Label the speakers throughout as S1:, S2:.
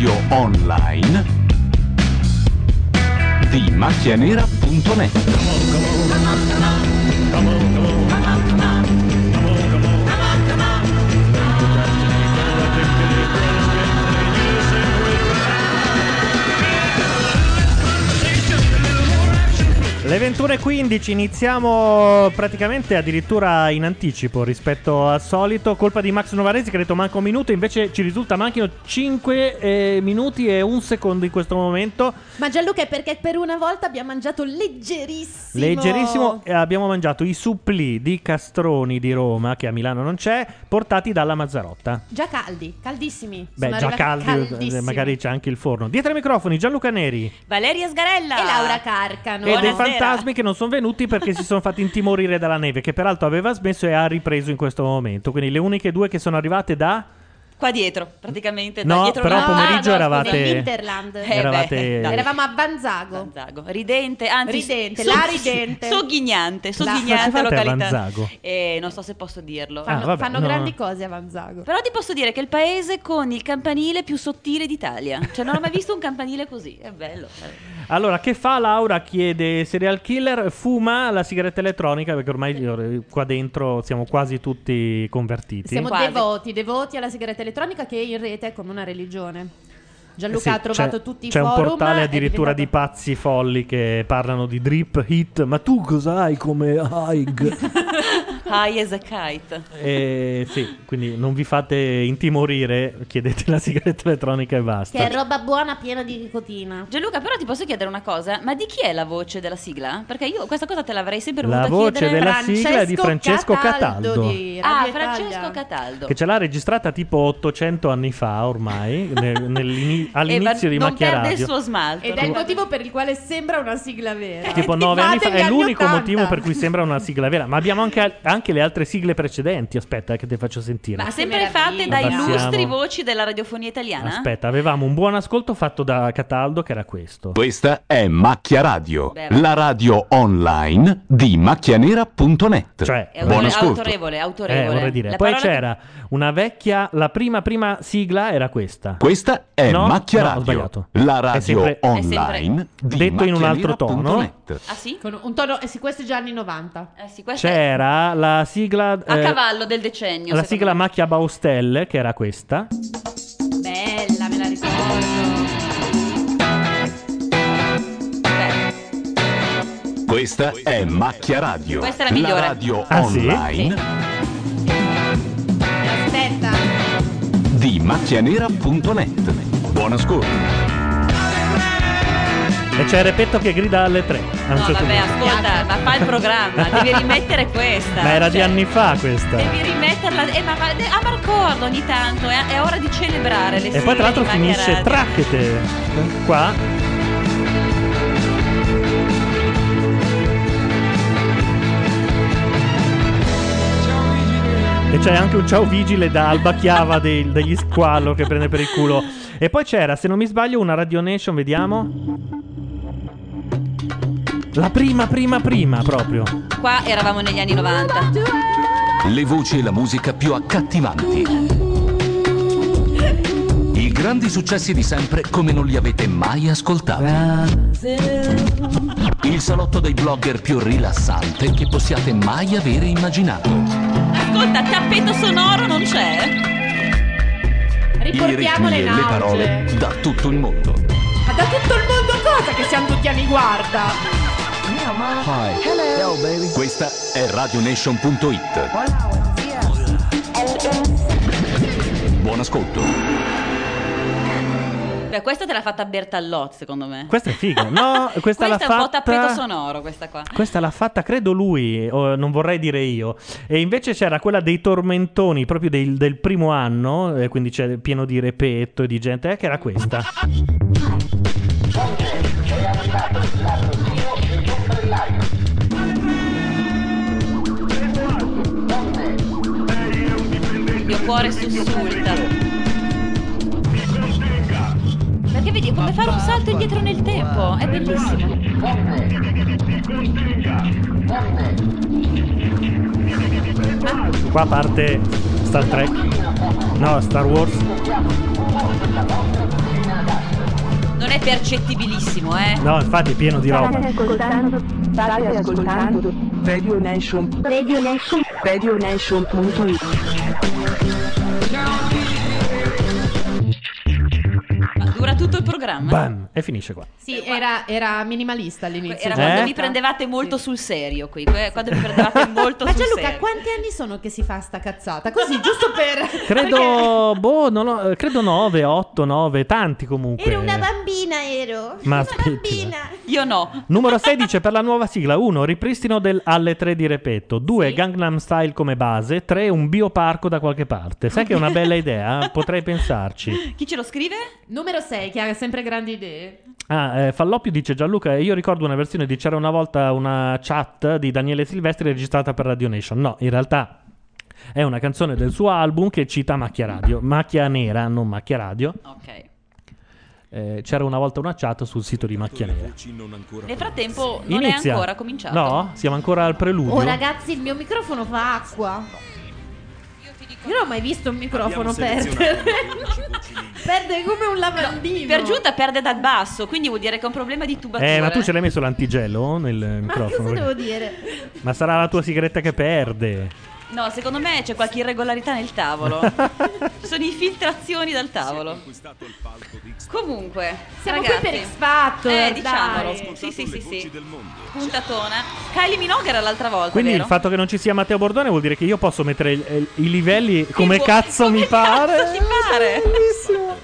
S1: radio online di macchianera.net.
S2: Le 21.15 iniziamo praticamente addirittura in anticipo rispetto al solito. Colpa di Max Novaresi che ha detto manca un minuto, invece ci risulta manchino 5 minuti e un secondo in questo momento.
S3: Ma Gianluca è perché per una volta abbiamo mangiato leggerissimo.
S2: Leggerissimo, e abbiamo mangiato i suppli di Castroni di Roma, che a Milano non c'è, portati dalla Mazzarotta.
S3: Già caldi, caldissimi.
S2: Beh,
S3: Sono
S2: già caldi, eh,
S3: caldissimi.
S2: magari c'è anche il forno. Dietro ai microfoni Gianluca Neri
S4: Valeria Sgarella
S3: E Laura Carcano.
S2: e
S4: Buonasera.
S2: Fantasmi che non sono venuti perché si sono fatti intimorire dalla neve, che peraltro aveva smesso e ha ripreso in questo momento. Quindi le uniche due che sono arrivate da...
S4: Qua dietro, praticamente.
S2: No,
S4: da dietro
S2: però
S4: una-
S2: pomeriggio
S3: no,
S2: eravate-
S3: scusa, Interland.
S4: Eh,
S2: Eravate-
S4: beh.
S3: Eravamo a Vanzago.
S4: Vanzago. Ridente, anzi
S3: Ridente,
S4: so-
S3: la ridente.
S4: Sogghignante, sogghignante
S2: a
S4: località.
S2: Vanzago?
S4: Eh, non so se posso dirlo.
S2: Ah,
S3: Fanno,
S2: vabbè,
S3: fanno
S2: no.
S3: grandi cose a Vanzago.
S4: Però ti posso dire che è il paese con il campanile più sottile d'Italia. Cioè, non ho mai visto un campanile così. È bello.
S2: Allora, che fa Laura? Chiede serial killer, fuma la sigaretta elettronica perché ormai eh, qua dentro siamo quasi tutti convertiti.
S3: Siamo
S4: Quasi.
S3: devoti, devoti alla sigaretta elettronica che in rete è come una religione.
S2: Eh
S3: Gianluca
S2: sì,
S3: ha trovato
S2: c'è,
S3: tutti i
S2: c'è un
S3: forum.
S2: portale
S3: è
S2: addirittura di
S3: diventato-
S2: pazzi folli che parlano di drip hit. Ma tu cos'hai come Haig?
S4: High as a kite.
S2: e sì, quindi non vi fate intimorire, chiedete la sigaretta elettronica e basta.
S3: Che è roba buona piena di nicotina.
S4: Gianluca, però ti posso chiedere una cosa? Ma di chi è la voce della sigla? Perché io questa cosa te l'avrei sempre
S2: La
S4: voluta
S2: voce
S4: chiedere.
S2: della sigla è di Francesco Cataldo.
S3: di
S4: Ah, Francesco. Cataldo.
S2: Che ce l'ha registrata tipo 800 anni fa ormai, nel- nell'ini- all'inizio
S4: Eh,
S2: di Macchia
S4: non perde
S2: Radio.
S4: il suo smalto.
S3: Ed è il motivo per il quale sembra una sigla vera.
S2: Tipo nove anni fa, è l'unico
S3: 80.
S2: motivo per cui sembra una sigla vera. Ma abbiamo anche, anche le altre sigle precedenti. Aspetta, eh, che ti faccio sentire.
S4: Ma sempre fatte da
S2: Abbassiamo.
S4: illustri voci della radiofonia italiana?
S2: Aspetta, avevamo un buon ascolto fatto da Cataldo che era questo.
S1: Questa è Macchia Radio,
S4: Beh,
S1: la radio online di macchianera.net.
S2: Cioè,
S4: È
S1: Buon ascolto.
S4: autorevole,
S2: Eh,
S4: autorevole.
S2: vorrei dire.
S4: La
S2: Poi
S4: parola che-
S2: c'era una vecchia, la prima prima sigla era questa.
S1: Questa è
S2: No,
S1: Macchia
S2: no, ho
S1: Radio,
S2: sbagliato.
S1: la
S2: È
S1: radio
S2: sempre-
S1: online di
S2: Detto in un altro tono.
S4: Ah sì?
S3: Con un tono, eh sì, questo è già anni 90.
S4: Eh sì, questa è
S2: C'era la sigla
S4: a
S2: eh,
S4: cavallo del decennio.
S2: la sigla
S4: me.
S2: Macchia Baustelle che era questa.
S3: Bella, me la ricordo.
S4: Beh,
S1: Questa è Macchia Radio,
S4: Questa è la migliore.
S1: radio
S2: Ah, sì?
S1: online
S3: Aspetta.
S1: di macchianera.net. Buon ascolto.
S2: E c'è Repetto che grida alle tre. a
S4: No,
S2: certo
S4: vabbè,
S2: punto.
S4: ascolta, ma fa il programma, devi rimettere questa.
S2: Ma era di
S4: cioè,
S2: anni fa questa.
S4: Devi rimetterla. Eh, ma, ma, ah, ma ricordo ogni tanto, è, è ora di celebrare le
S2: E poi tra l'altro
S4: di
S2: finisce. Tracchete. Qua. E c'è anche un ciao vigile da Alba Chiava dei- degli squallo che prende per il culo. E poi c'era, se non mi sbaglio, una Radio Nation, vediamo. La prima, prima, prima proprio.
S4: Qua eravamo negli anni 90.
S1: Le voci e la musica più accattivanti. I grandi successi di sempre come non li avete mai ascoltati. Il salotto dei blogger più rilassante che possiate mai avere immaginato.
S4: Ascolta, tappeto sonoro non c'è?
S1: I ritmi
S3: le
S1: e parole da tutto il mondo.
S3: Ma da tutto il mondo cosa che siamo tutti a mi guarda?
S1: Questa è radionation.it. Buon ascolto.
S4: Beh, questa te l'ha fatta Bertallot, secondo me.
S2: Questa è figa. No, questa,
S4: Questa
S2: l'ha
S4: è un po'
S2: fatta.
S4: tappeto sonoro, questa qua.
S2: Questa l'ha fatta, credo lui, o non vorrei dire io. E invece c'era quella dei tormentoni, proprio del, del primo anno, eh, quindi c'è pieno di repetto e di gente, eh, che era questa.
S4: Il mio cuore sussulta. Perché vedi, è come fare un salto indietro nel tempo. È bellissimo.
S2: Qua parte Star Trek. No, Star Wars.
S4: percettibilissimo, eh.
S2: No, infatti è pieno di roba.
S5: ascoltando, state ascoltando Radio Nation, Radio Nation, RadioNation.it.
S4: Ma dura tutto il programma.
S2: Bam! E finisce qua.
S3: Sì, era, era minimalista all'inizio.
S4: Era
S2: Eh?
S4: quando mi prendevate molto sul serio qui, quando mi prendevate molto
S3: Ma
S4: sul
S3: Gianluca,
S4: serio.
S3: quanti anni sono che si fa sta cazzata? Così, giusto per...
S2: Credo, boh, non ho- credo 9, 8, 9, tanti comunque.
S3: Era una bambina, ero.
S2: Ma
S3: una bambina.
S4: Io no.
S2: Numero 16 per la nuova sigla 1 ripristino del alle 3 di Repetto 2 Gangnam Style come base 3 un bioparco da qualche parte sai che è una bella idea potrei pensarci
S4: Chi ce lo scrive?
S3: Numero 6, che ha sempre grandi idee.
S2: ah, eh, Falloppio dice Gianluca io ricordo una versione di c'era una volta una chat di Daniele Silvestri registrata per Radio Nation no in realtà è una canzone del suo album che cita Macchia Radio Macchia Nera non Macchia Radio
S4: Ok.
S2: Eh, c'era una volta una chat sul sito di Macchia Nera
S4: Nel frattempo non
S2: Inizia
S4: è ancora cominciato.
S2: no? siamo ancora al preludio
S3: Oh, ragazzi, il mio microfono fa acqua. Io non ho mai visto un microfono perdere. Perde come un lavandino.
S4: Per giunta perde dal basso, quindi vuol dire che è un problema di tubatura.
S2: Eh, ma tu ce l'hai messo l'antigello nel
S3: Ma
S2: microfono?
S3: cosa devo dire?
S2: Ma sarà la tua sigaretta che perde.
S4: No, secondo me c'è qualche irregolarità nel tavolo. Ci sono infiltrazioni dal tavolo. Comunque,
S3: Siamo
S4: ragazzi,
S3: qui per X Factor,
S4: Eh, diciamolo.
S3: dai.
S4: Sì, sì, sì, sì. Puntatona. Kylie Minogue era l'altra volta,
S2: Quindi
S4: vero?
S2: il fatto che non ci sia Matteo Bordone vuol dire che io posso mettere il- il- i livelli come cazzo
S4: come
S2: mi
S4: cazzo
S2: pare.
S4: ti pare.
S2: Bellissimo.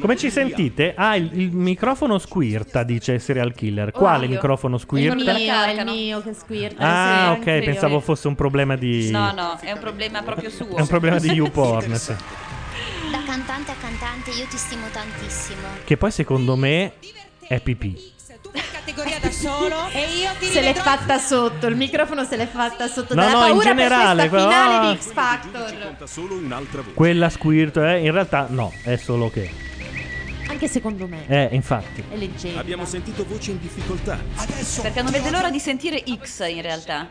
S2: Come ci sentite? Ah, il, il microfono squirta, dice Serial Killer. Quale
S4: Oddio.
S2: microfono
S3: Il
S2: squirta?
S3: mio, è il mio che squirta.
S2: Ah,
S3: sì,
S2: ok,
S3: anche io.
S2: pensavo fosse un problema di.
S4: No, no, è un problema proprio suo.
S2: È un problema di YouPorn. sì.
S6: Da cantante a cantante io ti stimo tantissimo.
S2: Che poi secondo me è pipì.
S7: Categoria da solo e io ti
S3: Se l'è
S7: rivedrò
S3: fatta sotto, il microfono se l'è fatta sotto
S2: No,
S3: dalla
S2: no, in
S3: paura
S2: generale,
S3: per questa
S2: però-
S3: finale di X Factor.
S8: solo un'altra voce.
S2: Quella squirt, eh, in realtà no, è solo che.
S3: Anche secondo me
S2: Eh, infatti.
S3: è leggero.
S8: Abbiamo sentito voci in difficoltà.
S4: Perché non vede l'ora di sentire X in realtà.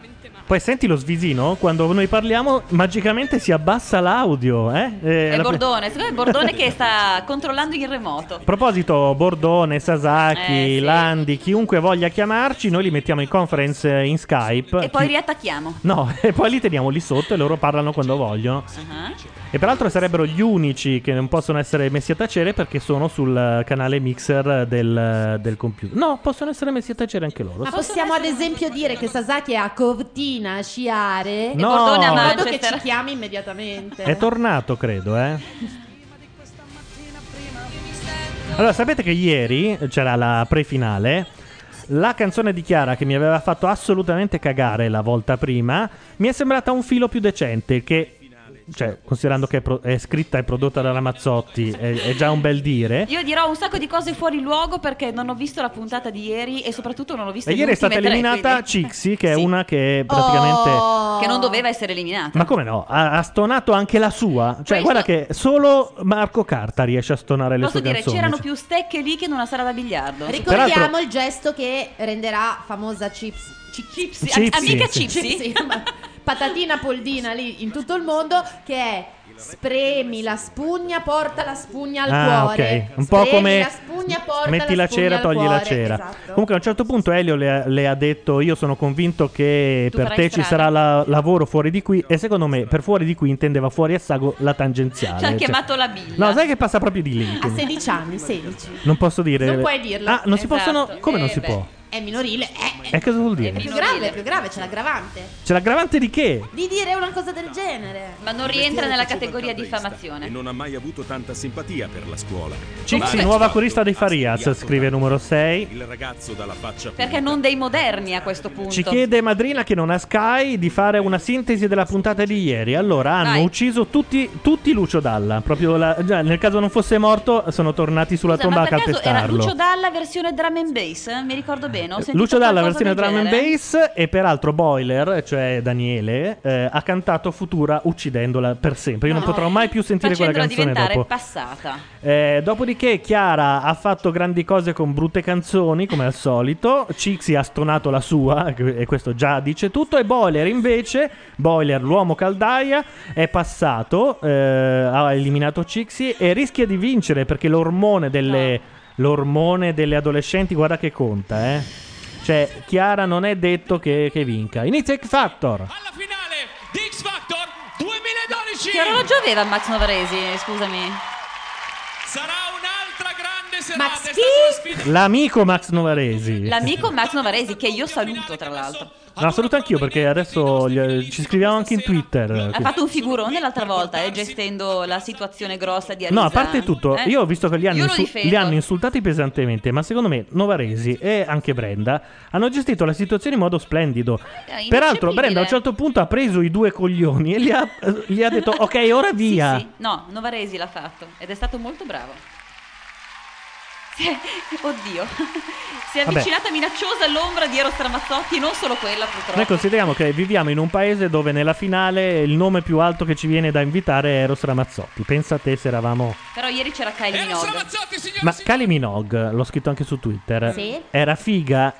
S2: Poi senti lo svisino, quando noi parliamo, magicamente si abbassa l'audio, eh? Eh,
S4: È
S2: la-
S4: Bordone, secondo me è Bordone che sta controllando in remoto.
S2: A proposito, Bordone, Sasaki,
S4: Eh, sì.
S2: Landi, chiunque voglia chiamarci, noi li mettiamo in conference eh, in Skype.
S4: E poi
S2: Chi-
S4: riattacchiamo.
S2: No, e poi li teniamo lì sotto e loro parlano quando vogliono.
S4: Ah.
S2: E peraltro sarebbero gli unici che non possono essere messi a tacere perché sono sul eh, canale mixer del, del computer. No, possono essere messi a tacere anche loro.
S3: Ma possiamo ad esempio dire che Sasaki è a Cortina a sciare
S2: No. Bordone a
S3: in modo che
S4: Manchester.
S3: ci chiami immediatamente.
S2: È tornato, credo, eh. Allora, sapete che ieri c'era la pre-finale. La canzone di Chiara che mi aveva fatto assolutamente cagare la volta prima mi è sembrata un filo più decente che cioè, considerando che è, pro- è scritta e prodotta da Ramazzotti, è, è già un bel dire.
S4: Io dirò un sacco di cose fuori luogo perché non ho visto la puntata di ieri e soprattutto non ho visto
S2: E ieri è stata
S4: tre,
S2: eliminata
S4: quindi-
S2: Cixi, che è una che praticamente.
S3: Oh.
S4: che non doveva essere eliminata.
S2: Ma come no? Ha, ha stonato anche la sua. Cioè,
S4: Questo-
S2: guarda che solo Marco Carta riesce a stonare le
S4: Posso
S2: sue
S4: dire,
S2: canzoni.
S4: c'erano più stecche lì che in una sala da biliardo.
S3: Ricordiamo
S2: Peraltro-
S3: il gesto che renderà famosa Chips.
S4: Cipsi,
S2: Cipsi,
S4: amica
S2: sì.
S4: Cipsi.
S3: Cipsi, patatina poldina lì in tutto il mondo che è spremi la spugna, porta la spugna al
S2: Ah,
S3: cuore.
S2: ok. Un po'
S3: Spremi
S2: come
S3: la spugna, porta
S2: metti la
S3: spugna
S2: cera, togli la cera.
S3: Esatto.
S2: Comunque a un certo punto Elio le, le ha detto: Io sono convinto che
S4: Tu
S2: per te ci
S4: strada."
S2: sarà la- lavoro fuori di qui. E secondo me, per fuori di qui intendeva fuori a Sago la tangenziale.
S4: Ci ha
S2: Cioè-
S4: chiamato la billa.
S2: No, sai che passa proprio di lì. Quindi
S3: 16 anni, 16.
S2: Non posso dire.
S3: Non puoi dirlo.
S2: Ah, non si
S4: Esatto.
S2: possono. Come non
S4: Eh,
S2: si
S4: beh.
S2: può?
S3: È minorile. Eh,
S2: E cosa vuol dire?
S3: è più grave, è più grave, c'è l'aggravante.
S2: C'è l'aggravante di che?
S3: Di dire una cosa del genere.
S4: Ma non rientra nella categoria diffamazione.
S8: E non ha mai avuto tanta simpatia per la scuola.
S2: Cixi, nuova corista dei
S8: studiato
S2: scrive numero 6.
S8: Il ragazzo dalla faccia
S4: Perché non dei moderni a questo punto.
S2: Ci chiede Madrina che non ha Sky di fare una sintesi della puntata di ieri. Allora hanno
S4: Vai.
S2: ucciso tutti, tutti Lucio Dalla. Proprio la- già, nel caso non fosse morto, sono tornati sulla
S4: Scusa,
S2: tomba
S4: ma
S2: a
S4: per caso era
S2: calpestarlo.
S4: Lucio Dalla versione drum and bass? eh? Mi ricordo bene. Sentito
S2: Lucio Dalla, versione drum and bass. E peraltro Boiler, cioè Daniele, eh, ha cantato Futura uccidendola per sempre. Io non
S4: No.
S2: potrò mai più sentire quella canzone
S4: diventare
S2: dopo.
S4: passata.
S2: Eh, dopodiché Chiara ha fatto grandi cose con brutte canzoni, come al solito. Cixi ha stonato la sua, e questo già dice tutto. E Boiler invece, Boiler, l'uomo caldaia, è passato, eh, ha eliminato Cixi e rischia di vincere perché l'ormone delle... l'ormone delle adolescenti, guarda che conta, eh. Cioè, Chiara non è detto che, che vinca. Inizia X Factor.
S4: Che orologio aveva Max Novaresi? Scusami.
S3: Max chi?
S2: L'amico Max Novaresi.
S4: L'amico Max Novaresi, che io saluto tra l'altro.
S2: No, saluto anch'io perché adesso gli- ci scriviamo anche in Twitter.
S4: Ha fatto un figurone l'altra volta, eh, gestendo la situazione grossa di Arisa.
S2: No, a parte tutto,
S4: Eh?
S2: io ho visto che li hanno,
S4: Io lo
S2: insu-
S4: difendo.
S2: li hanno insultati pesantemente, ma secondo me Novaresi e anche Brenda hanno gestito la situazione in modo splendido.
S4: Eh,
S2: Peraltro. Brenda a un certo punto ha preso i due coglioni e gli ha, gli ha detto: Ok, ora via.
S4: Sì, no, Novaresi l'ha fatto ed è stato molto bravo. Si è- Oddio, si è
S2: Vabbè.
S4: avvicinata minacciosa all'ombra di Eros Ramazzotti, non solo quella purtroppo.
S2: Noi consideriamo che viviamo in un paese dove nella finale il nome più alto che ci viene da invitare è Eros Ramazzotti. Pensa a te se eravamo.
S4: Però ieri c'era Kylie Minogue.
S2: Ma Kylie Minogue, l'ho scritto anche su Twitter,
S4: Sì.
S2: era figa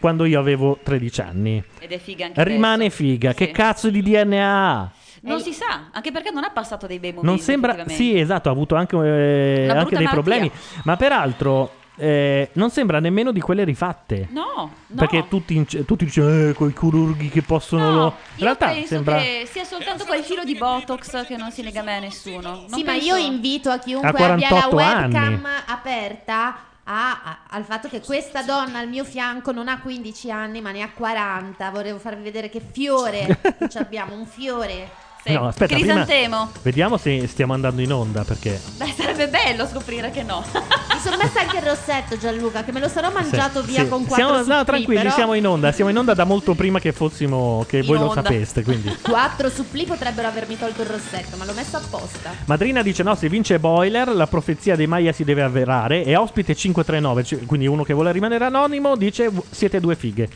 S2: quando io avevo 13 anni.
S4: Ed è figa anche
S2: Rimane
S4: adesso.
S2: figa. Che cazzo di DNA ha?
S4: Non si sa, anche perché non ha passato dei bei momenti.
S2: Non sembra. Sì, esatto, ha avuto anche, eh, anche dei
S4: malattia.
S2: problemi. Ma peraltro. eh, non sembra nemmeno di quelle rifatte.
S4: No, no.
S2: Perché tutti, tutti dicono, eh, quei chirurghi che possono. lo-" In
S4: Io
S2: realtà
S4: penso
S2: sembra.
S4: che sia soltanto quel filo di Botox che non si nega mai a nessuno. Non
S3: Sì, ma
S4: penso-
S3: io invito a chiunque abbia la
S2: 48
S3: webcam
S2: anni.
S3: aperta a- a- al fatto che questa donna al mio fianco non ha 15 anni, ma ne ha 40. Volevo farvi vedere che fiore ci abbiamo, un fiore.
S2: No, aspetta, prima
S4: Crisantemo.
S2: vediamo se stiamo andando in onda perché
S4: Beh, sarebbe bello scoprire che no.
S3: Mi sono messa anche il rossetto, Gianluca, che me lo sarò mangiato
S2: Sì,
S3: via
S2: sì.
S3: con quattro
S2: siamo,
S3: supplì,
S2: No, tranquilli,
S3: però
S2: siamo in onda. Siamo in onda da molto prima che fossimo che
S3: In
S2: voi lo
S3: onda.
S2: sapeste, quindi
S3: Quattro supplì potrebbero avermi tolto il rossetto, ma l'ho messo apposta.
S2: Madrina dice no, se vince Boiler la profezia dei Maya si deve avverare e ospite 539, cioè- quindi uno che vuole rimanere anonimo dice "V- siete due fighe.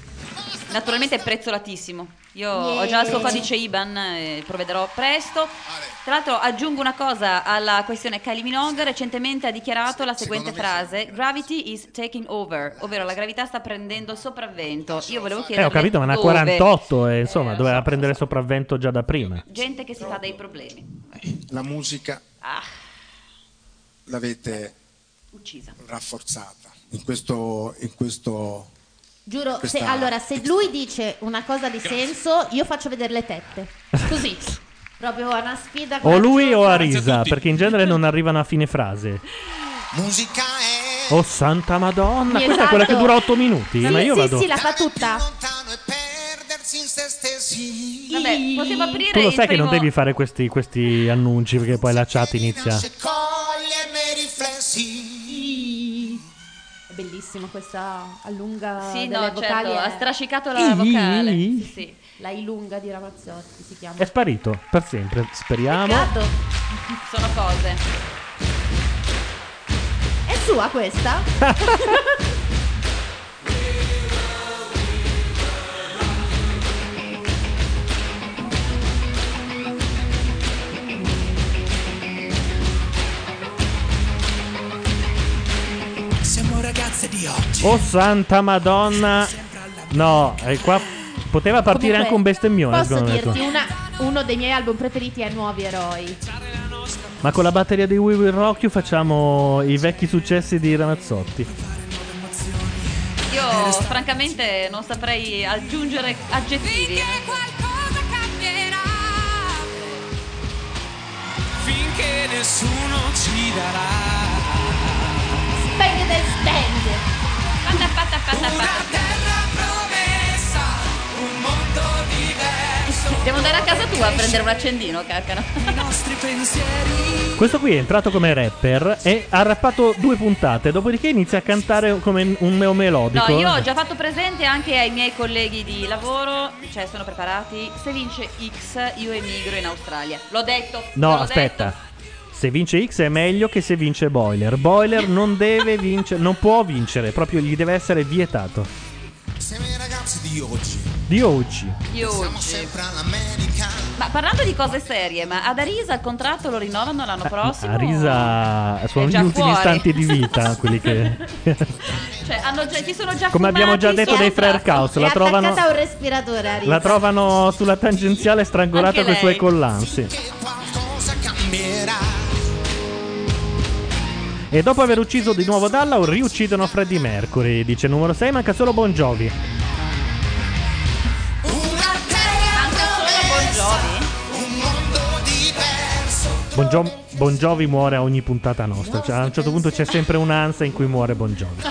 S4: Naturalmente è prezzolatissimo. Io ho
S3: Yeah.
S4: già il suo codice IBAN e provvederò presto. Tra l'altro aggiungo una cosa alla questione Kylie Minogue. Recentemente ha dichiarato la seguente frase: Gravity is taking over, ovvero la gravità sta prendendo il sopravvento. Io volevo
S2: Eh,
S4: chiedere
S2: ho capito, ma ne ha
S4: dove?
S2: 48 e insomma doveva prendere sopravvento già da prima.
S4: Gente che si fa dei problemi.
S9: La musica
S4: Ah,
S9: l'avete
S4: uccisa.
S9: rafforzata in questo, in questo
S3: Giuro, se,
S9: Questa-
S3: allora, se lui dice una cosa di senso, io faccio vedere le tette. Così. Proprio una sfida.
S2: O lui o. Arisa, perché in genere non arrivano a fine frase.
S9: musica è
S2: Oh santa madonna,
S3: Sì,
S2: questa è quella che
S3: esatto.
S2: dura 8 minuti,
S3: Sì,
S2: ma io
S3: sì,
S2: vado
S3: sì, la fa tutta.
S9: perdersi in se stessi.
S4: Vabbè, possiamo aprire
S2: Tu lo sai che non
S4: primo-
S2: devi fare questi, questi annunci perché poi la chat inizia.
S9: Coglie i miei riflessi.
S3: Bellissimo questa allunga
S4: Sì,
S3: delle
S4: no, certo,
S3: vocali.
S4: ha
S3: è-
S4: strascicato la vocale. Sì, sì.
S3: La ilunga di Ramazzotti si chiama.
S2: È sparito per sempre, speriamo.
S3: Peccato.
S4: Sono cose.
S3: È sua questa?
S10: Siamo ragazze di oggi.
S2: Oh santa madonna. No, e qua poteva partire
S3: Comunque,
S2: anche un bestemmione,
S3: Posso
S2: secondo me.
S3: dirti, una- uno dei miei album preferiti è Nuovi Eroi.
S2: Ma con la batteria di We Will Rock You facciamo i vecchi successi di Ramazzotti.
S4: Io francamente non saprei aggiungere aggettivi.
S10: Finché nessuno ci darà.
S3: Speng del speng.
S4: Fatta, fatta, fatta, fatta.
S10: terra promessa, un mondo diverso.
S4: Devo andare a casa tua a prendere un accendino, cacca.
S10: I nostri pensieri.
S2: Questo qui è entrato come rapper e ha rappato due puntate, dopodiché inizia a cantare come un neo
S4: No, io ho già fatto presente anche ai miei colleghi di lavoro, cioè sono preparati. Se vince X, io emigro in Australia. L'ho detto.
S2: No,
S4: l'ho
S2: aspetta. Se vince X è meglio che se vince Boiler. Boiler non deve vincere, non può vincere, proprio gli deve essere vietato.
S9: Siamo i ragazzi di oggi.
S2: Di oggi.
S9: Siamo
S4: oggi.
S9: sempre all'America.
S4: Ma parlando di cose serie, ma ad Arisa il contratto lo rinnovano l'anno prossimo?
S2: Arisa sono gli ultimi
S4: fuori.
S2: istanti di vita, quelli che
S4: Cioè, hanno già, ci sono già
S2: Come abbiamo già detto dei Frere
S3: È
S2: la trovano
S3: a un respiratore, Arisa.
S2: la trovano sulla tangenziale strangolata con i suoi
S4: lei.
S2: collansi.
S9: Qualcosa cambierà.
S2: E dopo aver ucciso di nuovo Dallau, riuccidono Freddie Mercury. Dice numero 6, manca solo Bon Jovi.
S4: Manca solo Bon Jovi.
S2: Bon, Gio- Bon Jovi muore a ogni puntata nostra. Cioè, a un certo punto c'è sempre un'ansia in cui muore Bon Jovi.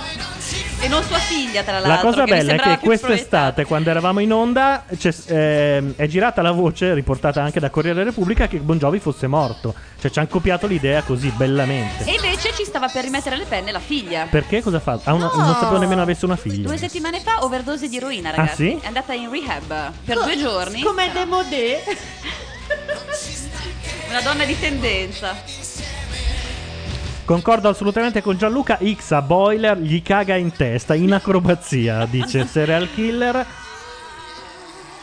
S4: E non sua figlia, tra l'altro.
S2: La cosa
S4: che mi
S2: bella è che quest'estate, quando eravamo in onda, c'è- ehm, è girata la voce, riportata anche da Corriere della Repubblica, che Bon Jovi fosse morto. Cioè, ci hanno copiato l'idea così bellamente.
S4: E invece ci stava per rimettere le penne la figlia.
S2: Perché cosa fa? Ha una-
S4: No.
S2: Non sapevo nemmeno avesse una figlia.
S4: Due settimane fa, overdose di eroina, ragazzi.
S2: Ah, sì?
S4: È andata in rehab per due giorni.
S3: Come demodé.
S4: Una donna di tendenza.
S2: Concordo assolutamente con Gianluca. X a Boiler gli caga in testa in acrobazia, dice il serial killer.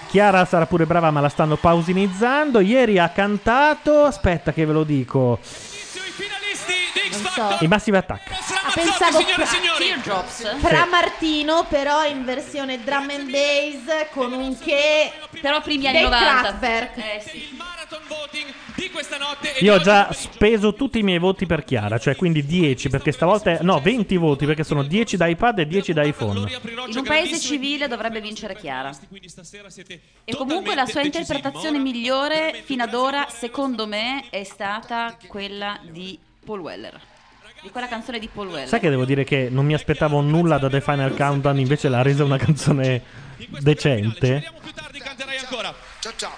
S2: Chiara sarà pure brava, ma la stanno pausinizzando. Ieri ha cantato. Aspetta, che ve lo dico.
S3: So.
S2: I Massive Attack.
S3: Ah, pensavo
S10: signore e
S3: fra, fra Martino, però in versione drum and bass con un che
S4: Però primi anni
S3: dei
S4: 90.
S3: Kraftwerk.
S4: Eh sì.
S10: questa notte e
S2: Io ho già speso tutti i miei voti per Chiara, cioè quindi 10, perché stavolta è... No, 20 voti, perché sono 10 da iPad e 10 da iPhone.
S4: In un paese civile dovrebbe vincere Chiara. E comunque la sua interpretazione migliore fino ad ora, secondo me, è stata quella di Paul Weller. Di quella canzone di Paul Weller.
S2: Sai che devo dire che non mi aspettavo nulla da The Final Countdown, invece l'ha resa una canzone decente.
S10: canterai ancora.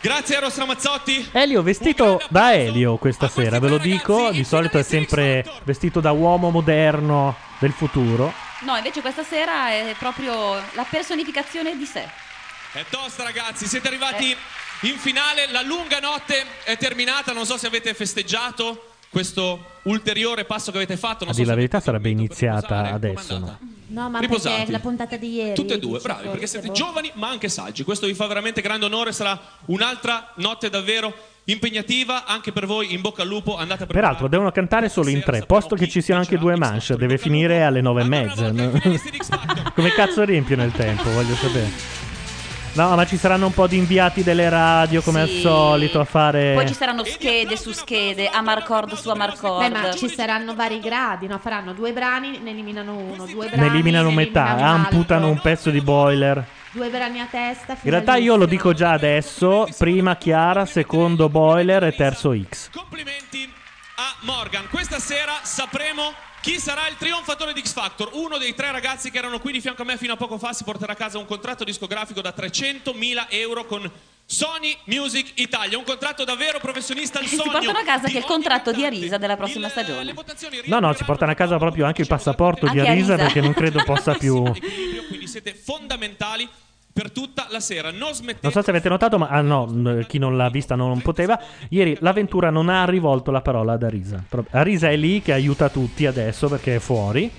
S10: Grazie Eros Ramazzotti.
S2: Elio vestito da Elio questa sera, ve lo dico, di solito è sempre vestito da uomo moderno del futuro.
S4: No, invece questa sera è proprio la personificazione di sé.
S10: È tosta ragazzi, siete arrivati in finale, la lunga notte è terminata, non so se avete festeggiato questo ulteriore passo che avete fatto,
S2: A
S10: non so
S2: dire la verità sarebbe iniziata adesso. no?
S3: No, ma
S10: Riposati.
S3: perché è la puntata di ieri.
S10: Tutte e due, bravi,
S3: solo,
S10: perché
S3: che
S10: siete
S3: boh.
S10: giovani ma anche saggi. Questo vi fa veramente grande onore, sarà un'altra notte davvero impegnativa anche per voi. In bocca al lupo, andate a.
S2: Peraltro devono cantare solo in tre, posto che ci siano anche due manche, deve finire alle nove e mezza. Come cazzo riempiono il tempo, voglio sapere. No, ma ci saranno un po' di inviati delle radio, come al
S4: Sì.
S2: solito, a fare...
S4: Poi ci saranno schede su schede, Amarcord su Amarcord.
S3: Beh, ma ci saranno vari gradi, no? Faranno due brani, ne eliminano uno, due brani.
S2: Ne eliminano
S3: ne
S2: metà,
S3: eliminano un
S2: amputano un pezzo di boiler.
S3: Due brani a testa.
S2: In realtà io lo dico già adesso, prima Chiara, secondo boiler e terzo X.
S10: a Morgan. Questa sera sapremo chi sarà il trionfatore di X Factor. Uno dei tre ragazzi che erano qui di fianco a me fino a poco fa si porterà a casa un contratto discografico da 300.000 euro con Sony Music Italia. Un contratto davvero professionista al
S4: Si
S10: sogno.
S4: portano a casa che è il contratto di Arisa della prossima stagione.
S2: No, no, si portano a casa proprio anche il passaporto di
S4: Anche
S2: Arisa
S4: Arisa.
S2: perché non credo possa più...
S10: Quindi siete fondamentali per tutta la sera. Non smettete.
S2: Non so se avete notato, ma ah, no, chi non l'ha vista non poteva. Ieri l'avventura non ha rivolto la parola ad Arisa. Arisa è lì che aiuta tutti adesso perché è fuori.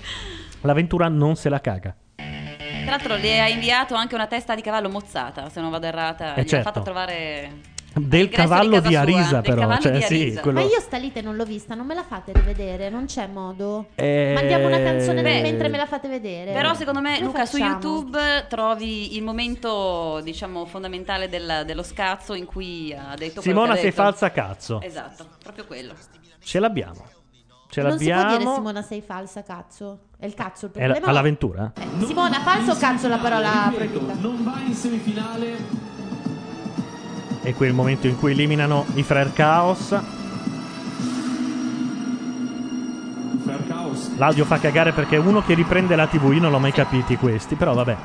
S2: L'avventura non se la caga.
S4: Tra l'altro le ha inviato anche una testa di cavallo mozzata, se non vado errata.
S2: Eh,
S4: Gli ha
S2: certo.
S4: fatto trovare...
S2: Del cavallo di
S4: sua,
S2: Arisa,
S4: del
S2: però. Cioè,
S4: di
S2: sì,
S4: Arisa.
S2: quello...
S3: Ma io sta lite non l'ho vista, non me la fate rivedere, non c'è modo.
S2: Eh,
S3: Mandiamo una canzone
S2: beh.
S3: mentre me la fate vedere.
S4: Però secondo me,
S3: Lo
S4: Luca, su
S3: facciamo.
S4: YouTube trovi il momento, diciamo, fondamentale del- dello scazzo in cui ha detto
S2: Simona sei
S4: detto.
S2: falsa cazzo.
S4: Esatto, proprio quello.
S2: Ce l'abbiamo. Ce
S3: non si può dire
S2: l'abbiamo.
S3: Simona sei falsa, cazzo. È il cazzo il
S2: È
S3: problema.
S2: all'avventura?
S3: Simona, falso o cazzo la parola proibita?
S11: Non va in semifinale.
S2: E qui è il momento in cui eliminano i Frere Chaos. L'audio fa cagare perché è uno che riprende la TV. Io non l'ho mai capiti questi, però vabbè.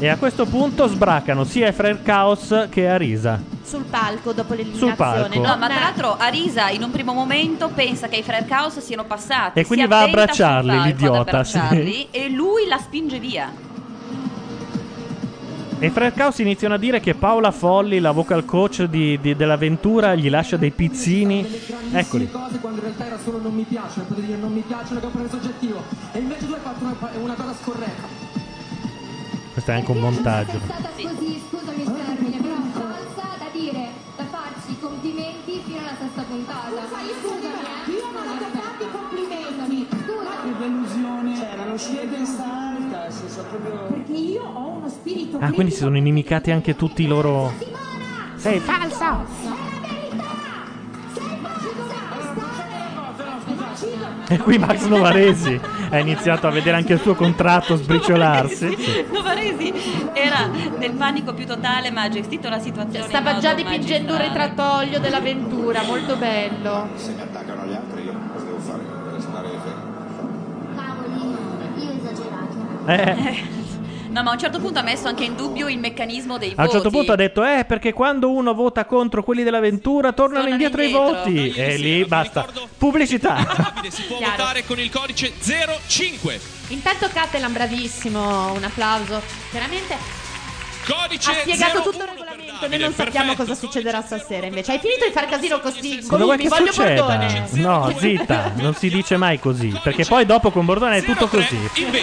S2: E a questo punto sbracano sia i Frere Chaos che Arisa.
S3: Sul palco dopo
S2: Sul
S3: l'eliminazione.
S2: palco.
S4: No, ma tra l'altro Arisa in un primo momento pensa che i Frere Chaos siano passati.
S2: E quindi
S4: si
S2: va a abbracciarli,
S4: sul
S2: l'idiota, sì.
S4: abbracciarli, E lui la spinge via.
S2: E i Frere Chaos iniziano a dire che Paola Folli, la vocal coach di- di- dell'avventura, gli lascia dei pizzini. Eccoli.
S11: cose quando in realtà era solo non mi piacciono, potete dire non mi piacciono che ho preso soggettivo. E invece tu hai fatto una, una cosa scorretta.
S2: Questo è anche un montaggio.
S12: Così, scusami il termine, però falsa da dire, da farci i complimenti fino alla sesta puntata. Scusami, eh. Io non ho fatto i complimenti. Scusa.
S11: Che delusione. Cioè, ma non siete
S12: Perché io ho uno spirito
S2: Ah, quindi si sono inimicati anche tutti i loro. Sei
S12: falsa.
S2: E qui Max Novaresi ha iniziato a vedere anche il suo contratto sbriciolarsi.
S4: Novaresi era nel panico più totale, ma ha gestito la situazione.
S3: Stava già dipingendo un ritrattolio dell'avventura, molto bello.
S2: Eh,
S4: No, ma a un certo punto ha messo anche in dubbio il meccanismo dei
S2: a un
S4: voti.
S2: certo punto ha detto: Eh, perché quando uno vota contro quelli dell'avventura tornano
S4: Tornano
S2: indietro,
S4: indietro.
S2: i voti. E lì basta. Pubblicità.
S10: Si può
S3: Chiaro.
S10: votare con il codice 05.
S3: Intanto Catalan, bravissimo, un applauso. Veramente
S10: Codice
S3: ha spiegato
S10: 01
S3: tutto il. Noi non sappiamo
S10: perfetto.
S3: cosa succederà stasera. Invece, hai finito di far casino così.
S2: Cosa vuoi
S3: Mi
S2: che
S3: voglio
S2: succeda?
S3: Bordone.
S2: No, zitta, non si dice mai così. Perché poi dopo con Bordone è tutto così.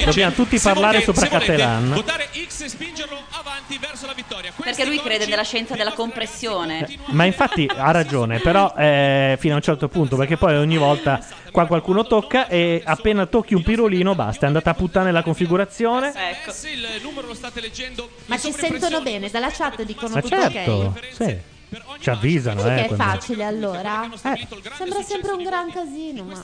S2: Dobbiamo tutti parlare sopra Catalan.
S10: Votare X e spingerlo avanti verso la vittoria.
S4: Perché lui crede nella scienza della compressione.
S2: Ma infatti ha ragione, però eh, fino a un certo punto, perché poi ogni volta qua qualcuno tocca e appena tocchi un pirolino basta, è andata a puttane la configurazione.
S4: Ecco.
S10: Leggendo
S3: Ma ci sentono bene, dalla chat dicono
S2: Ma
S3: tutto
S2: certo,
S3: ok.
S2: Ci avvisano, eh.
S3: che è facile allora?
S2: Eh.
S3: Sembra sempre un gran casino. Ma...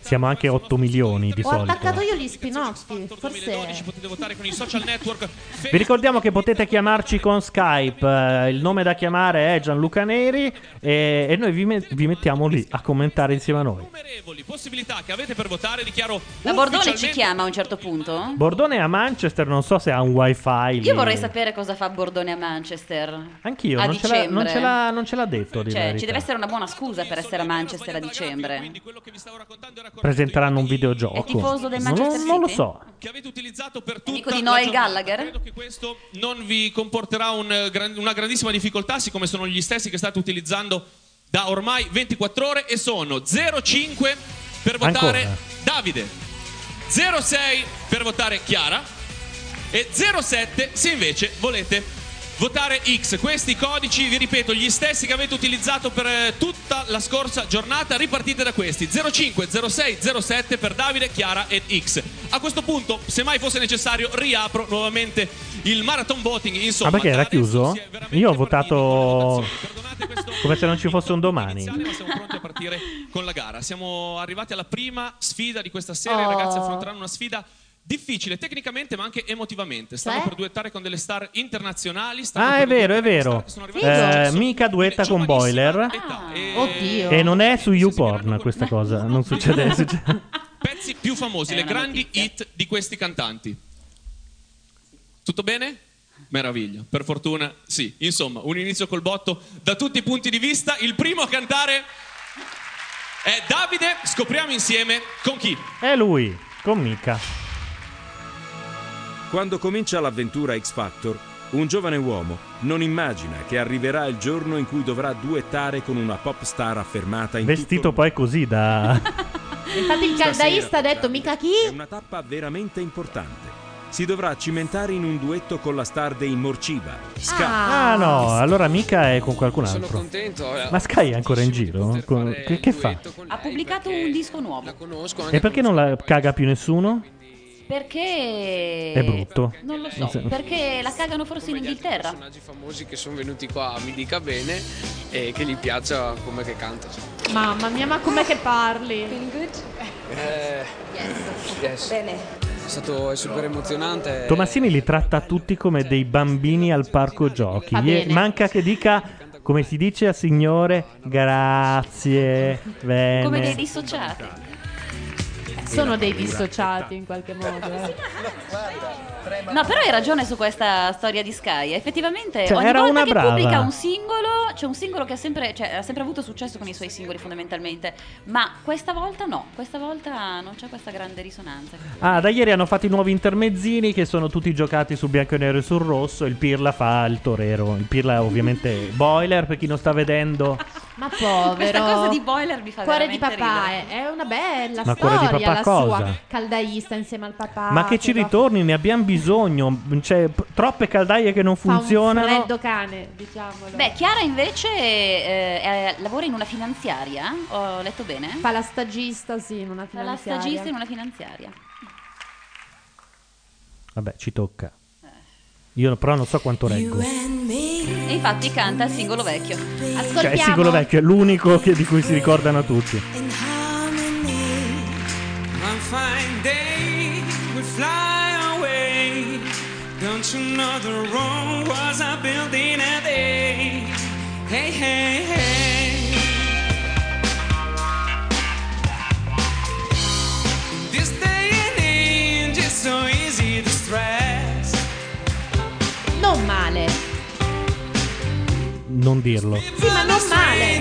S2: Siamo anche 8 milioni di
S3: Ho
S2: solito.
S3: attaccato io gli spinocchi. Forse.
S10: potete votare con i social network.
S2: Vi ricordiamo che potete chiamarci con Skype. eh, il nome da chiamare è Gianluca Neri. E, e noi vi, me- vi mettiamo lì a commentare insieme a noi.
S10: Innumerevoli possibilità che avete per votare, dichiaro
S4: La Bordone ci chiama a un certo punto?
S2: Bordone a Manchester, non so se ha un wifi. lì.
S4: Io vorrei sapere cosa fa Bordone a Manchester.
S2: Anch'io,
S4: a
S2: non ce, l'ha, non, ce l'ha, non ce l'ha detto. Di
S4: Cioè, ci deve essere una buona scusa per essere a Manchester a dicembre.
S2: Presenteranno un videogioco.
S4: È tifoso del
S2: Non-
S4: Manchester
S2: non, lo
S4: City?
S2: so.
S10: che avete utilizzato per
S4: Amico
S10: tutta
S4: di
S10: la
S4: Noel. Gallagher?
S10: Credo che questo non vi comporterà un, eh, una grandissima difficoltà, siccome sono gli stessi che state utilizzando da ormai 24 ore e sono 05 per votare
S2: Ancora?
S10: Davide, 06 per votare Chiara e 07 se invece volete votare X. Questi codici, vi ripeto, gli stessi che avete utilizzato per eh, tutta la scorsa giornata, ripartite da questi. 05, 06, 07 per Davide, Chiara e X. A questo punto, se mai fosse necessario, riapro nuovamente il marathon voting. Insomma,
S2: Ah, perché era chiuso? Io ho votato come se non ci fosse un domani.
S10: ma siamo pronti a partire con la gara. Siamo arrivati alla prima sfida di questa sera. I
S3: Oh.
S10: ragazzi affronteranno una sfida difficile tecnicamente, ma anche emotivamente. Stanno
S3: Cioè?
S10: per duettare con delle star internazionali.
S2: Ah, è vero, è vero. Eh, Mika duetta con Boiler.
S3: Oddio.
S2: E non è su YouPorn questa cosa. Non succede. succede-
S10: pezzi più famosi, le grandi hit di questi cantanti. Tutto bene? Meraviglia, per fortuna sì. Insomma, un inizio col botto da tutti i punti di vista. Il primo a cantare è Davide. Scopriamo insieme con chi.
S2: È lui, con Mika.
S8: Quando comincia l'avventura X Factor, un giovane uomo non immagina che arriverà il giorno in cui dovrà duettare con una pop star affermata in
S2: Vestito poi così da.
S3: Infatti il caldaista ha detto mica chi?
S8: È una tappa veramente importante. Si dovrà cimentare in un duetto con la star dei Morciva, Ska.
S2: Ah no, allora Mika è con qualcun
S13: Sono
S2: altro.
S13: contento. eh.
S2: Ma Sky è ancora in giro? Con- Che, che fa?
S4: Ha pubblicato un disco nuovo.
S13: conosco
S2: E perché non la caga più nessuno?
S4: Perché.
S2: È brutto.
S4: Non lo so. Perché la cagano forse in Inghilterra.
S13: personaggi famosi che sono venuti qua mi dica bene e che gli piaccia come che canta.
S3: Mamma mia, ma com'è che parli?
S13: Eh, yes.
S7: Bene.
S13: È stato è super emozionante.
S2: Tomassini li tratta tutti come dei bambini al parco giochi. Gli- manca che dica, come si dice a signore, grazie, bene.
S4: Come dei dissociati.
S3: Sono dei dissociati in qualche modo. eh.
S4: No, però hai ragione su questa storia di Sky. Effettivamente,
S2: Cioè,
S4: ogni
S2: era
S4: volta
S2: una
S4: che
S2: brava.
S4: pubblica un singolo, c'è un singolo che ha sempre, cioè, ha sempre avuto successo con i suoi singoli, fondamentalmente. Ma questa volta no, questa volta non c'è questa grande risonanza.
S2: Ah, da ieri hanno fatto i nuovi intermezzini che sono tutti giocati su bianco e nero e sul rosso. Il Pirla fa il torero. Il Pirla è ovviamente boiler per chi non sta vedendo.
S3: Ma povero.
S4: Questa cosa di Boiler mi fa
S3: Cuore di papà
S4: ridere.
S3: è, è una bella
S2: Ma cuore
S3: storia
S2: di papà
S3: la
S2: cosa?
S3: sua caldaista insieme al papà.
S2: Ma che ci ritorni, ne abbiamo bisogno. C'è p- troppe caldaie che non
S3: Fa un
S2: funzionano.
S3: freddo cane, diciamolo.
S4: Beh, Chiara invece eh, eh, lavora in una finanziaria, ho letto bene?
S3: Fa la stagista, sì, in una
S4: Fa la
S3: finanziaria.
S4: stagista in una finanziaria.
S2: Vabbè, ci tocca. Io però non so quanto reggo.
S4: E infatti canta il singolo vecchio.
S2: Cioè, il singolo vecchio è l'unico che- di cui si ricordano tutti.
S14: Don't you know the Rome was a building a day? Hey, hey, hey.
S3: Non male.
S2: Non dirlo.
S3: Sì, ma non male.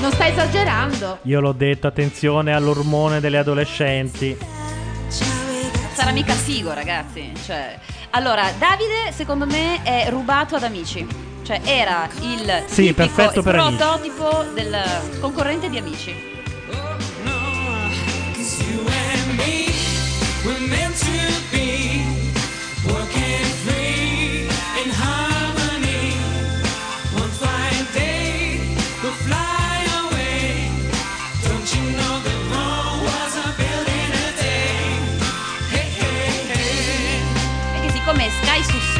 S3: Non stai esagerando.
S2: Io l'ho detto, attenzione all'ormone delle adolescenti.
S4: Sarà mica figo, ragazzi. Cioè, allora, Davide, secondo me, è rubato ad amici. Cioè, era il
S2: Sì, per amici.
S4: prototipo del concorrente di amici.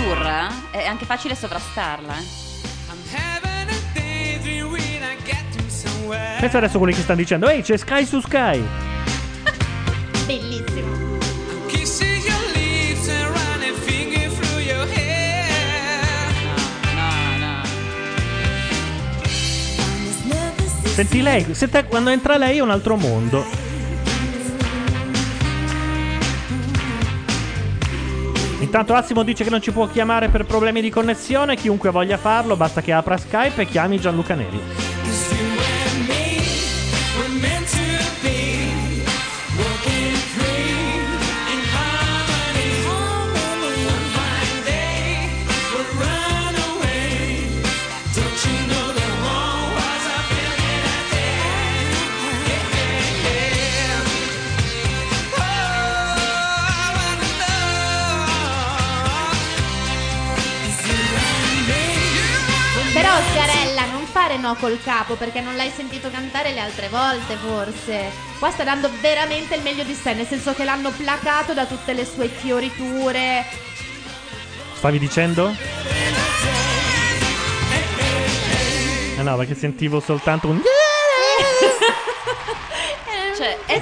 S4: Sky sussurra, è anche facile sovrastarla. eh.
S2: Pensa adesso a quelli che stanno dicendo, ehi, c'è Sky su Sky.
S3: Bellissimo.
S4: No, no.
S2: Senti lei, sente- quando entra lei è un altro mondo. Intanto Assimo dice che non ci può chiamare per problemi di connessione, chiunque voglia farlo basta che apra Skype e chiami Gianluca Neri.
S3: Fare no col capo perché non l'hai sentito cantare le altre volte forse. Qua sta dando veramente il meglio di sé, nel senso che l'hanno placato da tutte le sue fioriture.
S2: Stavi dicendo? Ah no, perché sentivo soltanto un...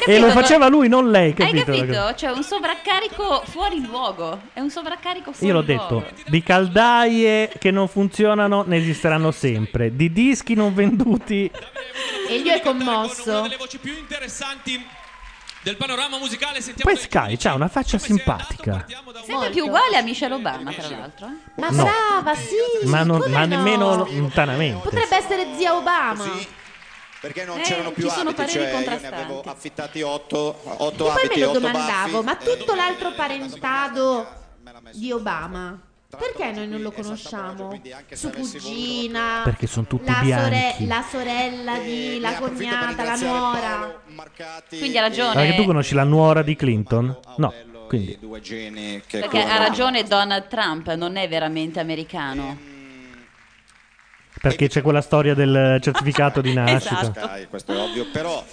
S2: E
S4: capito?
S2: lo faceva lui, non lei,
S4: Hai
S2: capito?
S4: capito? Cioè, un sovraccarico fuori luogo. È un sovraccarico fuori
S2: Io l'ho
S4: luogo.
S2: detto, di caldaie che non funzionano ne esisteranno sempre, di dischi non venduti
S3: Elio è commosso.
S10: Del panorama musicale sentiamo
S2: Poi Sky c'ha una faccia simpatica,
S4: Sembra più uguale a Michelle Obama, tra l'altro.
S3: Ma
S2: No.
S3: brava, sì.
S2: ma, non-
S3: come
S2: ma
S3: no?
S2: nemmeno lontanamente.
S3: Potrebbe essere zia Obama.
S15: Perché non
S3: Eh,
S15: c'erano più
S3: ci sono
S15: abiti, cioè io ne
S3: contrastanti.
S15: avevo affittati otto, otto
S3: E poi me
S15: abiti,
S3: lo
S15: otto
S3: domandavo,
S15: baffi.
S3: ma tutto l'altro parentado di Obama, perché noi non lo conosciamo? Su cugina,
S2: Perché sono tutti
S3: la,
S2: bianchi.
S3: la sorella di, la cognata, la nuora.
S4: Quindi ha ragione.
S2: Perché tu conosci la nuora di Clinton? No, quindi
S4: Perché ha ragione Donald Trump, non è veramente americano.
S2: Perché c'è quella storia del certificato di nascita.
S4: Esatto.
S15: Sky, questo è ovvio, però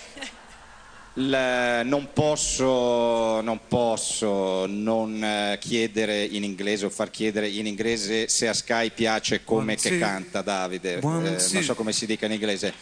S15: non posso, non posso non eh, chiedere in inglese o far chiedere in inglese se a Sky piace come
S16: One,
S15: che
S16: two.
S15: canta Davide, Eh, non so come si dica in inglese.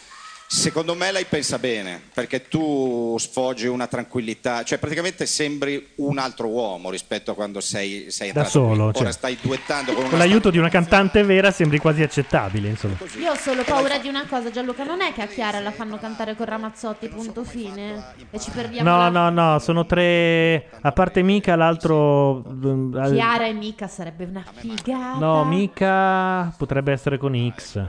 S15: Secondo me lei pensa bene, perché tu sfoggi una tranquillità, cioè praticamente sembri un altro uomo rispetto a quando sei, sei
S2: Da
S15: entrato qui.
S2: solo,
S15: Ora
S2: cioè.
S15: stai duettando con
S2: Con l'aiuto di una cantante vera sembri quasi accettabile, insomma.
S3: Io ho solo paura di una cosa, Gianluca, non è che a Chiara la fanno cantare con Ramazzotti, punto fine? E ci perdiamo
S2: No,
S3: la...
S2: no, no, sono tre. A parte Mica, l'altro. mm,
S3: Chiara e Mica sarebbe una figata.
S2: No, Mica potrebbe essere con X.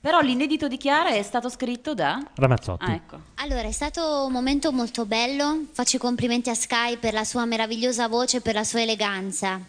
S4: Però l'inedito di Chiara è stato scritto da...
S2: Ramazzotti.
S4: Ah, ecco.
S6: Allora, è stato un momento molto bello. Faccio i complimenti a Sky per la sua meravigliosa voce e per la sua eleganza.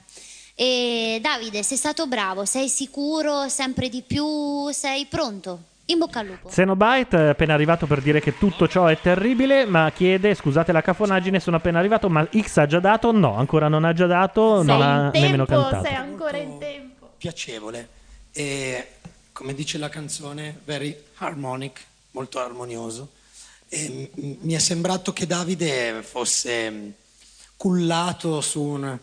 S6: E Davide, sei stato bravo, sei sicuro sempre di più, sei pronto. In bocca al lupo.
S2: Xenobite è appena arrivato per dire che tutto ciò è terribile, ma chiede, scusate la cafonaggine, sono appena arrivato, ma X ha già dato? No, ancora non ha già dato, non ha
S3: sei in
S2: nemmeno
S3: tempo,
S2: cantato.
S3: sei ancora in tempo.
S11: piacevole e come dice la canzone very harmonic molto armonioso e mi è sembrato che Davide fosse cullato su un,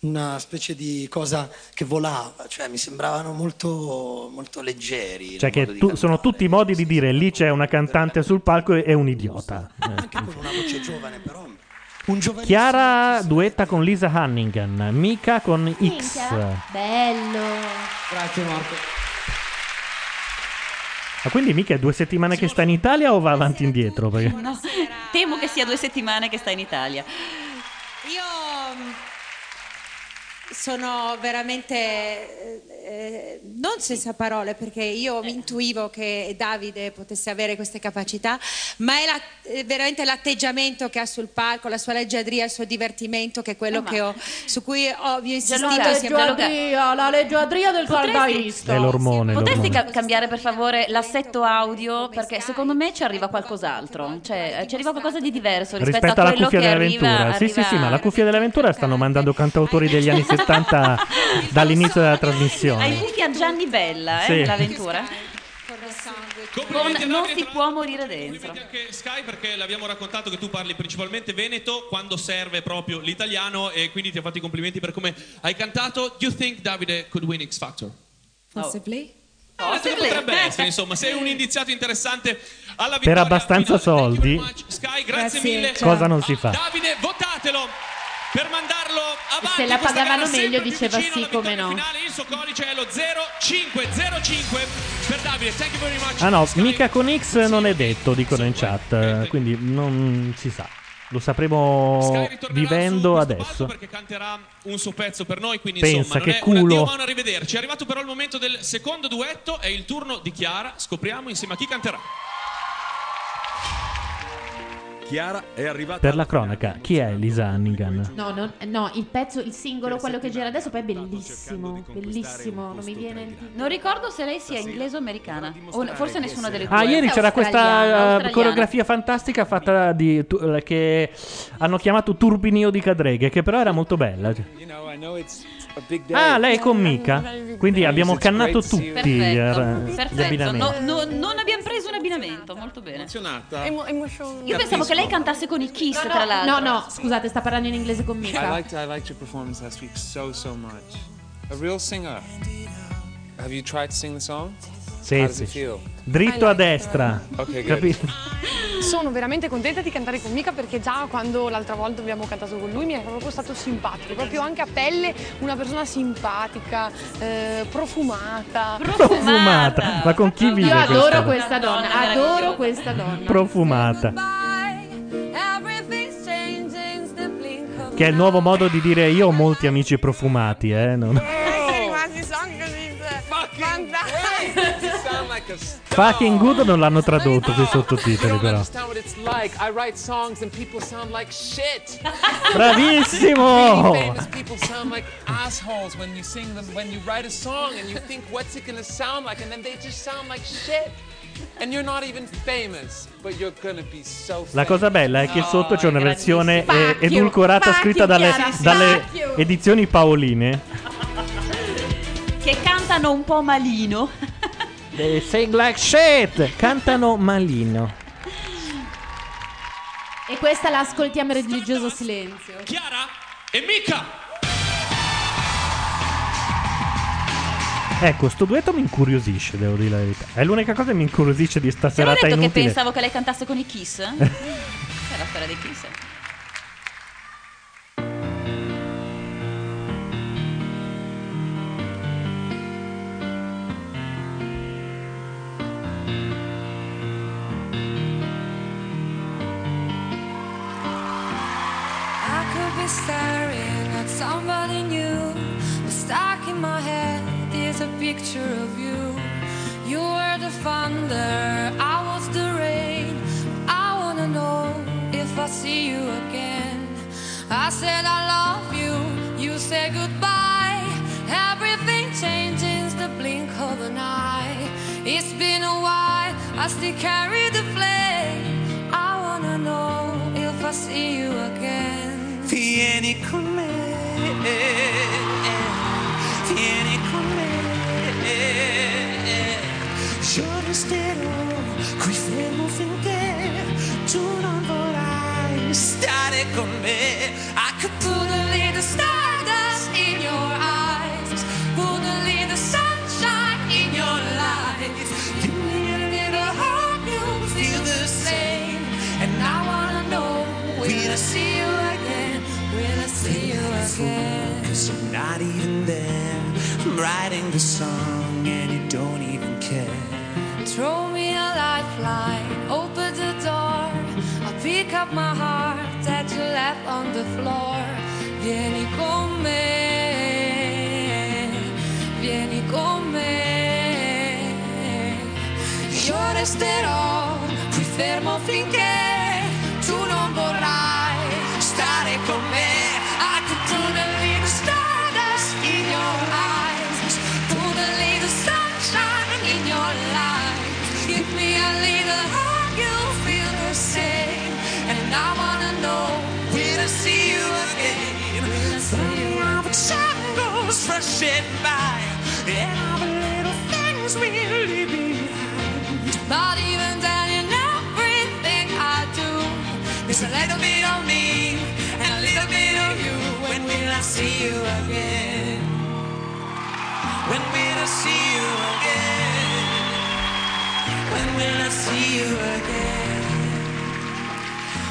S11: una specie di cosa che volava, cioè mi sembravano molto, molto leggeri.
S2: Cioè, che tu- sono tutti i modi di dire lì c'è una cantante sul palco e è un idiota.
S11: Anche con una voce giovane, però.
S2: Chiara duetta con Lisa Hannigan, Mika con X.
S3: Bello.
S16: Grazie Marco.
S2: Ma quindi Mika è due settimane che sta in Italia o va avanti e indietro? Perché-
S4: No, temo che sia due settimane che sta in Italia.
S7: Io sono veramente eh, eh, non senza parole perché io mi intuivo che Davide potesse avere queste capacità, ma è la- eh, veramente l'atteggiamento che ha sul palco, la sua leggiadria, il suo divertimento, che è quello che ho, su cui ho, vi ho insistito. Insieme-
S4: Gianluca.
S3: la leggiadria del sardaista.
S2: È l'ormone.
S4: Potresti
S2: l'ormone.
S4: ca- cambiare per favore l'assetto audio? Perché secondo me ci arriva qualcos'altro. Cioè, ci arriva qualcosa di diverso rispetto,
S2: Rispetto
S4: a
S2: alla
S4: quello
S2: cuffia
S4: che
S2: dell'avventura.
S4: arriva,
S2: Sì, sì,
S4: arriva-
S2: sì, ma la cuffia dell'avventura stanno mandando cantautori degli anni 70 dall'inizio della
S4: Hai
S2: trasmissione.
S4: in cuffia Gianni Bella, eh,
S2: Sì.
S10: Complimenti
S4: Con
S10: a
S4: Non si può morire dentro.
S10: anche Sky perché l'abbiamo raccontato che tu parli principalmente veneto quando serve proprio l'italiano e quindi ti ho fatto i complimenti per come hai cantato. Do you think Davide could win X Factor?
S7: Possibly?
S10: Possibly. Potrebbe essere, insomma, sei un indiziato interessante alla
S2: Per
S10: vittoria.
S2: abbastanza soldi,
S10: Sky, grazie,
S7: Grazie,
S10: mille.
S2: cosa non si fa?
S10: Davide, votatelo per mandarlo avanti.
S3: Se la pagavano meglio diceva sì, come no.
S10: finale. Il suo codice è lo 0505 per Davide. Thank you very much.
S2: Ah no,
S10: Sky.
S2: mica con X non è detto, dicono in chat, quindi non si sa. Lo sapremo vivendo adesso.
S10: perché canterà un suo pezzo per noi, quindi
S2: Pensa
S10: insomma
S2: che
S10: non è
S2: culo.
S10: un addio ma un arrivederci. È arrivato però il momento del secondo duetto, è il turno di Chiara, scopriamo insieme a chi canterà.
S8: Chiara è arrivata
S2: Per la cronaca, chi è Lisa Hannigan?
S3: No, non- no, il pezzo, il singolo, quello che gira adesso, poi è bellissimo. Bellissimo, non mi viene.
S4: Non ricordo se lei sia inglese o americana. O forse nessuna delle due.
S2: Ah, ieri c'era questa
S4: australiana.
S2: coreografia fantastica fatta di tu- eh, che hanno chiamato Turbinio di Cadreghe, che però era molto bella. Ah, lei è con Mica. Quindi abbiamo cannato tutti eh,
S4: Perfetto,
S2: gli
S4: perfetto. No, no, non molto bene.
S17: Emozionata?
S4: Io pensavo che lei cantasse con i Kiss,
S3: No,
S4: tra
S3: no,
S4: l'altro.
S3: no, no, scusate, sta parlando in inglese con
S17: I
S3: Mika.
S17: liked, I liked your performance last week so, so much. A real singer. Have you tried to sing the song?
S2: Sì,
S17: How does
S2: sì.
S17: it feel?
S2: Dritto a destra.
S17: Ok, good.
S2: Capito?
S18: Sono veramente contenta di cantare con Mika perché già quando l'altra volta abbiamo cantato con lui mi è proprio stato simpatico, proprio anche a pelle una persona simpatica, eh, profumata.
S2: Profumata. Ma con chi vive
S3: Io adoro
S2: questa?
S3: donna, adoro questa donna.
S2: Profumata. Che è il nuovo modo di dire io ho molti amici profumati, eh. non-
S18: rimasti sono così.
S2: Fucking good non l'hanno tradotto quei sottotitoli però. Bravissimo! La cosa bella è che sotto c'è una versione eh, edulcorata scritta dalle, dalle edizioni Paoline.
S4: Che cantano un po' malino.
S2: They sing like shit! Cantano malino.
S3: E questa la ascoltiamo in religioso silenzio.
S10: Chiara e Mika.
S2: Ecco, sto duetto mi incuriosisce, devo dire la verità. È l'unica cosa che mi incuriosisce di sta
S4: Ti avevo
S2: serata
S4: detto che
S2: inutile.
S4: pensavo che lei cantasse con i Kiss? È la storia dei Kiss.
S14: My head is a picture of you. You were the thunder, I was the rain. I wanna know if I see you again. I said I love you, you said goodbye. Everything changes the blink of an eye. It's been a while, I still carry the flame. I wanna know if I see you again.
S19: Vieni con me, Giorno qui fermo finché tu non vorrai stare con me. I could put a little stardust
S20: in your eyes, put a little sunshine in your life. Give me a little hope you feel the same, and I wanna know
S14: will I see you again? Will I see you again?
S19: Cause I'm not even there. I'm writing the song.
S12: Throw me a lifeline, open the door. I'll pick up my heart that you left on the floor. Vieni con me, vieni con me.
S14: Io resterò qui fermo finché
S19: rushing by, and all the little things we leave behind.
S12: But even then, in everything I do,
S14: There's a little bit of me and a little bit of you. When will I see you again? When will I see you again? When will I see you again?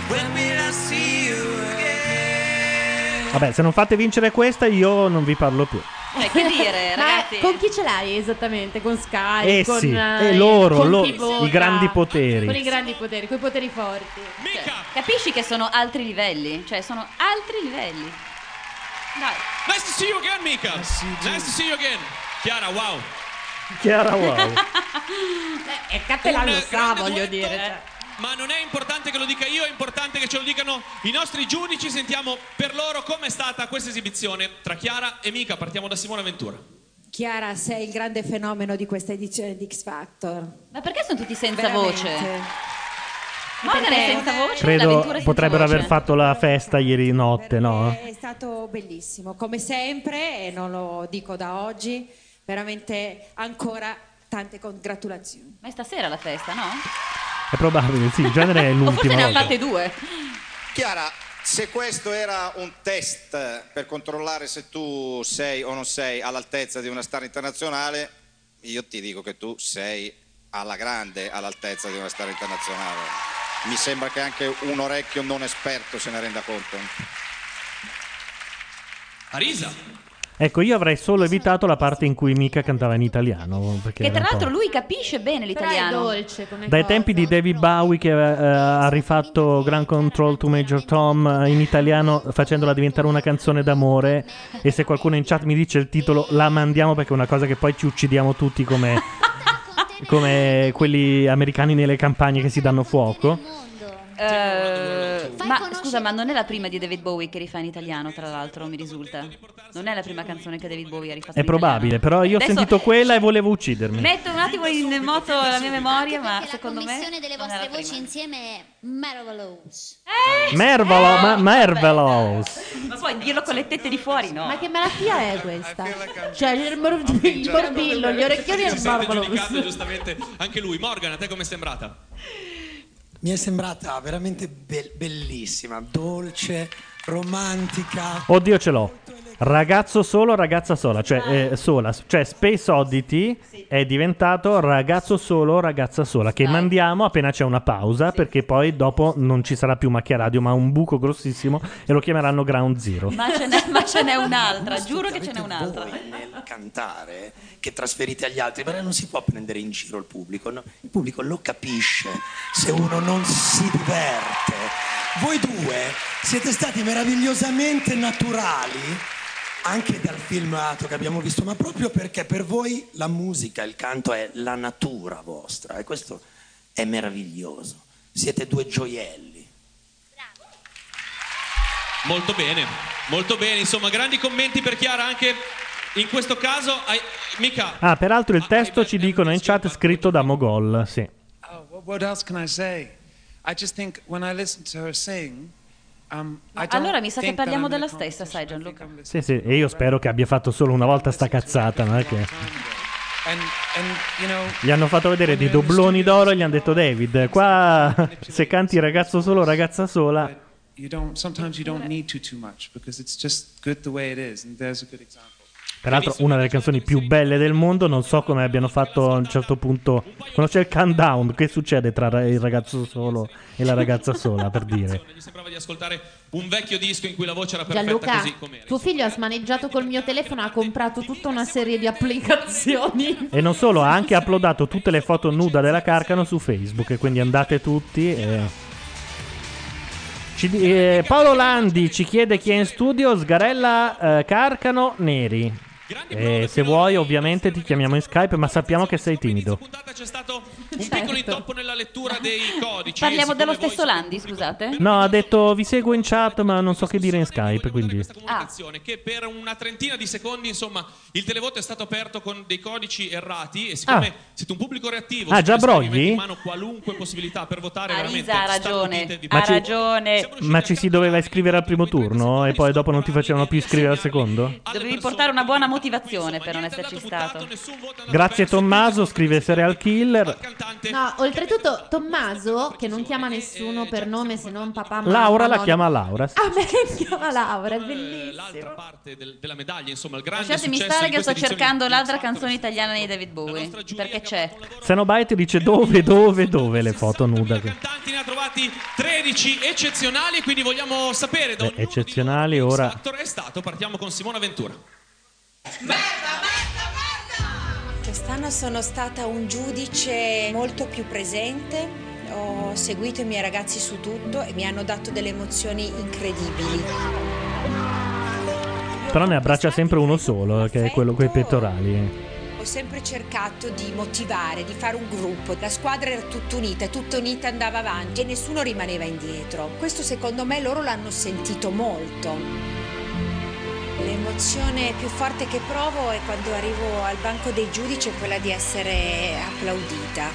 S14: When will I see you again?
S2: Vabbè, se non fate vincere questa, io non vi parlo più.
S4: Cioè, che dire, ragazzi?
S3: con chi ce l'hai esattamente? Con Sky?
S2: Eh
S3: con,
S2: sì,
S3: eh,
S2: e loro,
S3: con
S2: lo-
S3: Pivota,
S2: i grandi poteri.
S3: Con i grandi poteri, con i poteri forti.
S4: Cioè, capisci che sono altri livelli? Cioè, sono altri livelli. Dai.
S10: Nice to see you again, Mika. Nice to see you again. Chiara, wow.
S2: Chiara, wow.
S3: Eh, e Cappella lo sa, voglio dire. cioè.
S10: Ma non è importante che lo dica io, è importante che ce lo dicano i nostri giudici. Sentiamo per loro com'è stata questa esibizione tra Chiara e Mika. Partiamo da Simone Ventura.
S7: Chiara, sei il grande fenomeno di questa edizione di X Factor.
S4: Ma perché sono tutti senza
S7: Veramente.
S4: voce? È
S7: Perché-
S4: senza voce?
S2: Credo
S4: senza
S2: potrebbero
S4: voce.
S2: aver fatto la festa ieri notte, no?
S7: È stato bellissimo, come sempre, e non lo dico da oggi, veramente ancora tante congratulazioni.
S4: Ma è stasera la festa, no?
S2: È probabile, sì, in genere è
S4: O forse
S2: l'ultima
S4: ne ha fatte due.
S15: Chiara, se questo era un test per controllare se tu sei o non sei all'altezza di una star internazionale, io ti dico che tu sei alla grande all'altezza di una star internazionale. Mi sembra che anche un orecchio non esperto se ne renda conto.
S10: Arisa.
S2: Ecco, io avrei solo evitato la parte in cui Mika cantava in italiano. Perché
S4: Che tra l'altro lui capisce bene
S3: Però è
S4: l'italiano.
S3: dolce come
S2: Dai
S3: cosa.
S2: tempi di David Bowie che eh, ha rifatto Grand Control to Major Tom eh, in italiano facendola diventare una canzone d'amore e se qualcuno in chat mi dice il titolo la mandiamo perché è una cosa che poi ci uccidiamo tutti come, come quelli americani nelle campagne che si danno fuoco.
S4: Eh, ma scusa, ma non è la prima di David Bowie che rifà in italiano, tra l'altro, mi risulta. Non è la prima canzone che David Bowie ha rifatto
S2: È
S4: in
S2: probabile, però io ho
S4: Adesso-
S2: sentito quella e volevo uccidermi.
S4: Metto un attimo in moto la mia memoria, ma
S6: la
S4: secondo me
S6: commissione delle
S4: non è
S6: vostre
S4: la
S6: voci
S4: prima.
S6: insieme è marvelous.
S2: Mervolo, ma, Marvelous.
S4: Ma poi dirlo con le tette di fuori, no?
S3: Ma che malattia è questa? Cioè, il, mor- il morbillo, gli orecchioni e il
S10: sente
S3: morbillo.
S10: giudicato giustamente anche lui. Morgan, a te com'è sembrata?
S11: Mi è sembrata veramente be- bellissima, dolce, romantica.
S2: Oddio, ce l'ho. Ragazzo solo, ragazza sola, cioè eh, sola, cioè Space Oddity è diventato ragazzo solo, ragazza sola, che mandiamo appena c'è una pausa, perché poi dopo non ci sarà più macchia radio, ma un buco grossissimo e lo chiameranno Ground Zero.
S4: Ma ce n'è, ma ce n'è un'altra, giuro che ce n'è un'altra.
S11: nel cantare che trasferite agli altri, però non si può prendere in giro il pubblico, no? il pubblico lo capisce se uno non si diverte. Voi due siete stati meravigliosamente naturali anche dal filmato che abbiamo visto, ma proprio perché per voi la musica, il canto è la natura vostra e questo è meraviglioso. Siete due gioielli.
S10: Molto bene, molto bene. Insomma, grandi commenti per Chiara anche in questo caso. Hai- Mika,
S2: Ah, peraltro il testo ci dicono in chat scritto da Mogol, sì.
S17: Oh, what else can I say? I just think when I listen to her sing, um,
S4: Allora mi sa che parliamo della stessa, sai Gianluca?
S2: Sì, sì, e io spero che abbia fatto solo una volta sta cazzata, non è che... Gli hanno fatto vedere dei dobloni d'oro e gli hanno detto David, qua se canti ragazzo solo, ragazza sola,
S17: you don't. Sometimes you don't need to too much because it's just good the way it is, and there's a good example.
S2: Peraltro, una delle canzoni più belle del mondo. Non so come abbiano fatto a un certo punto. Quando c'è il countdown, che succede tra il ragazzo solo e la ragazza sola? Per dire,
S10: Mi sembrava di ascoltare un vecchio disco in cui la voce era perfetta
S3: Gianluca,
S10: così com'era.
S3: tuo figlio ha smaneggiato col mio telefono, ha comprato tutta una serie di applicazioni.
S2: e non solo, ha anche uploadato tutte le foto nuda della Carcano su Facebook. E quindi andate tutti. E... Ci eh, Paolo Landi ci chiede chi è in studio. Sgarella, eh, Carcano, Neri. E se vuoi, ovviamente ti chiamiamo in Skype, ma sappiamo che sei timido.
S10: C'è stato un piccolo intoppo nella lettura dei codici.
S4: Parliamo dello stesso Landi, scusate.
S2: No, ha detto vi seguo in chat, ma non so che dire in Skype. Quindi.
S10: comunicazione che per una trentina di secondi, insomma, il televoto è stato aperto con dei codici errati e siccome
S2: Ah.
S10: siete un pubblico reattivo,
S2: Ah, già brogli?
S10: in mano qualunque possibilità per votare veramente
S4: ha ragione, ha
S2: ci-
S4: ragione.
S2: Ma ci si doveva iscrivere al primo turno e poi dopo non ti facevano più iscrivere al secondo?
S4: Dovevi portare una buona motivazione per non esserci stato.
S2: Grazie Tommaso, scrive Serial Killer.
S3: No, oltretutto Tommaso, che non chiama nessuno per nome se non papà, mamma,
S2: Laura la chiama Laura. sì.
S3: A me chiama Laura, è bellissimo.
S10: l'altra parte del- della medaglia, insomma, il grande
S4: Lasciatemi stare che sto cercando l'altra canzone italiana di David Bowie. Perché c'è.
S2: Xenobite dice dove, dove, dove le foto nude. che-
S10: Tanti ne ha trovati 13 eccezionali, quindi vogliamo sapere da
S2: Beh, eccezionali ora.
S10: è stato. Partiamo con Simona Ventura.
S7: Quest'anno sono stata un giudice molto più presente, ho seguito i miei ragazzi su tutto e mi hanno dato delle emozioni incredibili.
S2: Però ne abbraccia sempre uno solo, che è quello coi pettorali.
S7: Ho sempre cercato di motivare, di fare un gruppo, la squadra era tutta unita, tutta unita andava avanti e nessuno rimaneva indietro. Questo secondo me loro l'hanno sentito molto. L'emozione più forte che provo è quando arrivo al banco dei giudici è quella di essere applaudita,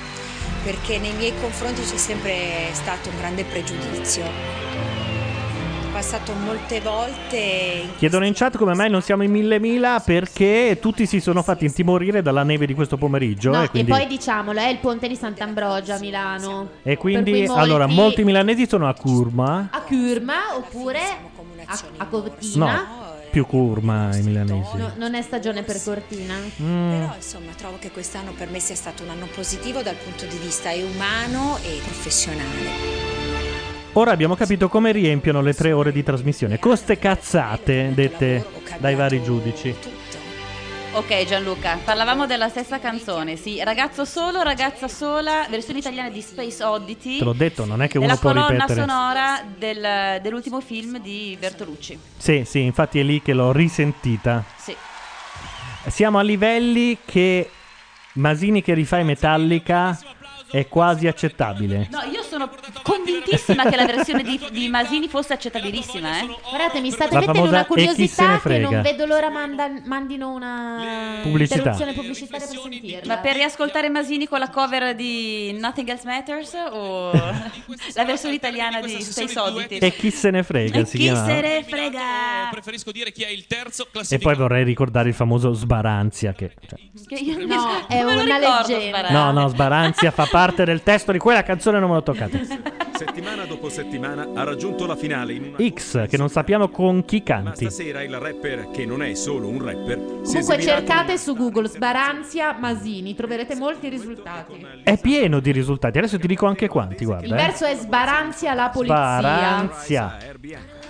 S7: perché nei miei confronti c'è sempre stato un grande pregiudizio. Ho passato molte volte
S2: Chiedono in chat come mai non siamo in mille mila perché tutti si sono fatti intimorire dalla neve di questo pomeriggio.
S3: No,
S2: e quindi,
S3: e poi diciamolo, è il ponte di Sant'Ambrogio a Milano.
S2: e quindi,
S3: molti-
S2: allora, molti milanesi sono a Curma.
S3: A Curma oppure a, a Cortina.
S2: No, più Curma i milanesi.
S3: No, non è stagione per Cortina.
S2: Mm.
S7: Però insomma trovo che quest'anno per me sia stato un anno positivo dal punto di vista e umano e professionale.
S2: Ora abbiamo capito come riempiono le tre ore di trasmissione. Coste cazzate dette dai vari giudici.
S4: Ok Gianluca, parlavamo della stessa canzone, sì, ragazzo solo, ragazza sola, versione italiana di Space Oddity.
S2: Te l'ho detto, non è che uno può
S4: colonna
S2: ripetere.
S4: sonora del- dell'ultimo film di Bertolucci.
S2: Sì, sì, infatti è lì che l'ho risentita.
S4: Sì.
S2: Siamo a livelli che Masini che rifà Metallica è quasi accettabile.
S4: No, io sono convintissima che la versione di, di Masini fosse accettabilissima, eh.
S3: Guardate, mi state
S2: La
S3: mettendo
S2: famosa
S3: una
S2: "E chi se ne
S3: curiosità che
S2: frega".
S3: non vedo l'ora manda- mandino una
S2: Pubblicità.
S3: interruzione pubblicitaria per sentirla.
S4: Ma per riascoltare Masini con la cover di Nothing Else Matters o la versione italiana di Space Oddity?
S2: E chi se ne frega
S4: E
S2: si
S4: chi
S2: chiama.
S4: se ne frega?
S10: Preferisco dire chi è il terzo
S2: E
S10: classificato.
S2: poi vorrei ricordare il famoso Sbaranzia che cioè,
S4: Che io
S3: No, è
S4: me lo
S3: una
S4: ricordo,
S3: leggenda.
S4: Sbarà.
S2: No, no, Sbaranzia fa parte del testo di quella canzone non me lo toccate.
S8: Settimana dopo settimana ha raggiunto la finale in una
S2: X che non sappiamo con chi
S8: ma
S2: canti.
S8: stasera il rapper, che non è solo un rapper,
S3: Comunque cercate su Google Sbaranzia Masini, troverete molti risultati.
S2: È pieno di risultati. Adesso ti dico anche quanti,
S3: Il
S2: guarda. Eh.
S3: verso è Sbaranzia la polizia.
S2: Sbaranzia.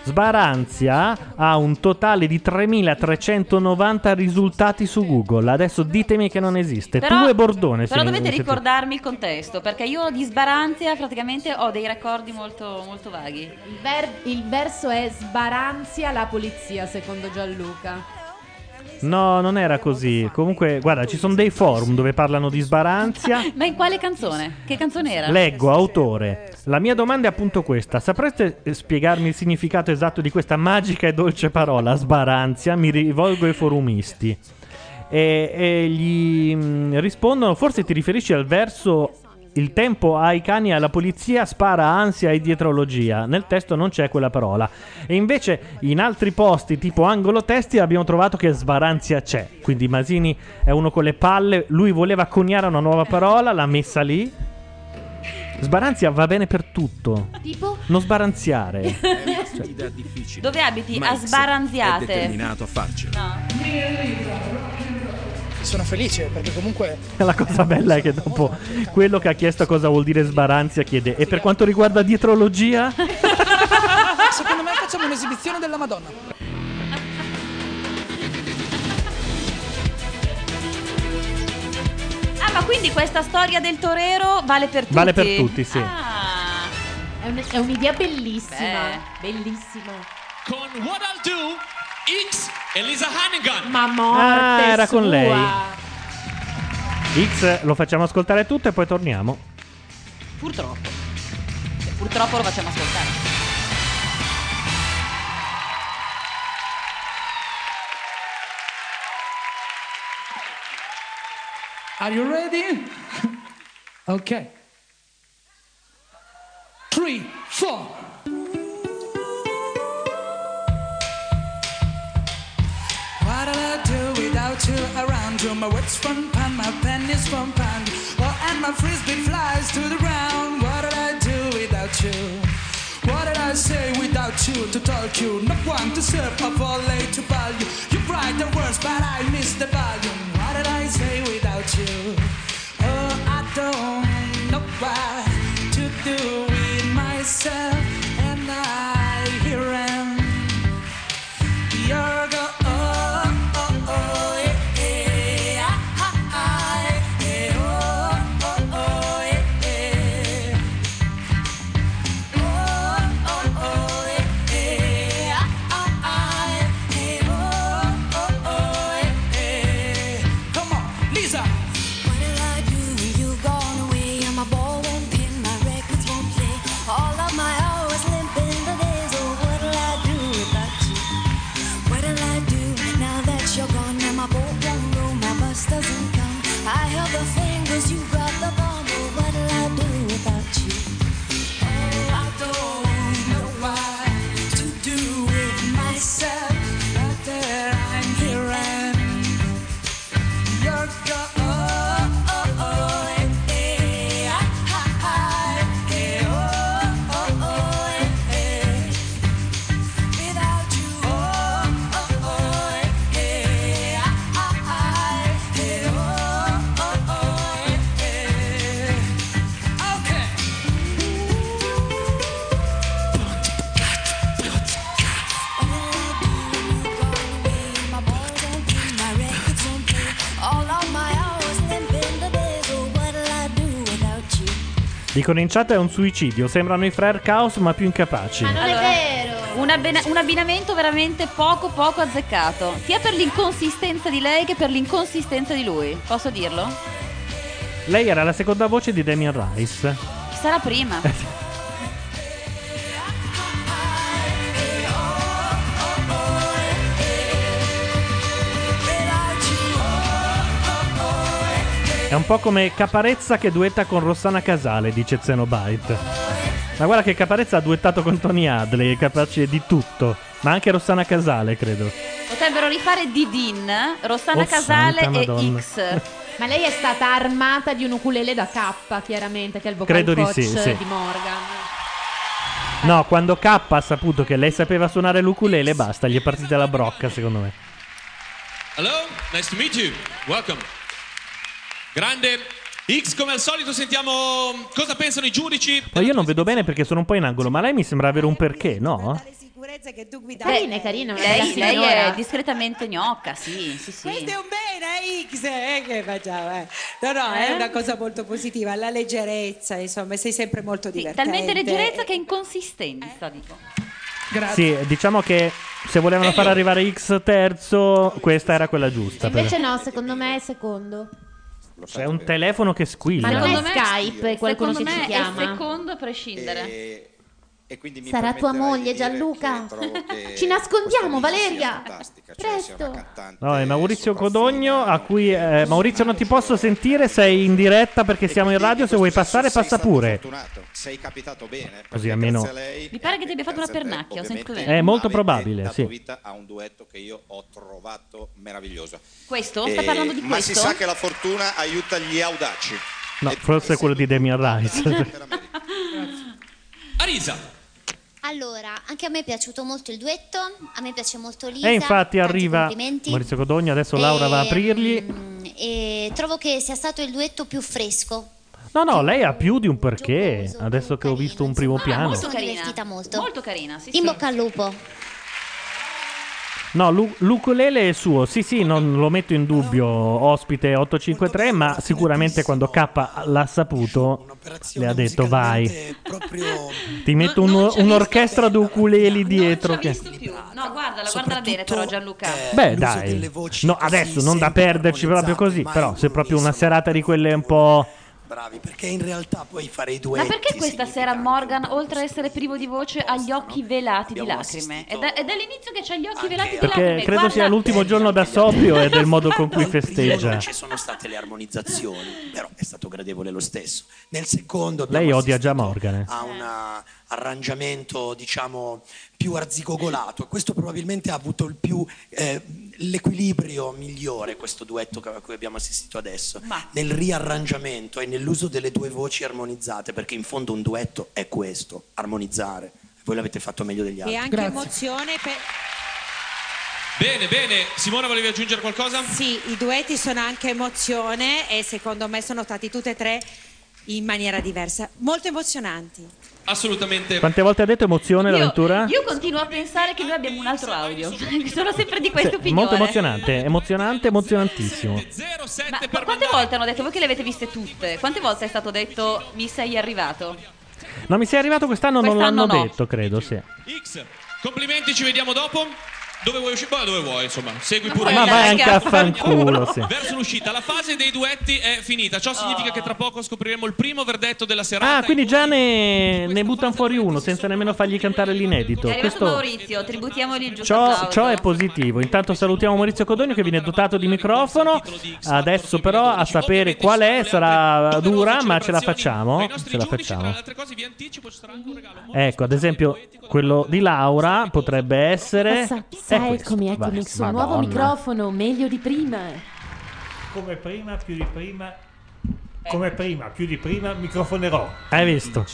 S2: Sbaranzia ha un totale di 3390 risultati su Google. Adesso ditemi che non esiste.
S4: Però-
S2: tu e Bordone.
S4: Però dovete ricordarmi il contesto, perché io di Sbaranzia praticamente ho dei ricordi molto, molto vaghi.
S3: Il, ver- il verso è Sbaranzia la polizia, secondo Gianluca.
S2: No, non era così. Comunque, guarda, ci sono dei forum dove parlano di Sbaranzia.
S4: Ma in quale canzone? Che canzone era?
S2: Leggo, autore. La mia domanda è appunto questa. Sapreste eh, spiegarmi il significato esatto di questa magica e dolce parola, sbaranzia? Mi rivolgo ai forumisti. E, e gli mm, rispondono, forse ti riferisci al verso il tempo ai cani e alla polizia spara ansia e dietrologia. Nel testo non c'è quella parola. E invece in altri posti, tipo angolo testi, abbiamo trovato che sbaranzia c'è. Quindi Masini è uno con le palle. Lui voleva coniare una nuova parola, l'ha messa lì. Sbaranzia va bene per tutto.
S3: Tipo?
S2: Non sbaranziare.
S8: Sfida difficile.
S4: Dove abiti?
S8: Ma
S4: A Sbaranziate.
S8: È determinato a farcela.
S16: Sono felice perché comunque
S2: La cosa bella è che dopo quello che ha chiesto cosa vuol dire sbaranzia chiede e per quanto riguarda dietrologia?
S16: secondo me facciamo un'esibizione della Madonna.
S4: Ah, ma quindi questa storia del torero vale per tutti?
S2: Vale per tutti, sì.
S4: Ah,
S3: È, un- è un'idea bellissima.
S4: Beh.
S3: Bellissima.
S10: Con What I'll Do, X e Lisa Hannigan.
S3: Ma morte
S2: Ah, era con
S3: sua.
S2: lei. X lo facciamo ascoltare tutto e poi torniamo.
S4: purtroppo. E purtroppo lo facciamo ascoltare.
S16: Are you ready? okay. Three, four.
S19: Did I do without you around you? My words from pan, my pen is from pan. Oh, and my frisbee flies to the ground. What did I do without you? What did I say without you to talk you? Not one to serve or for late to value. You write the words, but I miss the volume. What did I say without you? Oh, I don't know what to do with myself,
S2: Dicono in chat è un suicidio, sembrano i Frere Chaos ma più incapaci.
S3: Ma non
S4: Allora,
S3: è vero.
S4: Un, abbina- un abbinamento veramente poco poco azzeccato, sia per l'inconsistenza di lei che per l'inconsistenza di lui. Posso dirlo?
S2: Lei era la seconda voce di Damian Rice.
S4: Sarà prima.
S2: È un po' come Caparezza che duetta con Rossana Casale, dice Zenobite. Ma guarda che Caparezza ha duettato con Tony Hadley, è capace di tutto. Ma anche Rossana Casale, credo.
S4: Potrebbero rifare Didin, Rossana
S2: Oh,
S4: Casale
S2: santa
S4: e
S2: Madonna.
S4: X.
S3: Ma lei è stata armata di un ukulele da K, chiaramente, che è il vocal
S2: Credo di
S3: coach
S2: sì, sì.
S3: di Morgan.
S2: No, quando K ha saputo che lei sapeva suonare l'ukulele, basta, gli è partita la brocca, secondo me.
S10: Hello, nice to meet you. Welcome. Grande X, come al solito sentiamo cosa pensano i giudici.
S2: Poi io non vedo bene perché sono un po' in angolo, ma lei mi sembra avere un perché, no?
S3: Carina, è carina, una
S4: Lei,
S3: bella
S4: lei
S3: signora.
S4: è discretamente gnocca, sì, sì, sì.
S7: Questo è un bene, X, eh, che facciamo? eh? No, no, è
S4: Eh?
S7: una cosa molto positiva, la leggerezza, insomma, sei sempre molto divertente.
S4: Talmente leggerezza che inconsistenza, dico.
S2: Sì, diciamo che se volevano far arrivare X terzo, questa era quella giusta.
S3: Invece no, secondo me è secondo.
S2: C'è un telefono che squilla.
S3: Ma non è
S4: Secondo me-
S3: Skype, qualcuno
S4: secondo
S3: che
S4: me
S3: ci
S4: è
S3: chiama.
S4: secondo a prescindere.
S15: E, e quindi mi
S3: Sarà tua moglie
S15: di
S3: Gianluca?
S15: che
S3: Ci nascondiamo, Valeria.
S15: fantastica, cioè
S3: Presto.
S15: cantante
S2: No, è Maurizio Codogno a cui... eh, Maurizio non ti posso sentire, sei in diretta perché siamo in radio, se vuoi passare passa pure.
S15: fortunato, sei capitato bene.
S2: Così almeno-
S4: Mi pare che ti abbia fatto una pernacchia.
S2: È molto probabile, sì.
S15: vita a un duetto che io ho trovato meraviglioso.
S4: Questo?
S15: E-
S4: Stai parlando di
S15: Ma si
S4: questo?
S15: sa che la fortuna aiuta gli audaci.
S2: No, forse è quello di Damian Rice.
S10: Arisa.
S6: Allora, anche a me è piaciuto molto il duetto, a me piace molto Lisa.
S2: E infatti
S6: tanti
S2: arriva. Maurizio Codogno, adesso Laura va a aprirgli.
S6: E trovo che sia stato il duetto più fresco.
S2: No, no, lei ha più di un perché, adesso che ho visto un primo piano.
S6: Mi sono divertita molto.
S4: Molto carina, sì,
S6: In
S4: sì.
S6: bocca al lupo.
S2: No, l'u- l'ukulele è suo, sì sì, non lo metto in dubbio, ospite 853, ma sicuramente quando K l'ha saputo le ha detto vai, ti metto un- un'orchestra di ukuleli dietro. Che...
S4: No, guardala, guardala bene però Gianluca.
S2: Beh dai, no, adesso non da perderci proprio così, però se proprio una serata di quelle un po'...
S11: bravi, perché in realtà poi fare i
S4: Ma
S11: duetti
S4: perché questa sera Morgan, oltre a essere privo di voce, ha gli occhi velati di lacrime? È, da- è dall'inizio che c'ha gli occhi velati di
S2: Perché
S4: lacrime.
S2: credo
S4: Guarda-
S2: sia l'ultimo giorno da sobrio e del modo con cui
S11: Nel primo
S2: festeggia.
S11: non ci sono state le armonizzazioni, però è stato gradevole lo stesso. Nel secondo
S2: Lei odia già Morgan. eh.
S11: a un arrangiamento, diciamo, più arzigogolato. Questo probabilmente ha avuto il più eh, l'equilibrio migliore, questo duetto che- a cui abbiamo assistito adesso, nel riarrangiamento e nell'uso delle due voci armonizzate, perché in fondo un duetto è questo, armonizzare. Voi l'avete fatto meglio degli altri.
S7: E anche emozione per...
S10: Bene, bene. Simona, volevi aggiungere qualcosa?
S7: Sì, i duetti sono anche emozione e secondo me sono stati tutti e tre in maniera diversa, molto emozionanti.
S10: Assolutamente.
S2: Quante volte ha detto emozione l'avventura?
S4: Io continuo a pensare che noi abbiamo un altro audio. Sono sempre di questa
S2: Sì,
S4: opinione.
S2: molto emozionante, emozionante, emozionantissimo.
S4: Ma, ma quante volte hanno detto, voi che le avete viste tutte, quante volte è stato detto mi sei arrivato?
S2: No, mi sei arrivato quest'anno, non
S4: Quest'anno
S2: l'hanno
S4: no.
S2: detto, credo, sì.
S10: X. Complimenti, ci vediamo dopo. Dove vuoi uscire? Poi dove vuoi, insomma. Segui pure
S2: Ma vai anche a fanculo, sì.
S10: Verso l'uscita, la fase dei duetti è finita. Ciò significa che tra poco scopriremo il primo verdetto della serata.
S2: Ah, quindi già ne, ne buttano fuori uno senza nemmeno fargli cantare l'inedito.
S4: È
S2: Questo,
S4: Maurizio, tributiamogli giusto
S2: ciò, ciò è positivo. Intanto salutiamo Maurizio Codogno che viene dotato di microfono. Adesso però a sapere qual è sarà dura, ma ce la facciamo. Ce la facciamo. Ecco, ad esempio, quello di Laura potrebbe essere... Questo.
S21: com'è
S2: Vai,
S21: suo nuovo microfono, meglio di prima.
S22: Come prima, più di prima. Come prima, più di prima, microfonerò.
S2: Hai visto?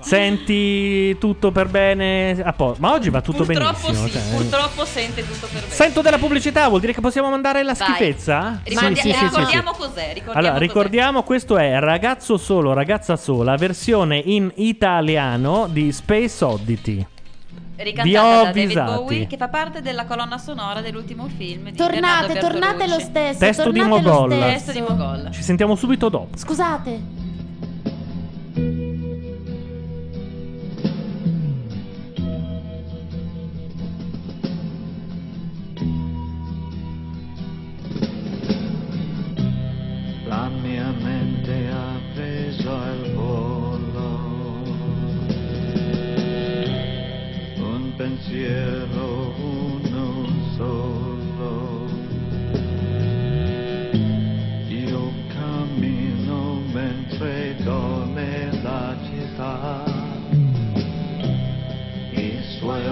S2: Senti tutto per bene a posto. Ma oggi va tutto
S4: Purtroppo
S2: benissimo.
S4: sì,
S2: cioè.
S4: purtroppo sente tutto per bene.
S2: Sento della pubblicità, vuol dire che possiamo mandare la
S4: Vai.
S2: schifezza?
S4: Ricordia-
S2: Sì, sì, sì, sì, sì.
S4: ricordiamo cos'è, ricordiamo
S2: Allora,
S4: cos'è.
S2: ricordiamo, questo è Ragazzo solo, ragazza sola, versione in italiano di Space Oddity. Vi ho
S4: Ricantata da David. Bowie che fa parte della colonna sonora dell'ultimo film di
S21: Tornate, tornate lo stesso.
S2: Testo di
S21: tornate lo
S2: Mogol.
S21: stesso.
S4: Testo di Mogol.
S2: Ci sentiamo subito dopo.
S21: Scusate.
S14: Pensiero uno solo. Io cammino mentre dorme la città, i suoi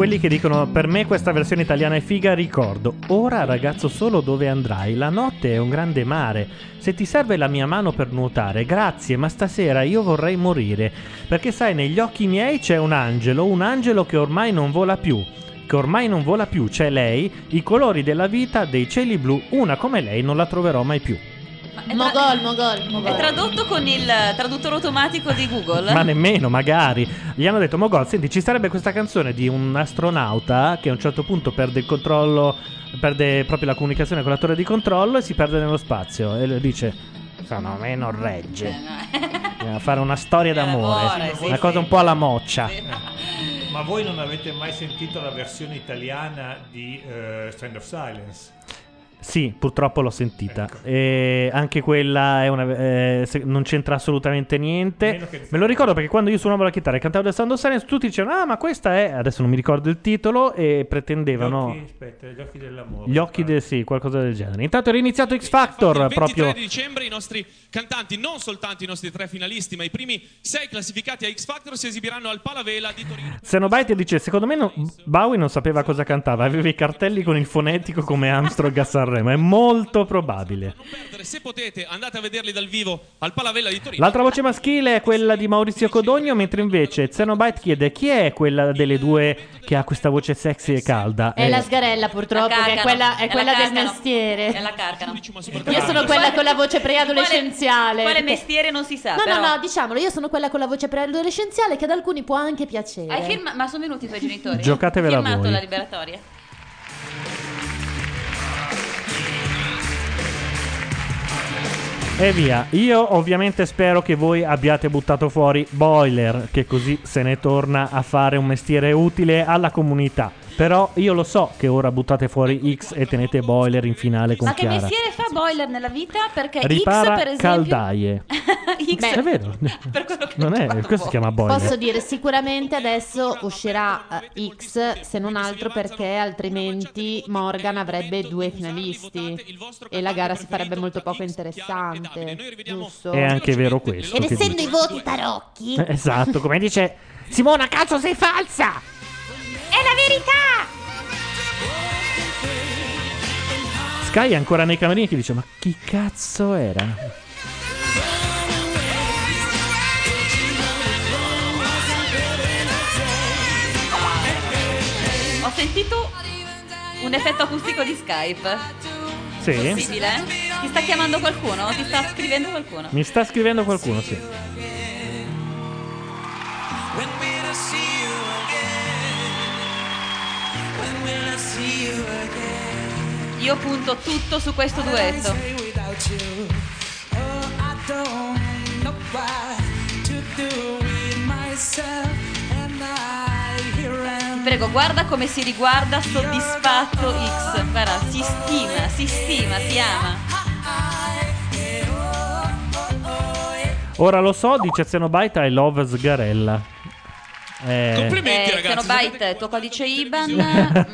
S2: quelli che dicono per me questa versione italiana è figa, ricordo. Ora ragazzo solo dove andrai? La notte è un grande mare. Se ti serve la mia mano per nuotare, grazie, ma stasera io vorrei morire. Perché sai, negli occhi miei c'è un angelo, un angelo che ormai non vola più. Che ormai non vola più, c'è lei, i colori della vita, dei cieli blu, una come lei non la troverò mai più.
S3: Mogol, mogol, mogol.
S4: È tradotto con il traduttore automatico di Google.
S2: Ma nemmeno, magari. Gli hanno detto, Mogol, senti, ci sarebbe questa canzone di un astronauta che a un certo punto perde il controllo, perde proprio la comunicazione con la torre di controllo e si perde nello spazio. E dice, secondo me non regge. Bisogna fare una storia d'amore,
S22: sì,
S2: una
S22: sì.
S2: cosa un po' alla moccia.
S22: Ma voi non avete mai sentito la versione italiana di eh, Strand of Silence?
S2: Sì, purtroppo l'ho sentita. E anche quella è una, eh, se- non c'entra assolutamente niente. Me lo ricordo perché quando io suonavo la chitarra e cantavo del Sound of Silence, tutti dicevano: Ah, ma questa è. Adesso non mi ricordo il titolo. E pretendevano.
S22: Gli occhi, aspetta, gli occhi dell'amore.
S2: Gli occhi del sì, qualcosa del genere. Intanto è riniziato X Factor.
S10: Il 23
S2: Proprio.
S10: di dicembre i nostri cantanti, non soltanto i nostri tre finalisti, ma i primi sei classificati a X Factor si esibiranno al Palavela di Torino.
S2: Xenobite dice: Secondo me non- Bowie non sapeva cosa cantava. Aveva i cartelli con il fonetico come Armstrong a Sanremo. È molto probabile.
S10: Se potete, andate a vederli dal vivo al Palavela di Torino.
S2: L'altra voce maschile è quella di Maurizio Codogno, mentre invece Xenobite chiede chi è quella delle due che ha questa voce sexy e calda.
S3: È
S2: Eh,
S3: la sgarella purtroppo,
S4: La
S3: che è quella, è
S4: È la
S3: quella del mestiere.
S4: È la carcano.
S3: Io sono quella con la voce preadolescenziale.
S4: Quale
S3: perché-
S4: mestiere non si sa.
S3: No,
S4: però.
S3: no, no, diciamolo, io sono quella con la voce preadolescenziale che ad alcuni può anche piacere.
S4: Hai firma- ma sono venuti i tuoi genitori?
S2: Giocatevela
S4: Hai firmato
S2: voi.
S4: la liberatoria?
S2: E via. Io ovviamente spero che voi abbiate buttato fuori Boiler, che così se ne torna a fare un mestiere utile alla comunità. Però io lo so che ora buttate fuori X e tenete Boiler in finale con
S4: Ma che
S2: Chiara.
S4: mestiere fa Boiler nella vita? Perché
S2: Ripara
S4: X, per esempio...
S2: caldaie.
S4: X
S2: È vero.
S4: per quello che
S2: Non è, questo si chiama Boiler.
S3: Posso dire, sicuramente adesso uscirà eh, X, se non altro perché altrimenti Morgan avrebbe due finalisti e la gara si farebbe molto poco interessante. Giusto?
S2: È anche vero questo.
S3: Ed
S2: che
S3: essendo
S2: dici.
S3: i voti tarocchi,
S2: Eh, Esatto, come dice Simona, cazzo sei falsa!
S3: È la verità!
S2: Sky è ancora nei camerini che dice ma chi cazzo era?
S4: Ho sentito un effetto acustico di Skype.
S2: Sì?
S4: Possibile? Ti sta chiamando qualcuno? Ti sta scrivendo qualcuno?
S2: Mi sta scrivendo qualcuno, sì.
S4: Io punto tutto su questo duetto. Prego, guarda come si riguarda soddisfatto X. Guarda, si stima, si stima, si ama.
S2: Ora lo so, dice Xenobite, I love Sgarella. Eh,
S10: Complimenti,
S4: Eh,
S10: ragazzi.
S4: Xenobite, tuo codice IBAN,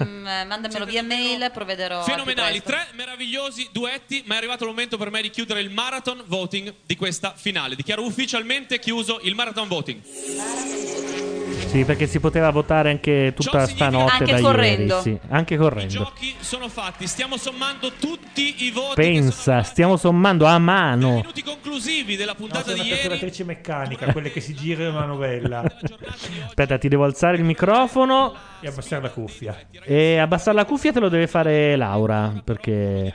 S4: mm, mandamelo via mail, provvederò.
S10: Fenomenali, tre meravigliosi duetti, ma è arrivato il momento per me di chiudere il marathon voting di questa finale. Dichiaro ufficialmente chiuso il marathon voting.
S2: Sì, perché si poteva votare anche tutta stanotte
S10: Anche
S2: da
S10: correndo.
S2: ieri. Sì, anche correndo.
S10: Chi sono fatti? Stiamo sommando tutti i voti
S2: Pensa, stiamo sommando a mano.
S10: conclusivi della
S22: No,
S10: puntata
S22: sei
S10: di
S22: una
S10: ieri.
S22: calcolatrice meccanica, quelle che si girano una novella.
S2: Aspetta, ti devo alzare il microfono
S22: E abbassare la cuffia.
S2: e abbassare la cuffia te lo deve fare Laura, perché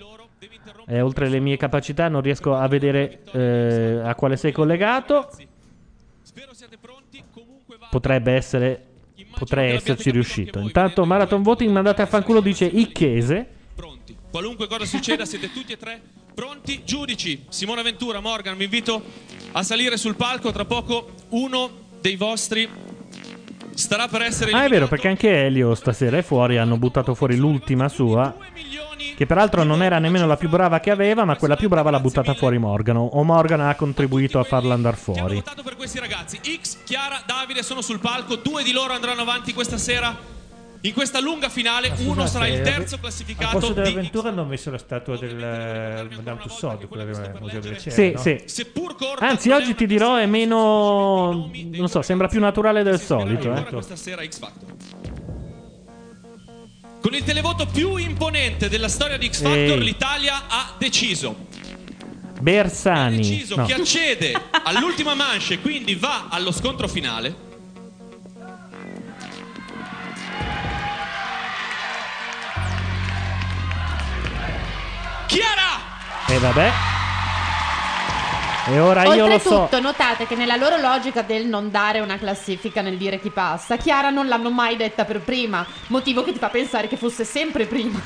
S2: eh, oltre le mie capacità non riesco a vedere eh, a quale sei collegato. Potrebbe essere potrei esserci riuscito. Intanto Marathon Voting mandate a fanculo dice Icchese.
S10: Qualunque cosa succeda, siete tutti e tre pronti. Giudici, Simona Ventura, Morgan, vi invito a salire sul palco. Tra poco uno dei vostri starà per essere
S2: Ah, è vero, perché anche Elio stasera è fuori. Hanno buttato fuori l'ultima sua. Che peraltro non era nemmeno la più brava che aveva, ma quella più brava l'ha buttata fuori Morgan. O Morgan ha contribuito a farla andare fuori.
S10: per questi ragazzi. X, Chiara, Davide sono sul palco. Due di loro andranno avanti questa sera. In questa lunga finale, uno sarà il terzo
S22: Al
S10: classificato
S22: posto
S10: di
S22: dell'avventura hanno messo la statua del eh, Madame Tussauds, quella del Museo delle
S2: Sì,
S22: Cere, no?
S2: sì. Anzi, oggi ti dirò è meno. Non so, sembra più naturale del solito. Eh.
S10: questa sera X Factor. Con il televoto più imponente della storia di X Factor,
S2: Ehi.
S10: l'Italia ha deciso.
S2: Bersani.
S10: deciso
S2: No.
S10: chi accede all'ultima manche e quindi va allo scontro finale. Chiara!
S2: E vabbè. E ora io lo so.
S3: Oltretutto, notate che nella loro logica del non dare una classifica nel dire chi passa, Chiara non l'hanno mai detta per prima, motivo che ti fa pensare che fosse sempre prima.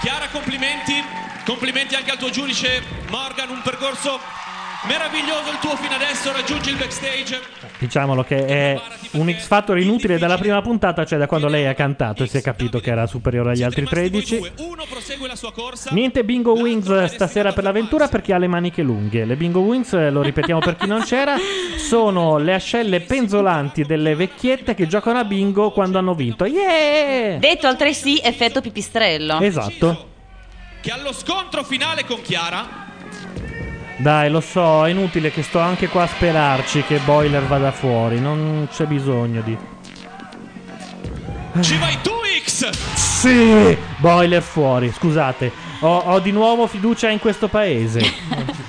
S10: Chiara, complimenti. Complimenti anche al tuo giudice Morgan, un percorso meraviglioso il tuo fino adesso, raggiungi il backstage.
S2: Diciamolo che è un X Factor inutile dalla prima puntata, cioè da quando lei ha cantato e si è capito che era superiore agli altri 13.
S10: Uno prosegue la sua corsa.
S2: Niente Bingo Wings stasera per l'avventura per chi ha le maniche lunghe. Le Bingo Wings, lo ripetiamo per chi non c'era, sono le ascelle penzolanti delle vecchiette che giocano a bingo quando hanno vinto. Yeah!
S4: Detto altresì effetto pipistrello.
S2: Esatto.
S10: Che allo scontro finale con Chiara
S2: Dai, lo so, è inutile che sto anche qua a sperarci che Boiler vada fuori, non c'è bisogno di...
S10: ci vai tu X.
S2: Sì! Boiler fuori, scusate. Ho, ho di nuovo fiducia in questo paese.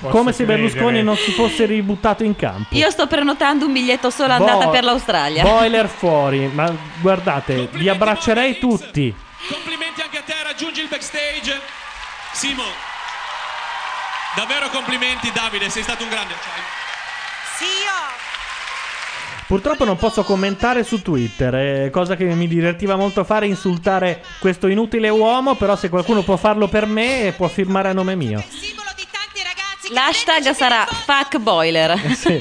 S2: Come se Berlusconi
S22: credere.
S2: non si fosse ributtato in campo.
S4: Io sto prenotando un biglietto solo
S2: Bo-
S4: andata per l'Australia.
S2: Boiler fuori, ma guardate, vi abbraccerei tutti.
S10: Complimenti anche a te, raggiungi il backstage. Simo. Davvero complimenti Davide, sei stato un grande.
S2: Purtroppo non posso commentare su Twitter, è cosa che mi divertiva molto fare, insultare questo inutile uomo, però se qualcuno può farlo per me può firmare a nome mio.
S4: L'hashtag sarà fuck boiler.
S2: Eh, sì.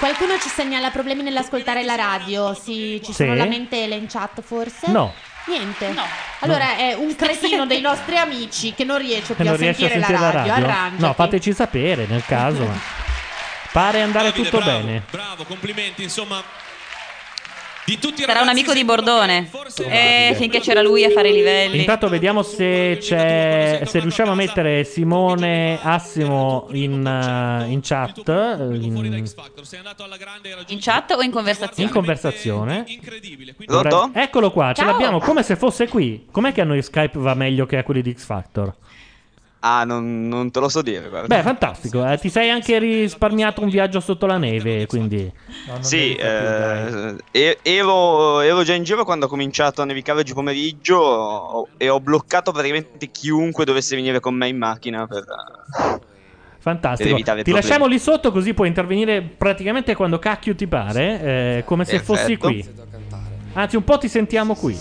S3: Qualcuno ci segnala problemi nell'ascoltare la radio. Sì, ci sono
S2: Sì.
S3: lamentele in chat forse?
S2: No.
S3: Niente. Allora è un cretino dei nostri amici che non riesce più
S2: non
S3: a
S2: riesce a
S3: sentire,
S2: sentire
S3: la radio. Arrangiati.
S2: No, fateci sapere nel caso. Pare andare
S10: Davide,
S2: tutto
S10: bravo,
S2: bene.
S10: Bravo, complimenti, insomma. Di tutti i
S4: Sarà un amico di Bordone. Eh, finché c'era lui a fare i livelli.
S2: Intanto vediamo se c'è se riusciamo a mettere Simone Assimo in, eh, in chat eh, in,
S4: In chat o in conversazione?
S2: in conversazione. Dovrebbe- Eccolo qua, ce
S4: Ciao.
S2: l'abbiamo come se fosse qui. Com'è che a noi Skype va meglio che a quelli di X Factor?
S23: Ah, non, non te lo so dire, guarda.
S2: Beh, fantastico, eh, ti sei anche risparmiato un viaggio sotto la neve, quindi
S23: Sì, eh, e- ero, ero già in giro quando ha cominciato a nevicare oggi pomeriggio ho- e ho bloccato praticamente chiunque dovesse venire con me in macchina per...
S2: Fantastico. Ti
S23: problemi.
S2: lasciamo lì sotto così puoi intervenire praticamente quando cacchio ti pare, eh, come se
S23: Perfetto.
S2: fossi qui. Anzi, un po' ti sentiamo qui.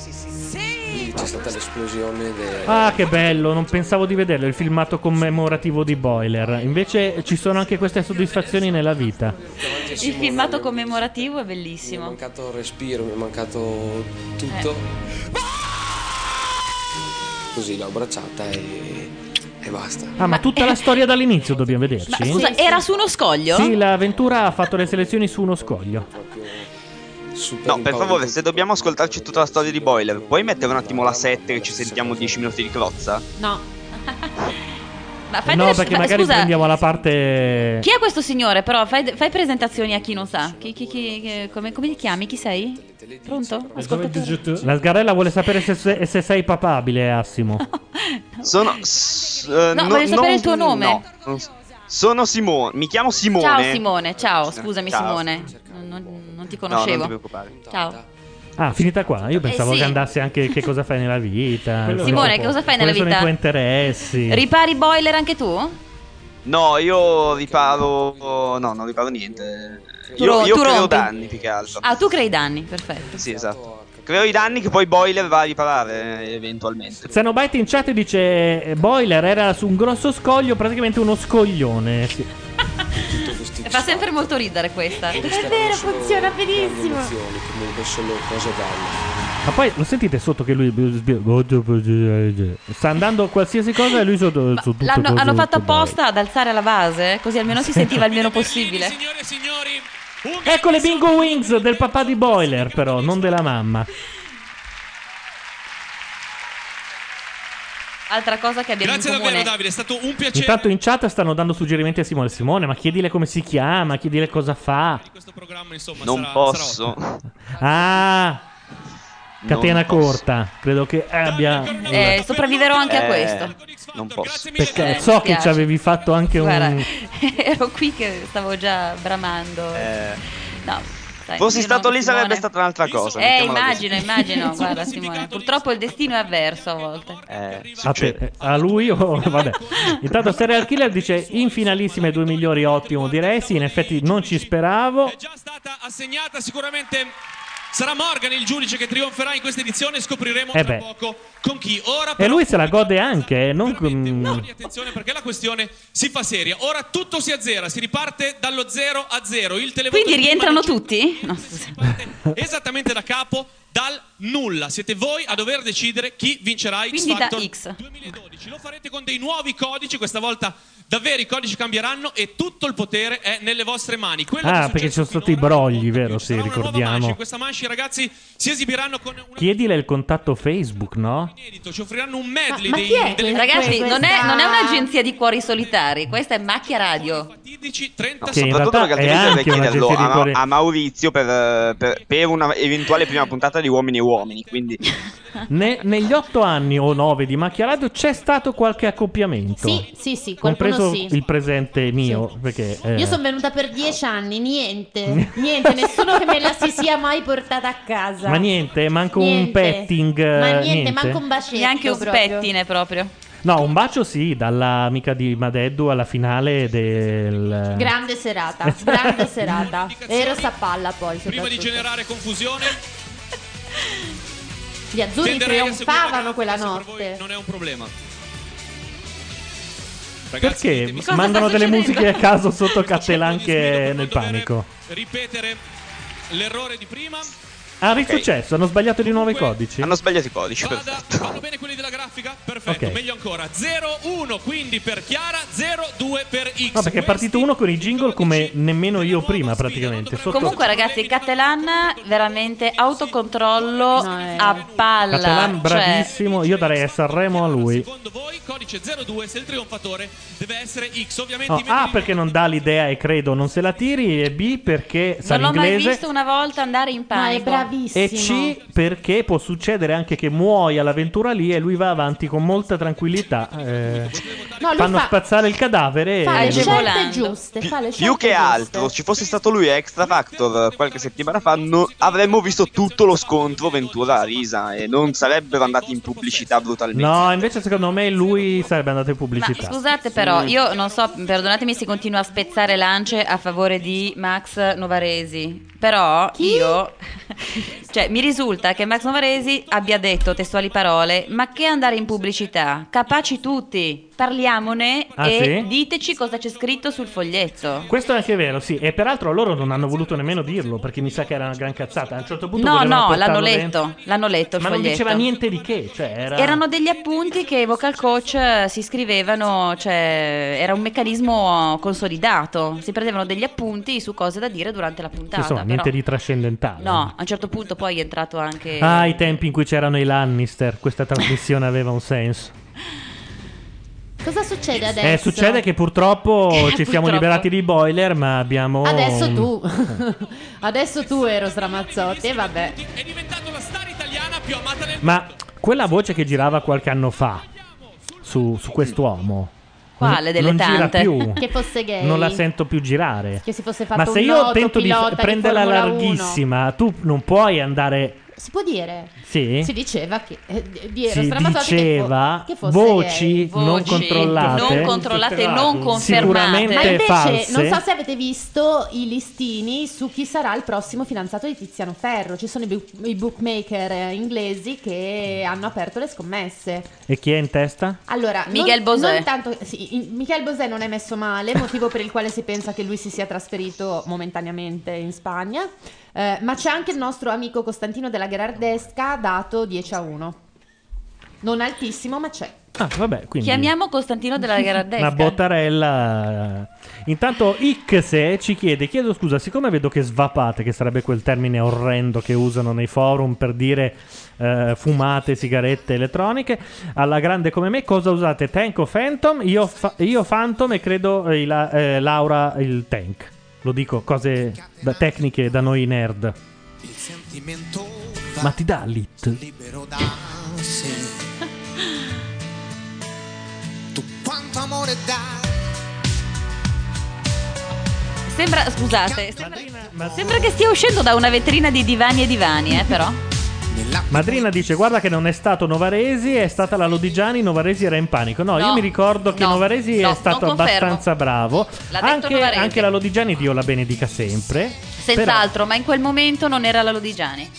S24: C'è stata l'esplosione de-
S2: Ah, che bello, non pensavo di vederlo, il filmato commemorativo di Boiler. Invece ci sono anche queste soddisfazioni nella vita.
S4: Il filmato commemorativo è
S24: Mi è
S4: bellissimo.
S24: mancato il respiro, mi è mancato tutto. Così l'ho abbracciata e, e basta.
S2: Ah, ma tutta la storia dall'inizio dobbiamo vederci?
S4: Ma scusa, era su uno scoglio?
S2: Sì, l'avventura ha fatto le selezioni su uno scoglio.
S23: No, per favore, se dobbiamo ascoltarci tutta la storia di Boiler, puoi mettere un attimo la 7 che ci sentiamo 10 minuti di crozza?
S4: No. Ma
S2: Eh
S4: fai
S2: no,
S4: delle-
S2: perché
S4: ma
S2: magari
S4: scusa,
S2: prendiamo la parte.
S4: Chi è questo signore? Però fai, fai presentazioni a chi non sa. Chi, chi- chi- come, come ti chiami? Chi sei? Pronto? Ascoltatore.
S2: La sgarella vuole sapere se, se- se sei papabile, Assimo.
S23: Sono. s- eh,
S4: No, voglio sapere
S23: non-
S4: il tuo nome.
S23: no, sono Simone, mi chiamo Simone.
S4: Ciao Simone, ciao, scusami
S23: Ciao.
S4: Simone. Non, non- ti
S23: No,
S4: conoscevo.
S23: non ti preoccupare.
S4: Ciao.
S2: Ah, finita qua. Io pensavo
S4: Eh, sì.
S2: che andasse anche che cosa fai nella vita.
S4: Simone, che cosa fai
S2: Quali
S4: nella
S2: sono
S4: vita?
S2: i tuoi interessi?
S4: Ripari boiler anche tu?
S23: No, io riparo. No, non riparo niente.
S4: Tu
S23: Io,
S4: ro-
S23: io
S4: tu
S23: creo
S4: rompi?
S23: danni più che altro.
S4: Ah, tu crei danni, perfetto.
S23: Sì, esatto. Creo i danni che poi Boiler va a riparare eh, eventualmente.
S2: Xenobite in chat dice eh, Boiler era su un grosso scoglio, praticamente uno scoglione. Sì.
S4: Fa sempre molto ridere questa.
S24: È
S3: vero, funziona benissimo.
S24: comunque sono cose belle.
S2: Ma poi lo sentite sotto che lui sta andando qualsiasi cosa e lui sotto, su tutte
S4: hanno fatto apposta ad alzare la base, così almeno si sentiva il meno possibile.
S2: belle. Ecco le bingo wings del papà di Boiler, però, non della mamma.
S4: Altra cosa che abbiamo
S10: Grazie
S4: in comune.
S10: davvero Davide, è stato un piacere.
S2: Intanto in chat stanno dando suggerimenti a Simone. Simone, ma chiedile come si chiama, chiedile cosa fa.
S23: Non posso.
S2: Ah, catena corta. Credo che abbia.
S4: Eh, sopravviverò anche a
S23: Eh,
S4: questo.
S23: Non posso.
S2: Perché
S4: Eh,
S2: so che ci avevi fatto anche
S4: Guarda,
S2: un.
S4: ero qui che stavo già bramando. No, dai,
S23: Fossi stato lì
S4: Simone.
S23: sarebbe stata un'altra cosa.
S4: Eh,
S23: mettiamola così.
S4: immagino, immagino. Guarda, Simone, purtroppo il destino è avverso a volte.
S23: Eh,
S2: A, te- eh, a lui o vabbè. Intanto Serial Killer dice in finalissima i due migliori, ottimo direi. Sì, in effetti non ci speravo.
S10: assegnata sicuramente sarà Morgan il giudice che trionferà in questa edizione scopriremo
S2: Eh
S10: tra poco con chi. Ora
S2: E lui se la gode anche, eh, non con-
S10: attenzione perché la questione si fa seria. Ora tutto si azzera si riparte dallo 0 a 0 il televoto
S4: Quindi rientrano tutti? No,
S10: esattamente da capo dal nulla. Siete voi a dover decidere chi vincerà X
S4: Quindi da
S10: Factor
S4: X.
S10: 2012 lo farete con dei nuovi codici questa volta davvero i codici cambieranno e tutto il potere è nelle vostre mani Quello
S2: Ah, perché ci sono stati i brogli, vero? Sì,
S10: in
S2: ricordiamo.
S10: questa manche i ragazzi si esibiranno con un
S2: Chiedile il contatto Facebook, no?
S10: inedito ci offriranno un medley
S4: Ma
S10: dei,
S4: chi è?
S10: delle
S4: Ragazzi,
S10: questa-
S4: non è, non è un'agenzia di cuori solitari, questa è macchia radio.
S23: No,
S2: Che in
S23: soprattutto dovrei
S2: anche
S23: chiederlo
S2: un'agenzia di
S23: a,
S2: cuori-
S23: a Maurizio per, per- per una eventuale prima puntata di Uomini e Uomini. Quindi
S2: Ne- negli otto anni o nove di Macchia Radio c'è stato qualche accoppiamento.
S3: Sì, sì, sì, qualcuno
S2: Compreso
S3: sì.
S2: il presente mio, perché... eh,
S3: Io sono venuta per dieci anni, niente, niente, nessuno che me la si sia mai portata a casa.
S2: Ma niente, manco un
S3: Niente.
S2: petting.
S3: Ma
S2: eh,
S3: niente, manco un bacetto
S4: Neanche un
S3: proprio.
S4: pettine proprio.
S2: No, un bacio sì, dall'amica di Madeddu alla finale del...
S3: Grande serata, grande serata. Ero palla poi.
S10: prima di generare confusione
S3: Gli azzurri
S10: a
S3: trionfavano quella notte.
S10: non è un problema Ragazzi,
S2: Perché
S10: ditemi-
S2: mandano delle musiche a caso sotto Cattelan che nel panico?
S10: ripetere l'errore di prima
S2: Ah, risuccesso, hanno sbagliato di nuovo i codici?
S23: hanno sbagliato i codici.
S10: vanno bene quelli della grafica perfetto
S2: Ok.
S10: meglio ancora 0-1 quindi per Chiara 0-2 per X
S2: No, perché è partito uno con i jingle come nemmeno io prima, praticamente. Sotto...
S4: Comunque, ragazzi, Catalan veramente autocontrollo a palla.
S2: Catalan
S4: cioè,
S2: bravissimo, io darei a Sanremo a lui.
S10: codice 02 se il trionfatore deve essere X ovviamente
S2: No, A perché non dà l'idea e credo non se la tiri e B perché sa
S4: non l'ho mai visto una volta andare in panico.
S3: Bravissimo.
S2: e C perché può succedere anche che muoia all'avventura lì e lui va avanti con molta tranquillità. eh,
S3: No, lui
S2: fanno
S3: fa-
S2: spazzare il cadavere
S3: Fa
S2: e...
S3: le scelte giuste, fa le
S23: più
S3: scelte
S23: che altro, ci fosse stato lui a Extra Factor qualche settimana fa, no- avremmo visto tutto lo scontro Ventura-Risa e non sarebbero andati in pubblicità brutalmente.
S2: No, invece secondo me lui sarebbe andato in
S4: Ma
S2: pubblicità.
S4: scusate però, io non so, perdonatemi se continuo a spezzare lance a favore di Max Novaresi, però io, cioè mi risulta che Max Novaresi abbia detto testuali parole, ma che andare in pubblicità? Capaci tutti, parliamone
S2: Ah,
S4: e
S2: sì?
S4: diteci cosa c'è scritto sul foglietto.
S2: Questo è anche vero, sì. E peraltro loro non hanno voluto nemmeno dirlo perché mi sa che era una gran cazzata. A un certo punto
S4: No, no, l'hanno
S2: dentro.
S4: letto, l'hanno letto il
S2: Ma non
S4: foglietto.
S2: diceva niente di che. Cioè, era...
S4: Erano degli appunti che i vocal coach eh, si scrivevano, cioè era un meccanismo consolidato. Si prendevano degli appunti su cose da dire durante la puntata.
S2: Insomma,
S4: però-
S2: niente di trascendentale.
S4: No, a un certo punto poi è entrato anche.
S2: Ah, i tempi in cui c'erano i Lannister, questa trasmissione aveva un senso.
S3: Cosa succede adesso?
S2: Eh, succede che purtroppo ci siamo
S3: Purtroppo.
S2: liberati di boiler, ma abbiamo.
S3: Adesso tu. Adesso tu, Eros Ramazzotti. E vabbè.
S2: Ma quella voce che girava qualche anno fa su, su quest'uomo.
S4: Quale
S2: non-
S4: delle
S2: non gira
S4: tante?
S2: più.
S3: Che fosse gay.
S2: Non la sento più girare.
S3: Che si fosse fatto
S2: Ma se io tento di prenderla
S3: Formula 1.
S2: larghissima, tu non puoi andare.
S3: Si può dire?
S2: Sì?
S3: Si diceva che eh, di
S2: Si diceva
S3: che, fo- che fosse
S2: voci
S3: gay.
S2: non controllate,
S4: non controllate e non confermate.
S3: Ma invece
S2: false.
S3: non so se avete visto i listini su chi sarà il prossimo fidanzato di Tiziano Ferro. Ci sono i, bu- i bookmaker eh, inglesi che hanno aperto le scommesse.
S2: E chi è in testa?
S3: Allora,
S4: Miguel Bosé.
S3: non tanto- sì, in- Michel Bosé non è messo male, motivo per il quale si pensa che lui si sia trasferito momentaneamente in Spagna. Eh, ma c'è anche il nostro amico Costantino della Gherardesca, dato 10 a 1. Non altissimo, ma c'è.
S2: Ah, vabbè, quindi
S4: Chiamiamo Costantino della Gherardesca.
S2: una bottarella. Intanto Ixe ci chiede, chiedo scusa, siccome vedo che svapate, che sarebbe quel termine orrendo che usano nei forum per dire eh, fumate, sigarette elettroniche, alla grande come me, cosa usate? Tank o Phantom? Io, fa- io Phantom e credo eh, la- eh, Laura il Tank. Lo dico, cose da- tecniche da noi nerd.
S19: Il sentimento
S2: Ma ti dà lit?
S19: libero da sé. Tu quanto amore dai.
S4: Sembra, scusate, sembra, sembra che stia uscendo da una vetrina di divani e divani, eh, però.
S2: Madrina dice: Guarda che non è stato Novaresi, è stata la Lodigiani. Novaresi era in panico. No,
S4: No,
S2: io mi ricordo che
S4: no,
S2: Novaresi
S4: no,
S2: è stato abbastanza bravo. Anche, anche la Lodigiani, Dio la benedica sempre.
S4: Senz'altro, ma in quel momento non era la Lodigiani.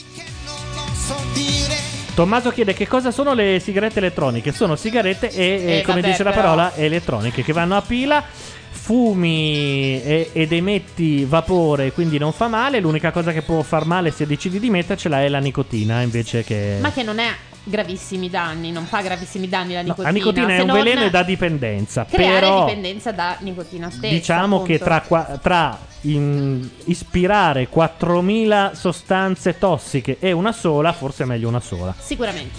S2: Tommaso chiede che cosa sono le sigarette elettroniche. Sono sigarette e, e,
S4: Eh,
S2: come
S4: vabbè,
S2: dice la
S4: però.
S2: parola, elettroniche che vanno a pila. Fumi e- ed emetti vapore, quindi non fa male. L'unica cosa che può far male se decidi di mettercela è la nicotina invece che.
S3: Ma che non è gravissimi danni, non fa gravissimi danni la
S2: No,
S3: nicotina.
S2: la nicotina è un veleno e dà dipendenza.
S3: creare
S2: però
S3: dipendenza da nicotina stessa.
S2: diciamo che
S3: appunto.
S2: tra, qua- tra in- ispirare 4000 sostanze tossiche e una sola, forse è meglio una sola.
S3: Sicuramente.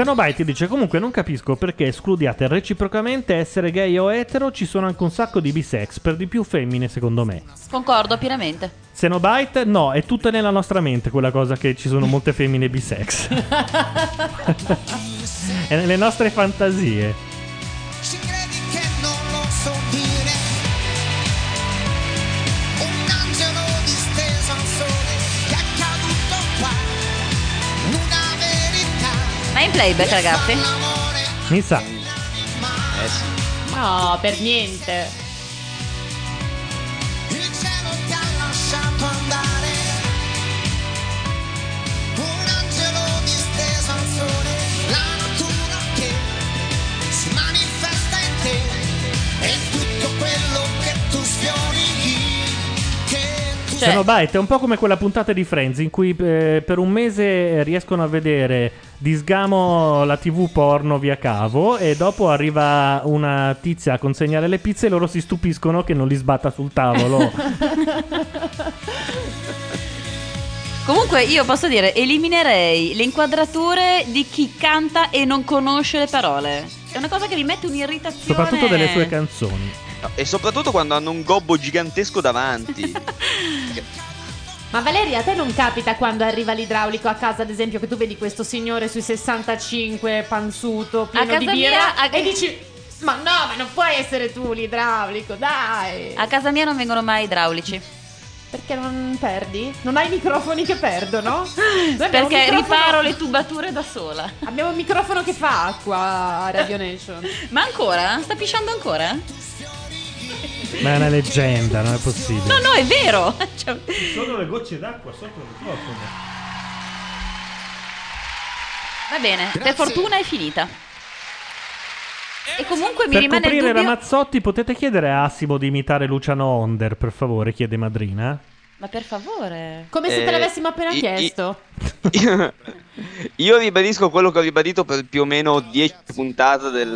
S2: Xenobite dice comunque non capisco perché escludiate reciprocamente essere gay o etero, ci sono anche un sacco di bisex, per di più femmine secondo me.
S4: Concordo pienamente.
S2: Xenobite no, è tutta nella nostra mente quella cosa che ci sono molte femmine bisex. è nelle nostre fantasie.
S19: Ci credi è
S4: in playback, ragazzi?
S2: Mi sa.
S24: Eh sì.
S3: No, per niente.
S4: Cioè-
S2: Xenobite è un po' come quella puntata di Friends in cui eh, per un mese riescono a vedere di sgamo la tv porno via cavo e dopo arriva una tizia a consegnare le pizze e loro si stupiscono che non li sbatta sul tavolo.
S4: Comunque io posso dire, eliminerei le inquadrature di chi canta e non conosce le parole. È una cosa che mi mette un'irritazione.
S2: soprattutto delle sue canzoni.
S23: No, E soprattutto quando hanno un gobbo gigantesco davanti.
S3: Ma Valeria, a te non capita quando arriva l'idraulico a casa, ad esempio, che tu vedi questo signore sui 65 panzuto, pieno
S4: A
S3: di birra
S4: mia, a-
S3: e dici "Ma no, ma non puoi essere tu l'idraulico, dai".
S4: A casa mia non vengono mai idraulici.
S3: Perché non perdi? Non hai microfoni che perdono?
S4: Perché
S3: microfono-
S4: riparo le tubature da sola.
S3: Abbiamo un microfono che fa acqua a Radio Nation.
S4: Ma ancora? Sta pisciando ancora?
S2: Ma è una leggenda, non è possibile.
S4: No, no, è vero. Cioè,
S22: Sono le gocce d'acqua sopra il microfono.
S4: va bene, per fortuna è finita. E comunque mi
S2: Per
S4: rimane il dubbio.
S2: Ramazzotti potete chiedere a Assimo di imitare Luciano Onder, per favore, chiede Madrina.
S4: Ma per favore.
S3: Come se te
S23: Eh,
S3: l'avessimo appena
S23: i- i-
S3: chiesto.
S23: Io ribadisco quello che ho ribadito per più o meno 10 puntate del-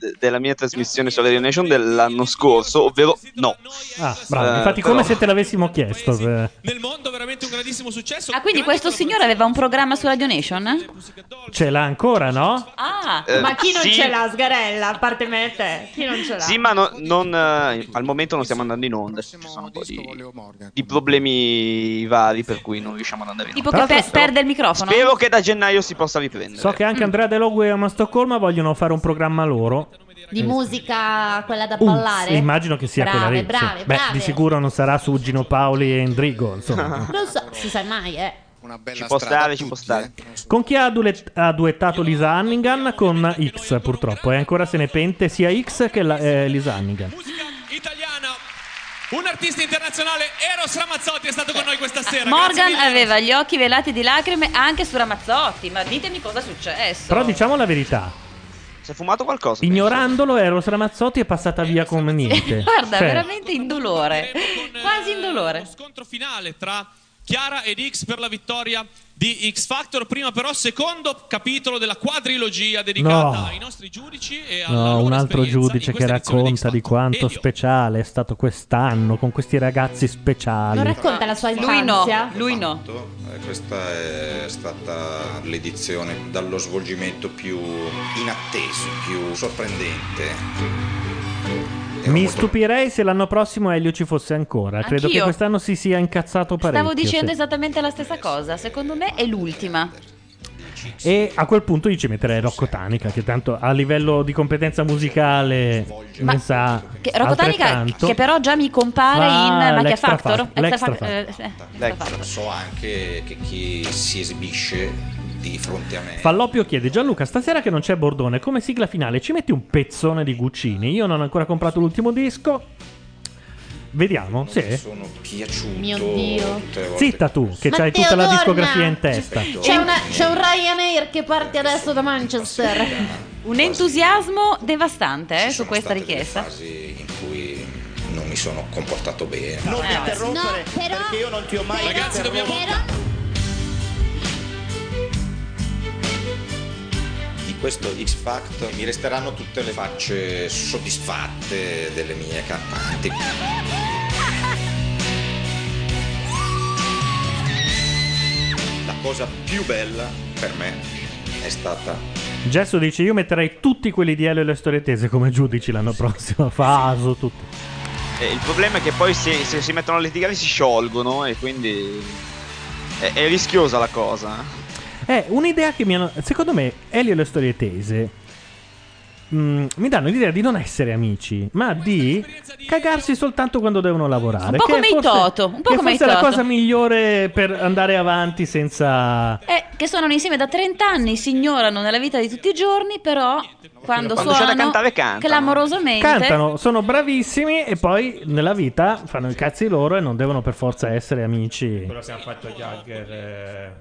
S23: de- della mia trasmissione su Radio Nation dell'anno scorso, ovvero no.
S2: Ah, bravo.
S23: Eh,
S2: Infatti,
S23: però-
S2: come se te l'avessimo chiesto. eh.
S10: Nel mondo veramente un grandissimo successo.
S4: Ah, quindi questo signore aveva un programma su Radio Nation?
S2: Ce l'ha ancora, no?
S4: Ah,
S23: Eh,
S3: Ma chi non
S23: sì.
S3: ce l'ha, Sgarella? A parte me e te, chi non ce l'ha?
S23: Sì, ma no- non, eh, al momento non stiamo andando in onda. Ci sono un po' di, di problemi vari per cui non riusciamo ad andare in
S4: tipo
S23: onda.
S4: che pe- perde il microfono?
S23: Spero che da gennaio si possa riprendere.
S2: So che anche Andrea De Logo e Ama Stoccolma vogliono fare un programma loro.
S3: Di musica, quella da
S2: Uh,
S3: ballare?
S2: immagino che sia
S3: brave,
S2: quella lì.
S3: Brave,
S2: sì.
S3: brave,
S2: Beh, di sicuro non sarà su Gino Paoli e Endrigo. Insomma.
S3: Non so, si sa mai, eh.
S23: Ci può stare, ci può stare.
S2: Con chi ha, due- ha duettato Lisa Hannigan? Con X, purtroppo. E ancora se ne pente sia X che la- eh, Lisa Hannigan.
S10: Un artista internazionale, Eros Ramazzotti, è stato con noi questa sera.
S4: Morgan aveva gli occhi velati di lacrime anche su Ramazzotti, ma ditemi cosa è successo.
S2: Però diciamo la verità.
S23: Si è fumato qualcosa?
S2: Ignorandolo, Eros Ramazzotti è passata via come niente.
S4: Guarda,
S2: Cioè,
S4: veramente indolore. Quasi indolore.
S10: scontro finale tra Chiara ed X per la vittoria di X Factor. Prima però secondo capitolo della quadrilogia dedicata
S2: No.
S10: ai nostri giudici e alla
S2: No, un altro giudice che
S10: edizione di
S2: racconta di quanto speciale è stato quest'anno con questi ragazzi speciali.
S3: Non racconta la sua
S4: Lui no,
S3: infanzia?
S4: lui no.
S15: Eh, questa è stata l'edizione dallo svolgimento più inatteso, più sorprendente.
S2: Mi stupirei se l'anno prossimo Elio ci fosse ancora. Credo
S4: Anch'io.
S2: che quest'anno si sia incazzato parecchio.
S4: Stavo dicendo
S2: sì.
S4: esattamente la stessa cosa. Secondo me è l'ultima.
S2: E a quel punto io ci metterei Rocco Tanica, che tanto a livello di competenza musicale ne sa.
S4: Che, Rocco Tanica, che però già mi compare in Macchia
S2: l'extra
S4: Factor.
S2: fact-
S4: Extra
S2: l'extra
S4: fac- eh, factor.
S15: So anche che chi si esibisce di fronte a me
S2: Falloppio chiede Gianluca, stasera che non c'è Bordone, come sigla finale ci metti un pezzone di Guccini? Io non ho ancora comprato l'ultimo disco. Vediamo, sì.
S15: sono piaciuto
S3: Mio Dio.
S2: Zitta tu, che c'hai
S3: Matteo
S2: tutta la discografia in testa.
S3: C'è, una- c'è un Ryanair che parte adesso da Manchester.
S4: Un entusiasmo devastante eh, su questa richiesta.
S15: fasi in cui non mi sono comportato bene
S11: Non mi
S4: Eh,
S11: interrompere, perché io non ti ho mai
S10: Ragazzi, dobbiamo.
S15: di questo X Factor mi resteranno tutte le facce soddisfatte delle mie cantanti la cosa più bella per me è stata
S2: Gesso dice: Io metterei tutti quelli di Elio e le storie tese come giudici l'anno prossimo. Faso, tutti.
S23: Eh, il problema è che poi se, se si mettono a litigare si sciolgono e quindi è, è rischiosa la cosa.
S2: È un'idea che mi hanno. Secondo me, Elio e le storie tese. mm, mi danno l'idea di non essere amici, ma di cagarsi soltanto quando devono lavorare.
S4: Un po' come i
S2: forse-
S4: Toto, un po'
S2: che
S4: come i
S2: forse è la
S4: Toto.
S2: cosa migliore per andare avanti senza.
S4: Eh, che suonano insieme da 30 anni, si ignorano nella vita di tutti i giorni, però quando,
S2: Quando c'è da
S4: suonano
S2: cantare, cantano.
S4: clamorosamente
S2: Cantano, sono bravissimi e poi nella vita fanno i cazzi loro e non devono per forza essere amici.
S22: Quello che hanno fatto Jagger eh,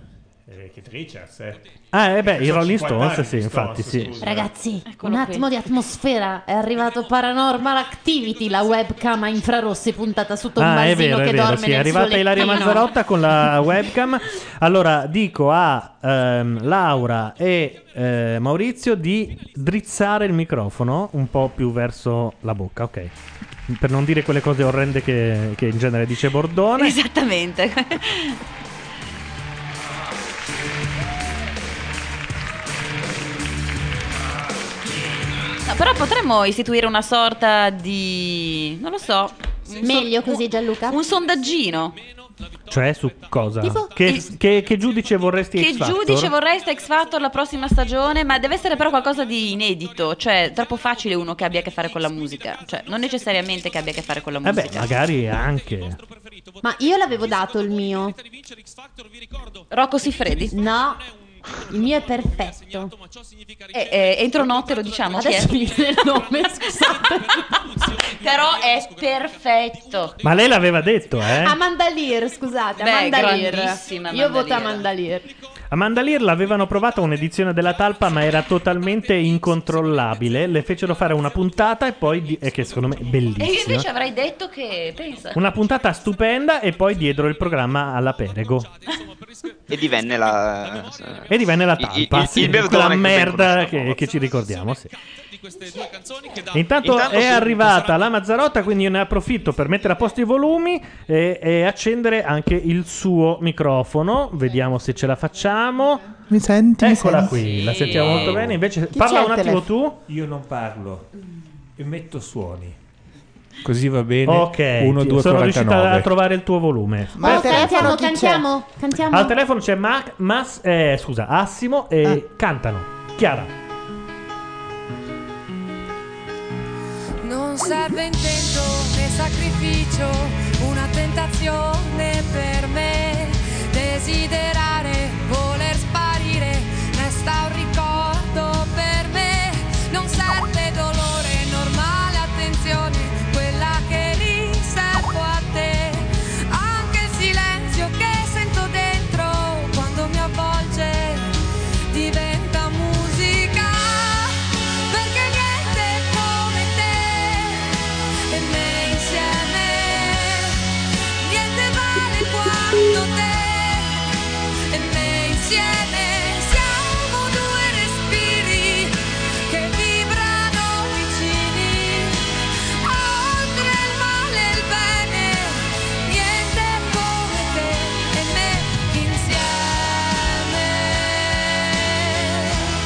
S22: e Keith Richards. Eh.
S2: Ah, eh beh, i Rolling
S22: 50
S2: Stones, sì, infatti, sì.
S22: scusa.
S3: Ragazzi, un attimo di atmosfera. È arrivato Paranormal Activity, la webcam a infrarossi puntata su
S2: Ah, è
S3: Tommasino
S2: vero, è
S3: che
S2: vero,
S3: dorme
S2: sì, è
S3: nel
S2: arrivata
S3: suo
S2: Ilaria
S3: lettino.
S2: Mazzarotta con la webcam. Allora, dico a ehm, Laura e eh, Maurizio di drizzare il microfono un po' più verso la bocca, ok? Per non dire quelle cose orrende che, che in genere dice Bordone.
S4: Esattamente. però potremmo istituire una sorta di. non lo so.
S3: Meglio
S4: so-
S3: così, Gianluca?
S4: Un sondaggino.
S2: Cioè, su cosa?
S4: Tipo?
S2: Che,
S4: Il-
S2: che- che giudice vorresti
S4: Che
S2: X Factor?
S4: giudice vorreste X Factor la prossima stagione? Ma deve essere però qualcosa di inedito. Cioè, troppo facile uno che abbia a che fare con la musica. Cioè, non necessariamente che abbia a che fare con la
S2: Eh
S4: musica.
S2: magari anche.
S3: Ma io l'avevo dato il mio.
S4: Rocco Siffredi?
S3: No, il mio è perfetto.
S4: Eh, eh, entro notte lo diciamo.
S3: Adesso mi viene il nome, scusate.
S4: Però è perfetto.
S2: Ma lei l'aveva detto, eh?
S3: Amanda Lear, scusate,
S4: Beh,
S3: Amanda Lear.
S4: grandissima
S3: Io
S4: Amanda
S3: voto
S4: Lear.
S3: Amanda Lear.
S2: Amanda Lear l'avevano provata un'edizione della talpa, ma era totalmente incontrollabile. Le fecero fare una puntata e poi. di- eh, che secondo me è
S4: E io
S2: bellissima.
S4: invece avrei detto che. Pensa.
S2: Una puntata stupenda e poi diedero il programma alla Perego.
S23: E divenne la.
S2: E divenne la
S23: Il- il-
S2: talpa.
S23: il
S2: sì, quella
S23: che ben
S2: merda che, che ci ricordiamo, sì. Intanto,
S23: Intanto
S2: è arrivata la Mazzarotta, quindi io ne approfitto per mettere a posto i volumi e, e accendere anche il suo microfono. Vediamo se ce la facciamo.
S25: Mi senti? Mi
S2: Eccola
S25: senti?
S2: qui, la sentiamo molto bene. Invece,
S25: Chi
S2: parla un attimo tu.
S22: Io non parlo. Emetto suoni. Così va bene.
S2: Ok,
S22: 1, 2,
S2: sono riuscita
S22: 49.
S2: a trovare il tuo volume.
S3: Ma
S2: Perfetto.
S3: cantiamo, cantiamo, cantiamo.
S2: Al telefono c'è Mac, Mas, eh, scusa, Assimo e
S25: Ah.
S2: cantano. Chiara.
S19: Non serve intento né sacrificio, una tentazione per me. Desiderare,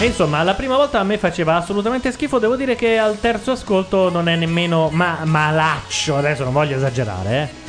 S19: E
S2: insomma, la prima volta a me faceva assolutamente schifo. Devo dire che al terzo ascolto non è nemmeno ma- malaccio. Adesso non voglio esagerare, eh.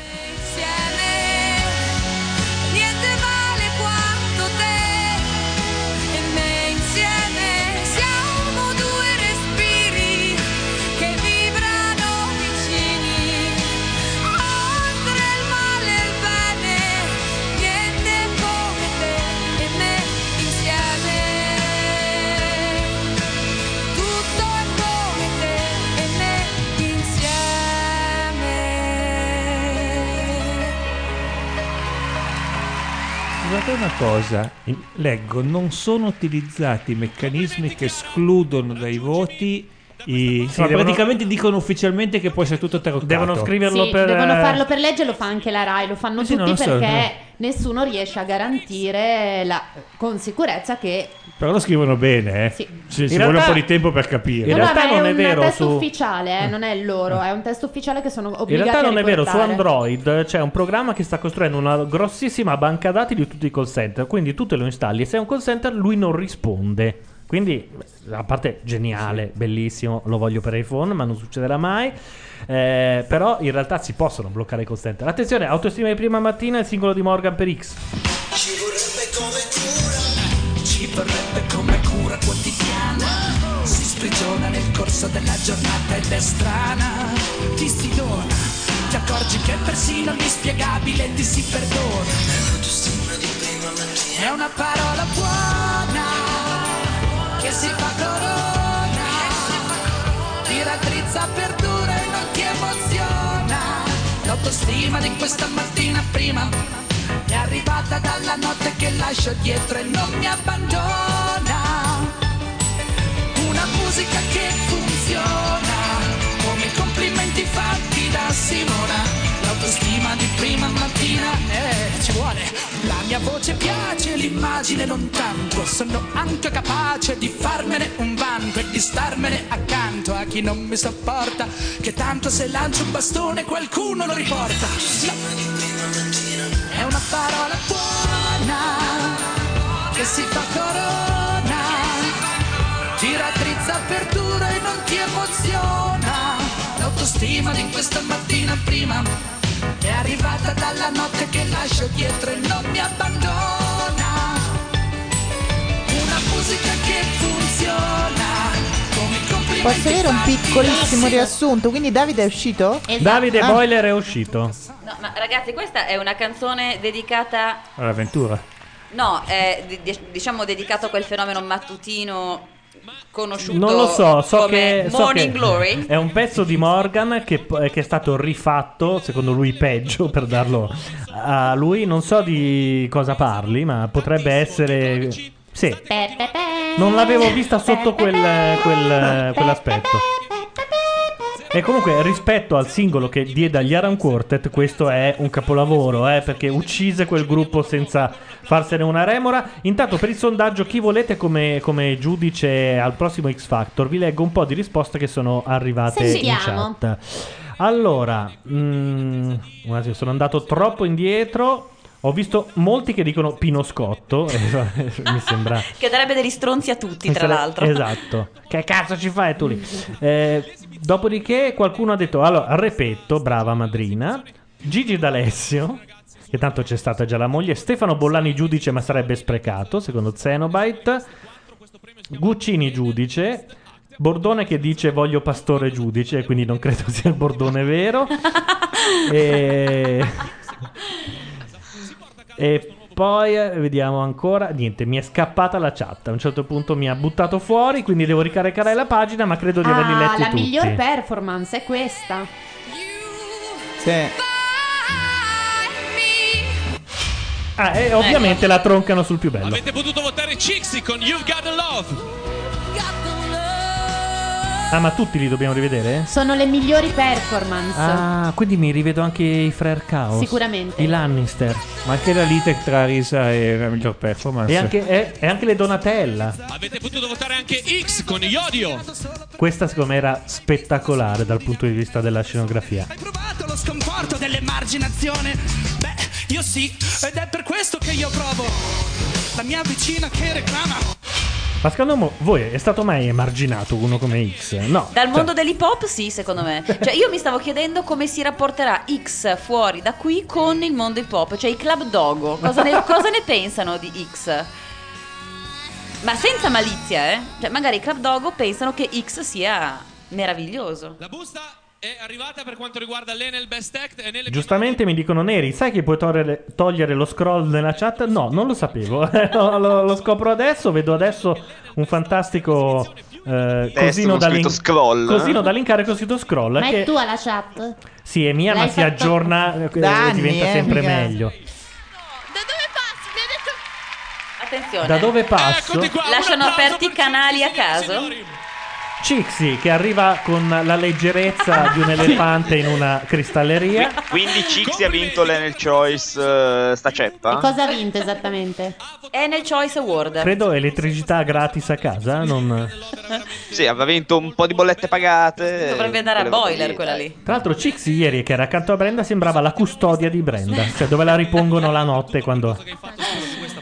S22: Guardate una cosa, leggo, non sono utilizzati meccanismi che escludono dai voti i...
S2: Sì, devono-
S22: praticamente dicono ufficialmente che può essere tutto taroccato.
S2: Devono scriverlo
S3: Sì,
S2: per...
S3: devono
S2: eh,
S3: farlo per legge, lo fa anche la RAI, lo fanno
S22: Sì, non
S3: tutti
S22: so,
S3: perché
S22: no.
S3: nessuno riesce a garantire la- con sicurezza che
S22: Però lo scrivono bene, eh.
S3: Sì.
S22: Ci, ci
S2: In
S22: vuole
S2: realtà-
S22: un po' di tempo per capire.
S2: In
S3: no,
S2: realtà
S3: ma è
S2: non è
S3: un
S2: vero,
S3: testo
S2: su-
S3: ufficiale, eh, non è il loro, è un testo ufficiale che sono
S2: In
S3: obbligati
S2: realtà
S3: a
S2: non è vero, su. Android c'è un programma che sta costruendo una grossissima banca dati di tutti i call center, quindi tu te lo installi e se è un call center lui non risponde. Quindi, a parte geniale, bellissimo, lo voglio per iPhone, ma non succederà mai. Eh, però in realtà si possono bloccare i call center. Attenzione, autostima di prima mattina, il singolo di Morgan per X.
S19: Ci vorrebbe come corso della giornata ed è strana. Ti si dona, ti accorgi che persino l'inspiegabile ti si perdona. È una parola buona che si fa corona. Ti raddrizza per dura e non ti emoziona. L'autostima di questa mattina prima è arrivata dalla notte che lascio dietro e non mi abbandona. Una musica che funziona, come i complimenti fatti da Simona. L'autostima di prima mattina, eh, ci vuole. La mia voce piace, l'immagine non tanto. Sono anche capace di farmene un vanto e di starmene accanto a chi non mi sopporta. Che tanto se lancio un bastone qualcuno lo riporta. È una parola buona che si fa corona, ti raddrizza per non ti emoziona. L'autostima di questa mattina prima è arrivata dalla notte che lascio dietro e non mi abbandona. Una musica che funziona.
S25: Posso avere un piccolissimo riassunto? Quindi Davide è uscito?
S2: Davide
S25: Ah.
S2: Boiler è uscito.
S4: No, ma ragazzi, questa è una canzone dedicata.
S22: All'avventura.
S4: No, è di- di- diciamo dedicato a quel fenomeno mattutino conosciuto
S2: Non lo so, so
S4: come
S2: che, so che
S4: Glory.
S2: è un pezzo di Morgan che, p- che è stato rifatto, secondo lui peggio, per darlo a lui. Non so di cosa parli, ma potrebbe essere... Sì, non l'avevo vista sotto quel, quel- quell'aspetto. E comunque rispetto al singolo che diede agli Aram Quartet, questo è un capolavoro, eh, perché uccise quel gruppo senza farsene una remora. Intanto per il sondaggio chi volete come, come giudice al prossimo X Factor, vi leggo un po' di risposte che sono arrivate in
S3: Sentiamo.
S2: chat. Allora, mm, un attimo, sono andato troppo indietro. Ho visto molti che dicono Pino Scotto, e mi sembra...
S4: Che darebbe degli stronzi a tutti, tra l'altro.
S2: Esatto. Che cazzo ci fai tu lì? Eh, dopodiché qualcuno ha detto, allora, Repetto, brava madrina, Gigi D'Alessio, che tanto c'è stata già la moglie, Stefano Bollani giudice ma sarebbe sprecato, secondo Xenobite, Guccini giudice, Bordone che dice voglio pastore giudice, quindi non credo sia il Bordone vero. e... e poi eh, vediamo ancora. Niente, mi è scappata la chat. A un certo punto mi ha buttato fuori, quindi devo ricaricare la pagina, ma credo di averli
S3: Ah,
S2: letti
S3: la
S2: tutti.
S3: miglior performance è questa.
S25: Sì.
S2: Ah, e ovviamente la troncano sul più bello.
S10: Avete potuto votare Cixi con You've Got a Love.
S2: Ah, ma tutti li dobbiamo rivedere?
S3: Sono le migliori performance.
S2: Ah, quindi mi rivedo anche i Frere Chaos.
S3: Sicuramente.
S2: I Lannister.
S22: Ma anche la lite tra Risa e la miglior performance.
S2: E anche, e- e anche le Donatella.
S10: Avete potuto votare anche X con Yodio.
S2: Questa secondo me era spettacolare dal punto di vista della scenografia.
S19: provato lo sconforto dell'emarginazione? Beh, io sì, ed è per questo che io provo la mia vicina che reclama.
S2: Ma secondo mo- voi è stato mai emarginato uno come X? No.
S4: Dal
S2: Cioè,
S4: mondo dell'hip hop sì, secondo me. Cioè io mi stavo chiedendo come si rapporterà X fuori da qui con il mondo hip hop, cioè i club dogo. Cosa ne, cosa ne pensano di X? Ma senza malizia, eh? Cioè magari i club dogo pensano che X sia meraviglioso.
S10: La busta è arrivata per quanto riguarda l'Enel Best Act e nelle
S2: Giustamente mi dicono Neri, sai che puoi togliere, togliere lo scroll nella chat? No, non lo sapevo. lo, lo- lo scopro adesso, vedo adesso un fantastico eh, cosino, da
S23: scritto scroll.
S2: cosino da linkare con scritto scroll.
S6: Ma
S2: che
S6: è tua la chat?
S2: sì, è mia, ma
S6: L'hai
S2: si
S6: fatto-
S2: aggiorna eh,
S6: Da
S2: e
S6: anni,
S2: diventa
S6: eh,
S2: sempre
S6: mica-
S2: meglio.
S4: Attenzione.
S2: Da dove passo?
S4: Lasciano aperti canali a caso.
S2: Cixi che arriva con la leggerezza di un elefante in una cristalleria.
S23: Quindi Cixi ha vinto l'Enel Choice eh, sta ceppa?
S6: E cosa ha vinto esattamente?
S4: È nel Choice Award.
S2: Credo elettricità gratis a casa. Non...
S23: Sì, aveva vinto un po' di bollette pagate.
S4: Dovrebbe andare a boiler
S23: lì.
S4: quella lì.
S2: Tra l'altro, Cixi ieri che era accanto a Brenda sembrava la custodia di Brenda, cioè dove la ripongono la notte quando.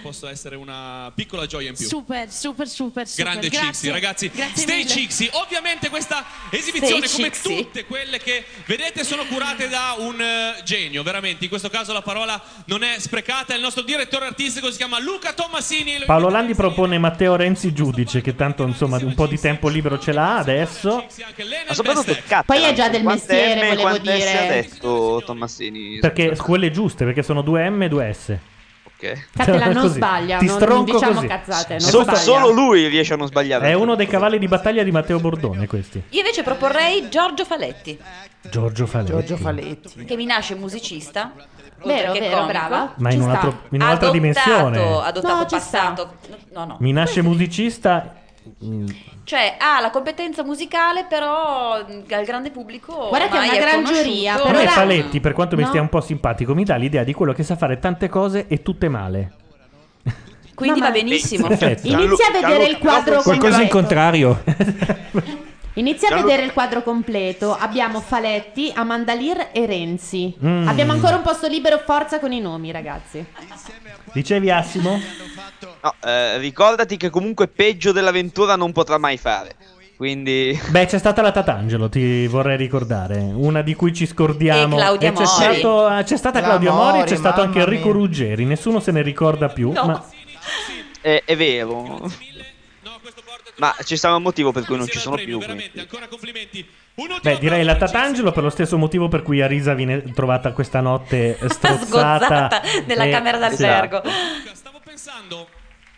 S10: Possa essere una piccola gioia in più.
S26: Super, super, super, super.
S10: Grande
S26: Grazie.
S10: Cixi, ragazzi.
S26: Grazie
S10: Stay
S26: mille.
S10: Cixi. Ovviamente questa esibizione,
S4: Stay
S10: come
S4: Cixi.
S10: tutte quelle che vedete, sono curate da un eh, genio, veramente. In questo caso la parola non è sprecata. Il nostro direttore artistico si chiama Luca Tommasini. Lo
S2: Paolo Landi propone Matteo Renzi giudice, che tanto insomma un po' di tempo libero ce l'ha adesso.
S23: Ma soprattutto Catalan.
S6: Poi è già del mestiere,
S23: M,
S6: volevo
S23: S ha
S6: dire.
S23: detto Tommasini?
S2: Perché quelle giuste, perché sono due M e due S.
S23: Ok.
S6: Catela non
S2: Così.
S6: sbaglia,
S2: Ti
S6: non-
S2: stronco
S6: non diciamo
S2: così.
S6: cazzate, non
S23: So-
S6: sbaglia.
S23: solo lui riesce a non sbagliare.
S2: È uno dei cavalli di battaglia di Matteo Bordone, questi.
S4: Io invece proporrei Giorgio Faletti,
S2: Giorgio Faletti.
S25: Giorgio Faletti.
S4: che mi nasce musicista.
S6: Vero,
S4: oltre che
S6: vero,
S4: comico.
S6: brava.
S2: Ma in, un altro- in un'altra
S4: Adottato-
S2: dimensione.
S4: Adottato
S6: No, ci
S4: passato. No, no.
S2: Mi nasce musicista. Mm,
S4: Cioè ha la competenza musicale, però mh, al grande pubblico.
S6: Guarda che è una gran giuria,
S2: A
S6: però
S2: me Faletti, per quanto mi
S6: No.
S2: stia un po' simpatico, mi dà l'idea di quello che sa fare tante cose e tutte male.
S4: Quindi
S6: No,
S4: va
S6: ma-
S4: benissimo.
S6: Inizia a vedere il quadro
S22: Qualcosa in
S6: completo.
S22: contrario.
S6: Inizia a vedere il quadro completo. Abbiamo Faletti, Amanda Lear e Renzi.
S2: Mm.
S6: Abbiamo ancora un posto libero, forza con i nomi, ragazzi.
S2: Dicevi Assimo?
S23: No, eh, ricordati che comunque peggio dell'avventura non potrà mai fare. Quindi.
S2: Beh, c'è stata la Tatangelo, ti vorrei ricordare. Una di cui ci scordiamo.
S4: E Claudia
S2: c'è,
S4: Mori.
S2: stato- ah, c'è stata
S25: La
S2: Claudia Mori e
S25: Mori,
S2: c'è stato anche Enrico
S25: mia.
S2: Ruggeri. Nessuno se ne ricorda più.
S4: No.
S2: Ma
S23: È, è vero. Ma ci sarà un motivo per cui non ci sono più.
S10: Veramente,
S23: quindi.
S10: ancora complimenti. Un'ultima
S2: Beh, direi la Tatangelo per lo stesso motivo per cui Arisa viene trovata questa notte strozzata
S4: nella
S2: e-
S4: camera d'albergo.
S10: Stavo pensando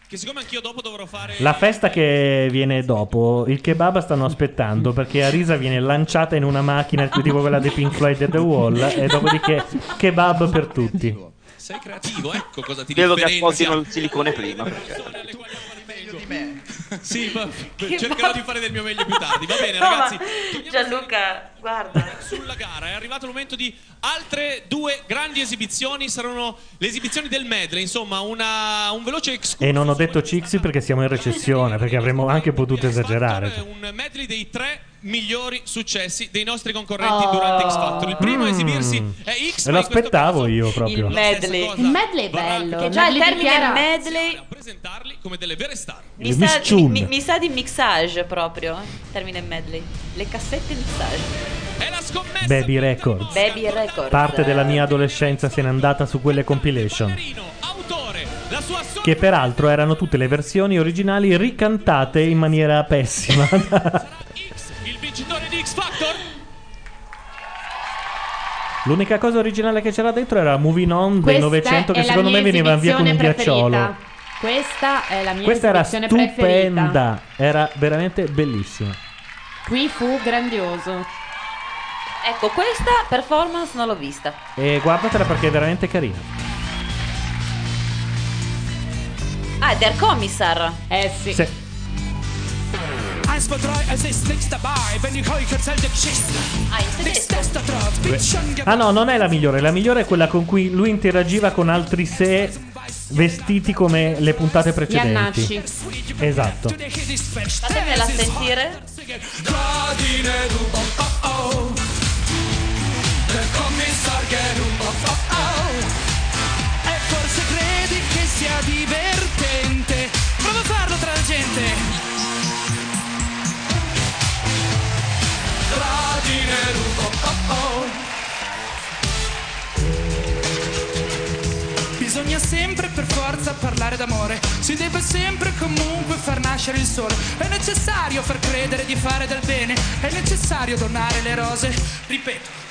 S10: che siccome anch'io dopo dovrò fare
S2: La festa che viene dopo, il kebab stanno aspettando perché Arisa viene lanciata in una macchina tipo quella dei Pink Floyd at the Wall e dopodiché kebab per tutti.
S10: sei creativo, ecco cosa ti
S23: Spero che
S10: differenzia.
S23: ascoltino il silicone prima. perché-
S10: Sì, ma
S4: Che
S10: cercherò di fare del mio meglio più tardi. Va bene,
S4: No,
S10: ragazzi.
S4: Gianluca, guarda.
S10: Sulla gara è arrivato il momento di altre due grandi esibizioni. Saranno le esibizioni del medley. Insomma, una- un veloce excursus.
S2: E non ho detto Cixi perché siamo in recessione, perché avremmo anche potuto esagerare.
S10: Un medley dei tre migliori successi dei nostri concorrenti
S6: Oh.
S10: durante X Factor. Il primo a
S2: Mm.
S10: esibirsi è X.
S2: E lo aspettavo io proprio.
S4: Il medley.
S6: Il medley è bello.
S4: Che già il termine medley
S10: presentarli come delle vere star.
S4: mi
S2: Il
S4: sa, mi- mi sa di mixage proprio. eh, Termine medley. Le cassette mixage.
S10: È la scommessa.
S2: Baby Records.
S4: Baby Records.
S2: Parte della mia adolescenza se n'è andata su quelle compilation.
S10: Autore, la sua so-
S2: Che peraltro erano tutte le versioni originali ricantate in maniera pessima. L'unica cosa originale che c'era dentro era Moving On del
S6: Questa
S2: Novecento
S6: è
S2: che
S6: la
S2: secondo me veniva via con un
S6: esibizione
S2: ghiacciolo.
S6: Questa è la mia
S2: Questa era
S6: esibizione preferita.
S2: stupenda, era veramente bellissima.
S6: Qui fu grandioso.
S4: Ecco, questa performance non l'ho vista.
S2: E guardatela perché è veramente carina.
S4: Ah, è Der Commissar.
S6: Eh sì.
S2: Sì.
S16: Eins, zwei, drei, es ist nichts dabei, wenn ich euch erzählte Geschichte.
S4: Ah,
S2: Ah no, non è la migliore, la migliore è quella con cui lui interagiva con altri sé vestiti come le puntate precedenti.
S6: Iannacci.
S2: Esatto.
S4: Fatemela sentire.
S16: Oh oh. E forse credi che sia divertente.
S26: Per forza parlare d'amore. Si deve sempre comunque far nascere il sole. È necessario far credere di fare del bene. È necessario donare le rose. Ripeto.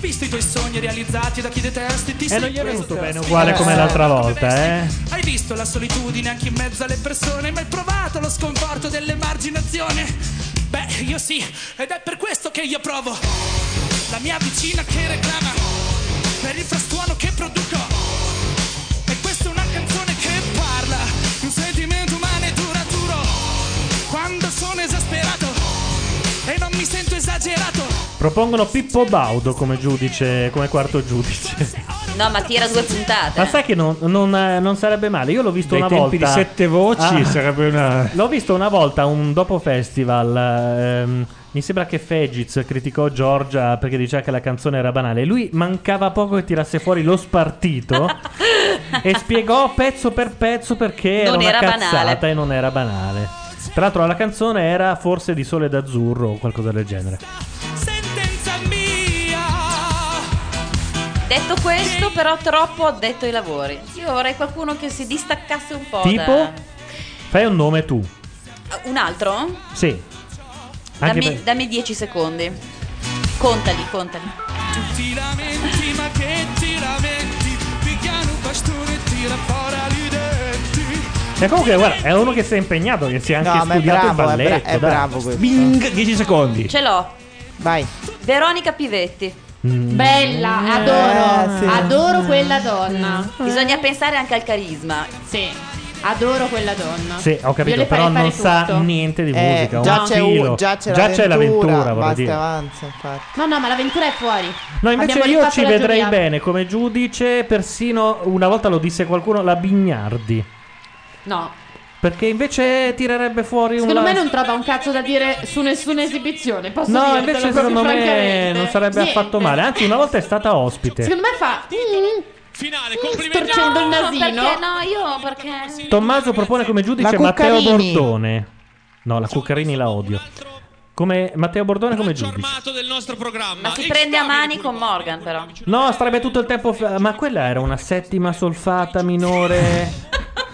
S26: Visto i tuoi sogni realizzati da chi detesti, ti
S2: E
S26: sei
S2: non gli è venuto bene uguale come l'altra volta, eh?
S26: Hai visto la solitudine anche in mezzo alle persone, ma hai provato lo sconforto dell'emarginazione? Beh, io sì, ed è per questo che io provo. La mia vicina che reclama per il frastuono che produco.
S2: Propongono Pippo Baudo come giudice, come quarto giudice.
S4: No, ma tira due puntate.
S2: Ma sai che non, non, eh, non sarebbe male? Io l'ho visto
S22: Dai
S2: una
S22: tempi
S2: volta. Ah.
S22: di sette voci sarebbe una-
S2: L'ho visto una volta un dopo festival. ehm, mi sembra che Fegiz criticò Giorgia perché diceva che la canzone era banale. Lui mancava poco che tirasse fuori lo spartito e spiegò pezzo per pezzo perché
S4: Non
S2: era una
S4: era
S2: cazzata
S4: banale.
S2: e non era banale. Tra l'altro la canzone era forse di Sole d'Azzurro o qualcosa del genere.
S4: Detto questo, però, troppo ho detto ai lavori. Io vorrei qualcuno che si distaccasse un po'
S2: Tipo?
S4: da...
S2: Fai un nome tu.
S4: Un altro?
S2: Sì. Anche
S4: Dammi,
S2: per-
S4: dammi 10 secondi. Contali, contali.
S26: Ti lamenti, ma che ti lamenti? Picchiano un bastone e tira fuori i denti.
S2: E comunque, guarda, è uno che si è impegnato, che si è anche
S25: No, ma è
S2: studiato il
S25: bravo, è bra-
S2: balletto.
S25: è
S2: dai.
S25: bravo questo.
S22: Bing, 10 secondi.
S4: Ce l'ho.
S25: Vai.
S4: Veronica Pivetti.
S3: Bella,
S25: Eh,
S3: adoro.
S25: sì.
S3: Adoro quella donna.
S4: Bisogna pensare anche al carisma.
S3: Sì, adoro quella donna.
S2: Sì, ho capito, però non
S3: fare
S2: sa
S3: tutto.
S2: niente di
S25: Eh,
S2: musica.
S25: già, c'è, un- già c'è
S2: Già c'è l'avventura,
S25: basta
S2: dire.
S25: avanza, infatti.
S3: No, no, ma l'avventura è fuori.
S2: No, invece
S3: Abbiamo
S2: io ci vedrei
S3: giuria.
S2: bene come giudice, persino una volta lo disse qualcuno, la Bignardi.
S3: No.
S2: Perché invece tirerebbe fuori
S3: Secondo
S2: una...
S3: me non trova un cazzo da dire su nessuna esibizione. Posso
S2: No,
S3: dirtelo
S2: invece secondo me non sarebbe
S3: Niente.
S2: affatto male. Anzi, una volta è stata ospite.
S3: Secondo me fa. mm,
S10: Finale,
S3: complimenti. Storcendo il
S4: No,
S3: nasino.
S4: perché no, io perché...
S2: Tommaso propone come giudice Matteo. Bordone. No, la Cuccarini la odio. Come Matteo Bordone come giudice.
S10: del nostro programma.
S4: Ma si prende a mani con Morgan, però.
S2: No, starebbe tutto il tempo. f- Ma quella era una settima solfata minore.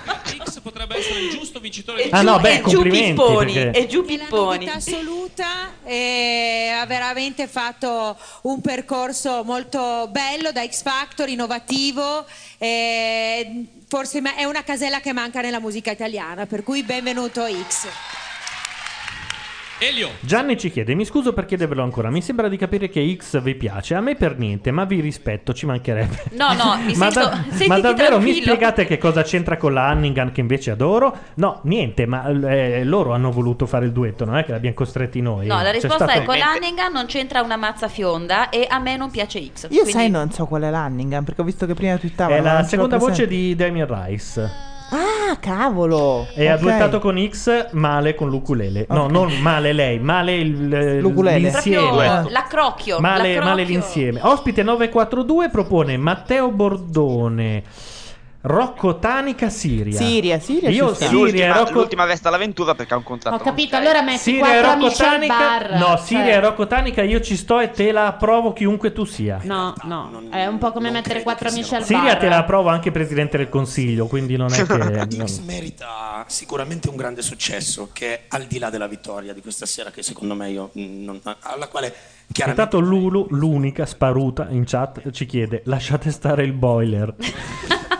S10: Potrebbe essere il giusto vincitore di
S2: Ah, no, beh,
S4: e giù Pipponi,
S2: perché-
S4: e giù Pipponi.
S7: novità assoluta e ha veramente fatto un percorso molto bello da X Factor, innovativo. e forse ma- è una casella che manca nella musica italiana, per cui benvenuto X.
S10: Elio.
S2: Gianni ci chiede: Mi scuso per chiedervelo ancora. Mi sembra di capire che X vi piace. A me per niente, ma vi rispetto, ci mancherebbe.
S4: No, no, mi
S2: ma,
S4: sento...
S2: da- ma davvero mi
S4: tranquillo.
S2: spiegate che cosa c'entra con la Hannigan che invece adoro? No, niente, ma eh, loro hanno voluto fare il duetto, non è che l'abbiamo costretti noi.
S4: No, la risposta
S2: stato-
S4: è con l'Hannigan non c'entra una mazza fionda e a me non piace X.
S25: Io
S4: Quindi-
S25: sai, non so qual è l'Hanningham perché ho visto che prima twittava.
S2: È la seconda voce di Damien Rice.
S25: Ah, cavolo!
S2: E ha
S25: Ok.
S2: duettato con X male con l'ukulele. No,
S25: Ok.
S2: non male lei, male il,
S25: L'ukulele.
S2: l'insieme.
S4: L'accrocchio.
S2: Male,
S4: l'accrocchio.
S2: male l'insieme. Ospite 942 propone Matteo Bordone, Rocco Tanica, Siria.
S25: Siria, Siria
S2: Io Siria
S23: l'ultima,
S2: Rocco
S23: l'ultima resta all'avventura perché ha un contratto.
S3: Ho capito, allora metti
S2: Siria
S3: quattro
S2: Rocco
S3: amici al
S2: Tanica.
S3: bar.
S2: No, Siria
S3: cioè-
S2: e Rocco Tanica, io ci sto e te la approvo chiunque tu sia.
S3: No, no, è un po' come mettere quattro amici al
S2: Siria
S3: bar.
S2: te la approvo anche Presidente del Consiglio, quindi non è che...
S11: X merita sicuramente un grande successo che è al di là della vittoria di questa sera che secondo me io non- alla quale
S2: Intanto Lulu, l'unica sparuta in chat, ci chiede lasciate stare il boiler.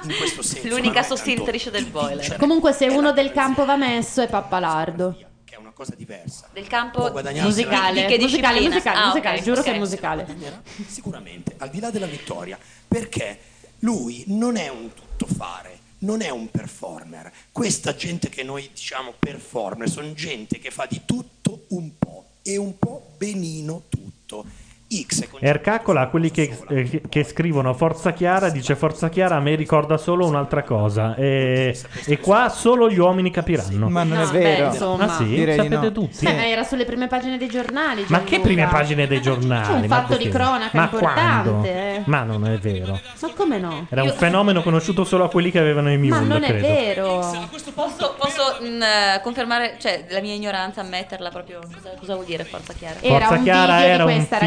S11: in questo senso
S4: L'unica sostenitrice del boiler.
S3: Comunque, se uno del campo va messo è Pappalardo.
S11: che è una cosa diversa
S4: Del campo
S3: Musicale,
S4: Di che
S3: musicale,
S4: disciplina?
S3: musicale,
S4: Ah,
S3: musicale,
S4: ok,
S3: giuro
S4: ok.
S3: che è musicale.
S11: sicuramente al di là della vittoria perché lui non è un tuttofare non è un performer questa gente che noi diciamo performer sono gente che fa di tutto un po' e un po' benino tutto X è con-
S2: Ercaccola, quelli che, eh, che scrivono Forza Chiara, dice Forza Chiara a me ricorda solo un'altra cosa. E, e qua solo gli uomini capiranno.
S25: Ma non
S3: No,
S25: è vero.
S3: beh, insomma.
S2: Ah sì?
S25: Direi
S2: Sapete
S25: no.
S2: tutti?
S3: Eh, era sulle prime pagine dei giornali.
S2: Ma che
S3: Gianluca.
S2: prime pagine dei giornali?
S3: C'è un
S2: Ma
S3: fatto di cronaca
S2: Ma
S3: importante,
S2: quando?
S3: eh.
S2: Ma non è vero.
S3: Ma come no?
S2: Era un fenomeno conosciuto solo a quelli che avevano i mule,
S3: Ma non è
S2: credo.
S3: vero.
S4: Posso, posso mm, eh, confermare, cioè, la mia ignoranza, ammetterla proprio. Cosa, cosa vuol dire forza chiara?
S3: Era
S2: Forza
S3: un
S2: Chiara era un
S3: questa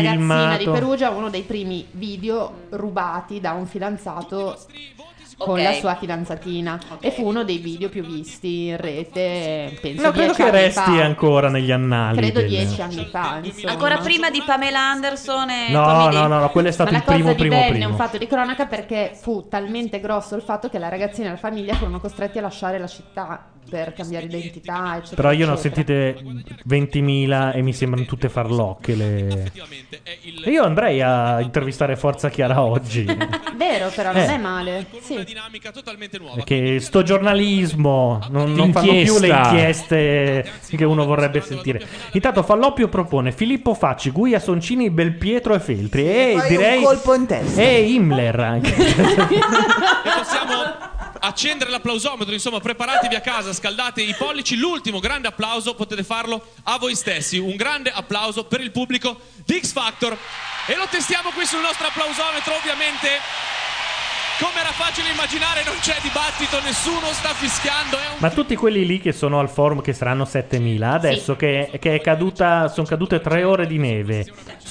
S3: ragazzina di. Perugia, uno dei primi video rubati da un fidanzato con
S4: Ok.
S3: la sua fidanzatina e fu uno dei video più visti in rete penso
S2: No, credo che resti
S3: fa.
S2: ancora negli annali.
S3: credo
S2: del-
S3: dieci anni fa insomma.
S4: Ancora prima di Pamela Anderson e
S2: No,
S4: Tommy
S2: no, no, no, quello è stato
S3: Ma
S2: il
S3: la cosa
S2: primo, primo, primo.
S3: un fatto di cronaca perché fu talmente grosso il fatto che la ragazzina e la famiglia furono costretti a lasciare la città per cambiare identità, eccetera.
S2: Però io ne ho sentite 20.000 e mi sembrano tutte farlocche. Le... E io andrei a intervistare Forza Chiara oggi.
S3: Vero, però non
S2: Eh.
S3: è male. Sì.
S2: Perché sto giornalismo non, non fanno più le inchieste che uno vorrebbe sentire. Intanto Falloppio propone Filippo Facci, Guia Soncini, Belpietro e Feltri. E direi.
S25: un colpo in testa.
S2: E Himmler anche.
S10: E possiamo accendere l'applausometro, insomma, preparatevi a casa, scaldate i pollici. L'ultimo grande applauso potete farlo a voi stessi. Un grande applauso per il pubblico di X Factor. E lo testiamo qui sul nostro applausometro, ovviamente. Come era facile immaginare, non c'è dibattito, nessuno sta fischiando. È un
S2: Ma tutti quelli lì che sono al forum, che saranno 7000, adesso che, che è caduta, sono cadute tre ore di neve,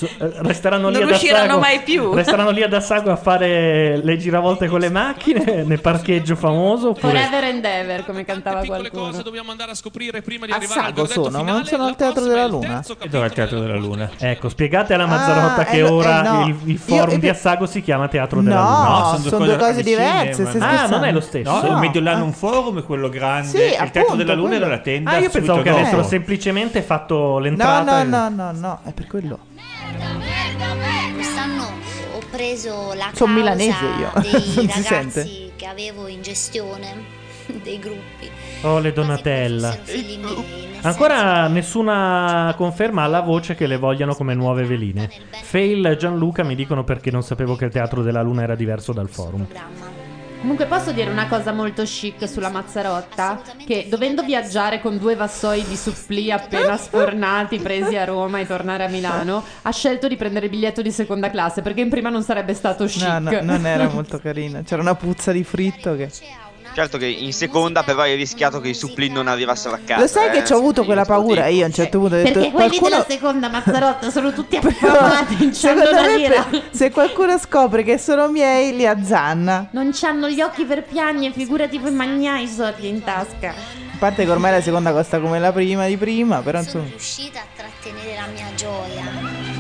S2: eh, resteranno lì
S4: Non
S2: ad
S4: usciranno
S2: Assago-
S4: mai più.
S2: Resteranno lì ad Assago a fare le giravolte con le macchine nel parcheggio famoso. Oppure...
S3: Forever and ever, come cantava qualcuno.
S10: dobbiamo andare a scoprire prima di arrivare al
S25: Sago
S10: verdetto
S25: sono, ma
S10: finale.
S25: non sono al Teatro della Luna.
S22: E dov'è il Teatro della Luna?
S2: Ecco, spiegate alla Mazzarotta
S25: Ah,
S2: che
S25: eh, no,
S2: ora
S25: eh, no.
S2: il, il forum
S25: io-
S2: di Assago si chiama Teatro della
S25: No,
S2: Luna.
S25: sono due cose diverse. stai
S2: Ah, non è lo stesso.
S22: No, il
S25: No.
S22: Mediolanum Forum è quello grande.
S25: Sì,
S22: il Teatro della Luna
S25: quello.
S22: era la tenda.
S2: Ah, io pensavo che avessero semplicemente fatto
S25: No,
S2: l'entrata.
S25: no, no, no, no, è per quello.
S6: Quest'anno ho preso la
S25: Sono
S6: causa
S25: milanese io,
S6: dei
S25: non si
S6: ragazzi
S25: sente.
S6: che avevo in gestione dei gruppi.
S2: Oh, le Donatella.
S6: Miei,
S2: Ancora nessuna conferma alla voce che le vogliano come nuove veline. Fail e Gianluca mi dicono perché non sapevo che il Teatro della Luna era diverso dal forum.
S3: Comunque posso dire una cosa molto chic sulla Mazzarotta? Che dovendo viaggiare con due vassoi di supplì appena sfornati presi a Roma e tornare a Milano, ha scelto di prendere il biglietto di seconda classe perché in prima non sarebbe stato chic.
S25: No, no, non era molto carina. C'era una puzza di fritto che...
S23: Certo che in seconda però hai rischiato che i supplì non arrivassero a casa.
S25: Lo sai
S23: eh.
S25: che ci ho avuto quella paura io a un certo punto. Ho detto,
S3: Perché quelli
S25: qualcuno...
S3: della seconda Mazzarotta sono tutti affamati, da
S25: me,
S3: lira.
S25: se qualcuno scopre che sono miei, li azzanna.
S3: Non c'hanno gli occhi per piagne, figurati voi magnai i soldi in tasca.
S25: A parte che ormai la seconda costa come la prima di prima, però insomma...
S6: riuscita a trattenere la mia gioia.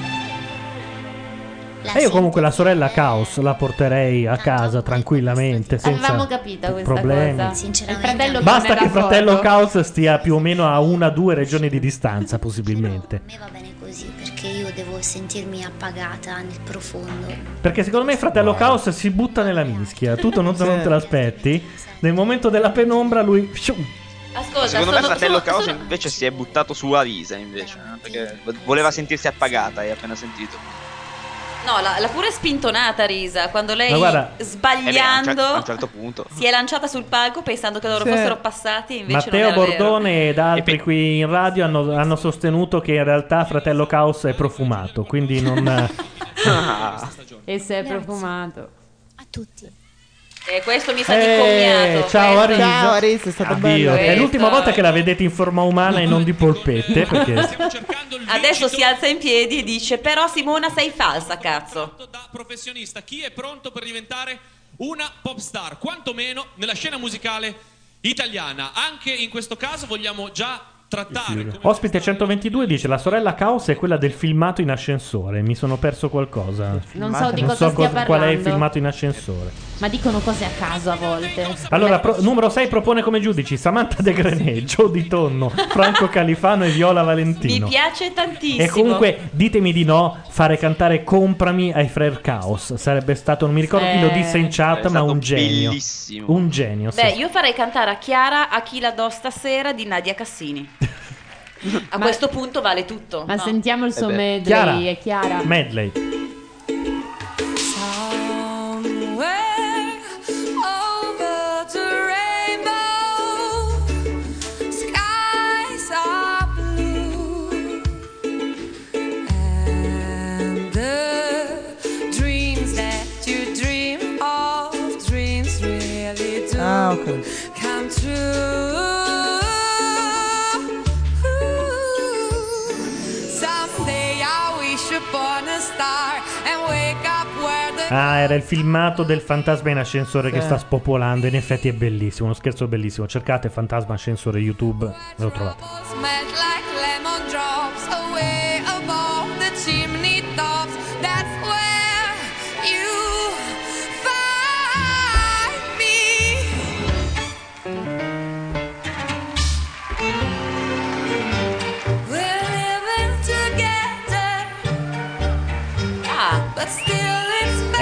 S6: La
S2: E io comunque la sorella Caos la porterei a casa tranquillamente, senza
S3: Avevamo capito questa
S2: problemi.
S3: cosa. Il fratello
S2: Basta che fratello
S3: foto.
S2: Caos stia più o meno a una o due regioni di distanza, possibilmente.
S6: va bene così perché io devo sentirmi appagata nel profondo.
S2: Perché secondo me fratello Caos si butta nella mischia. Tu non, non te l'aspetti. Nel momento della penombra lui...
S4: Ascolta,
S23: Secondo me
S4: sono-
S23: fratello
S4: sono-
S23: Caos
S4: sono-
S23: invece si è buttato su Arisa invece, eh, perché voleva sentirsi appagata, hai appena sentito.
S4: No, l'ha, l'ha pure spintonata Risa quando lei
S23: guarda-
S4: sbagliando
S23: Eh beh, a un cer- a un certo punto.
S4: si è lanciata sul palco pensando che loro
S2: Sì.
S4: fossero passati invece
S2: Matteo
S4: non era vero.
S2: Bordone ed altri qui in radio hanno, hanno sostenuto che in realtà fratello Caos è profumato, quindi non...
S3: E se è profumato.
S6: A tutti.
S4: E questo mi sa di
S2: Eh,
S4: commiato.
S2: ciao Arisa.
S25: Ciao Arisa, è stato
S2: Addio.
S25: bello.
S2: È l'ultima volta che la vedete in forma umana e non di polpette. Perché...
S4: Adesso si alza in piedi e dice però Simona sei falsa cazzo.
S10: da professionista. Chi è pronto per diventare una pop star, quantomeno nella scena musicale italiana? Anche in questo caso vogliamo già trattare
S2: Ospite 122 dice: La sorella Caos è quella del filmato in ascensore. Mi sono perso qualcosa.
S3: Non so di
S2: Non
S3: cosa
S2: so
S3: stia
S2: cosa- qual è il
S3: parlando.
S2: filmato in ascensore.
S3: Ma dicono cose a caso a volte.
S2: Allora, pro- numero 6 propone come giudici Samantha De Grenet, Joe Di Tonno, Franco Califano e Viola
S4: Mi
S2: Valentino.
S4: piace tantissimo.
S2: E comunque ditemi di no fare cantare Comprami ai Frere Caos. Sarebbe stato, non mi ricordo chi lo
S4: Eh.
S2: disse in chat,
S23: Sarebbe
S2: ma
S23: stato
S2: un genio.
S23: bellissimo.
S2: Un genio, sì.
S4: Beh, io farei cantare a Chiara a chi la do stasera di Nadia Cassini. A questo punto vale tutto.
S3: Ma
S4: no?
S3: sentiamo il suo
S2: Eh
S3: medley,
S2: Chiara.
S3: è Chiara.
S2: Medley.
S25: Ah,
S2: era il filmato del fantasma in ascensore che
S25: Sì.
S2: sta spopolando. In effetti è bellissimo, uno scherzo bellissimo. Cercate fantasma ascensore YouTube, ve lo trovate.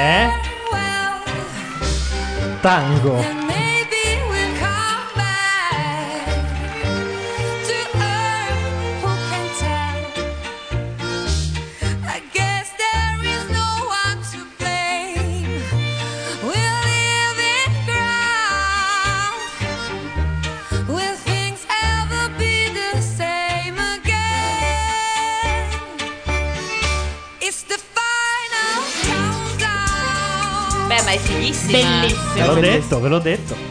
S2: Eh? Tango.
S4: Ma è fighissima.
S2: Ve l'ho detto, ve l'ho detto.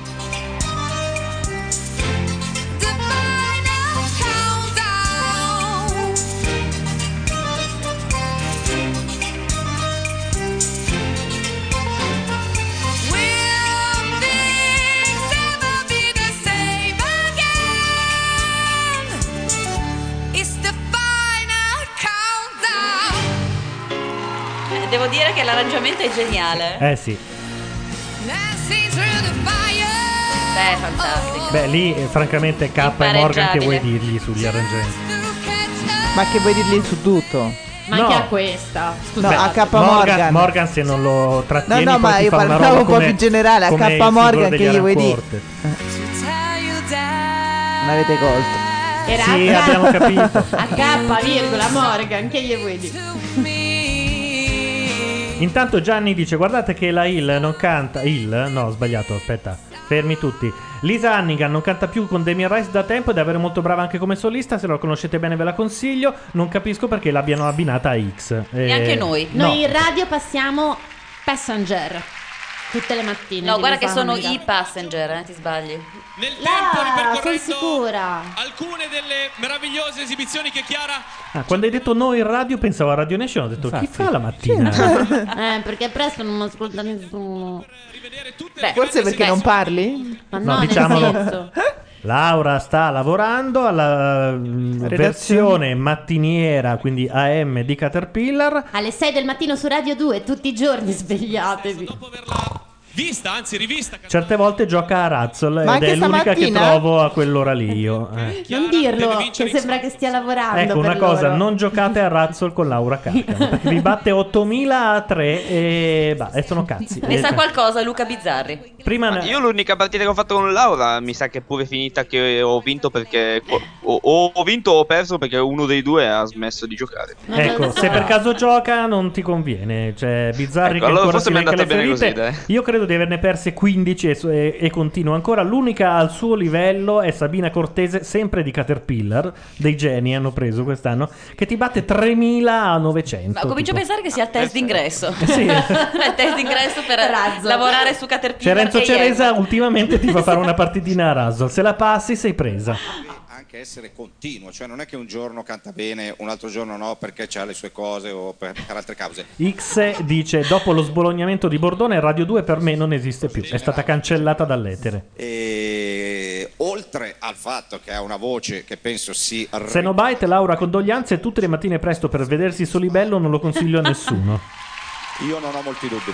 S4: Che l'arrangiamento è geniale.
S2: Eh sì.
S4: Beh, fantastico.
S2: Beh, lì eh, francamente K e Morgan che vuoi dirgli sugli arrangiamenti?
S25: Ma che vuoi dirgli su tutto?
S3: Ma
S2: No.
S3: anche a questa.
S25: No,
S3: Scusate.
S25: a K
S2: Morgan,
S25: Morgan.
S2: Morgan se non lo trattieni
S25: No, no,
S2: poi
S25: ma
S2: ti
S25: io
S2: fa una
S25: parlavo
S2: roba
S25: un po'
S2: come-
S25: più generale, a
S2: come
S25: K Morgan
S2: degli
S25: che gli vuoi
S2: Alan
S25: dire?
S2: Quartet.
S25: Non avete colto.
S3: Era
S2: Sì,
S3: a
S2: abbiamo capito.
S3: A K, virgola, Morgan, che gli vuoi dire?
S2: Intanto Gianni dice: Guardate che la Hill non canta. Hill? No, ho sbagliato, aspetta. Fermi tutti. Lisa Hannigan non canta più con Damien Rice da tempo ed è davvero molto brava anche come solista. Se la conoscete bene, ve la consiglio. Non capisco perché l'abbiano abbinata a X. Eh,
S4: Neanche noi.
S2: no.
S3: Noi in radio passiamo Passenger tutte le mattine.
S4: No, guarda che sono i passenger, eh, ti sbagli.
S10: Nel tempo ripercorrendo
S3: sicura.
S10: alcune delle meravigliose esibizioni che Chiara
S2: Ah, quando hai detto noi in radio, pensavo a Radio Nation. Ho detto: Chi fa la mattina?
S3: Eh, perché presto non mi ascolta nessuno.
S4: Beh,
S25: Forse perché non parli?
S3: Ma
S2: No,
S3: no,
S2: diciamolo. Laura sta lavorando alla mm,
S25: Redazione.
S2: versione mattiniera, quindi AM di Caterpillar.
S3: Alle 6 del mattino su Radio 2, tutti i giorni svegliatevi.
S10: Vista, anzi rivista.
S2: Certe volte gioca a Razzle
S3: Ma
S2: ed è l'unica che trovo a quell'ora lì io. eh.
S3: Non dirlo, che sembra che stia lavorando.
S2: Ecco una cosa,
S3: loro.
S2: non giocate a Razzle con Laura Carcano perché vi batte 8000 a 3 e, bah, e sono cazzi.
S4: Ne sa
S2: Eh,
S4: qualcosa Luca Bizzarri.
S2: Prima
S23: Ma io l'unica partita che ho fatto con Laura mi sa che è pure finita che ho vinto perché o, o ho vinto o ho perso perché uno dei due ha smesso di giocare.
S2: Ecco, se per caso gioca non ti conviene. Cioè, Bizzarri
S23: Ecco,
S2: che
S23: allora
S2: ancora
S23: forse mi è andata bene
S2: ferite.
S23: così, dai.
S2: Io credo di averne perse 15 e, e, e continua ancora. L'unica al suo livello è Sabina Cortese, sempre di Caterpillar. Dei geni hanno preso quest'anno. Che ti batte 3900.
S4: Ma comincio a
S2: tipo.
S4: pensare che sia il test d'ingresso.
S2: Sì.
S4: il test d'ingresso per lavorare su Caterpillar.
S2: Renzo
S4: e
S2: Ceresa ultimamente ti fa fare una partitina a Razzle. Se la passi sei presa.
S15: Anche essere continuo, cioè non è che un giorno canta bene, un altro giorno no perché ha le sue cose o per, per altre cause.
S2: X dice: Dopo lo sbolognamento di Bordone, Radio 2 per me non esiste più. È stata cancellata dall'etere.
S15: E oltre al fatto che ha una voce che penso si
S2: Xenobite, Laura, condoglianze. Tutte le mattine presto per vedersi Solibello non lo consiglio a nessuno.
S15: io non ho molti dubbi.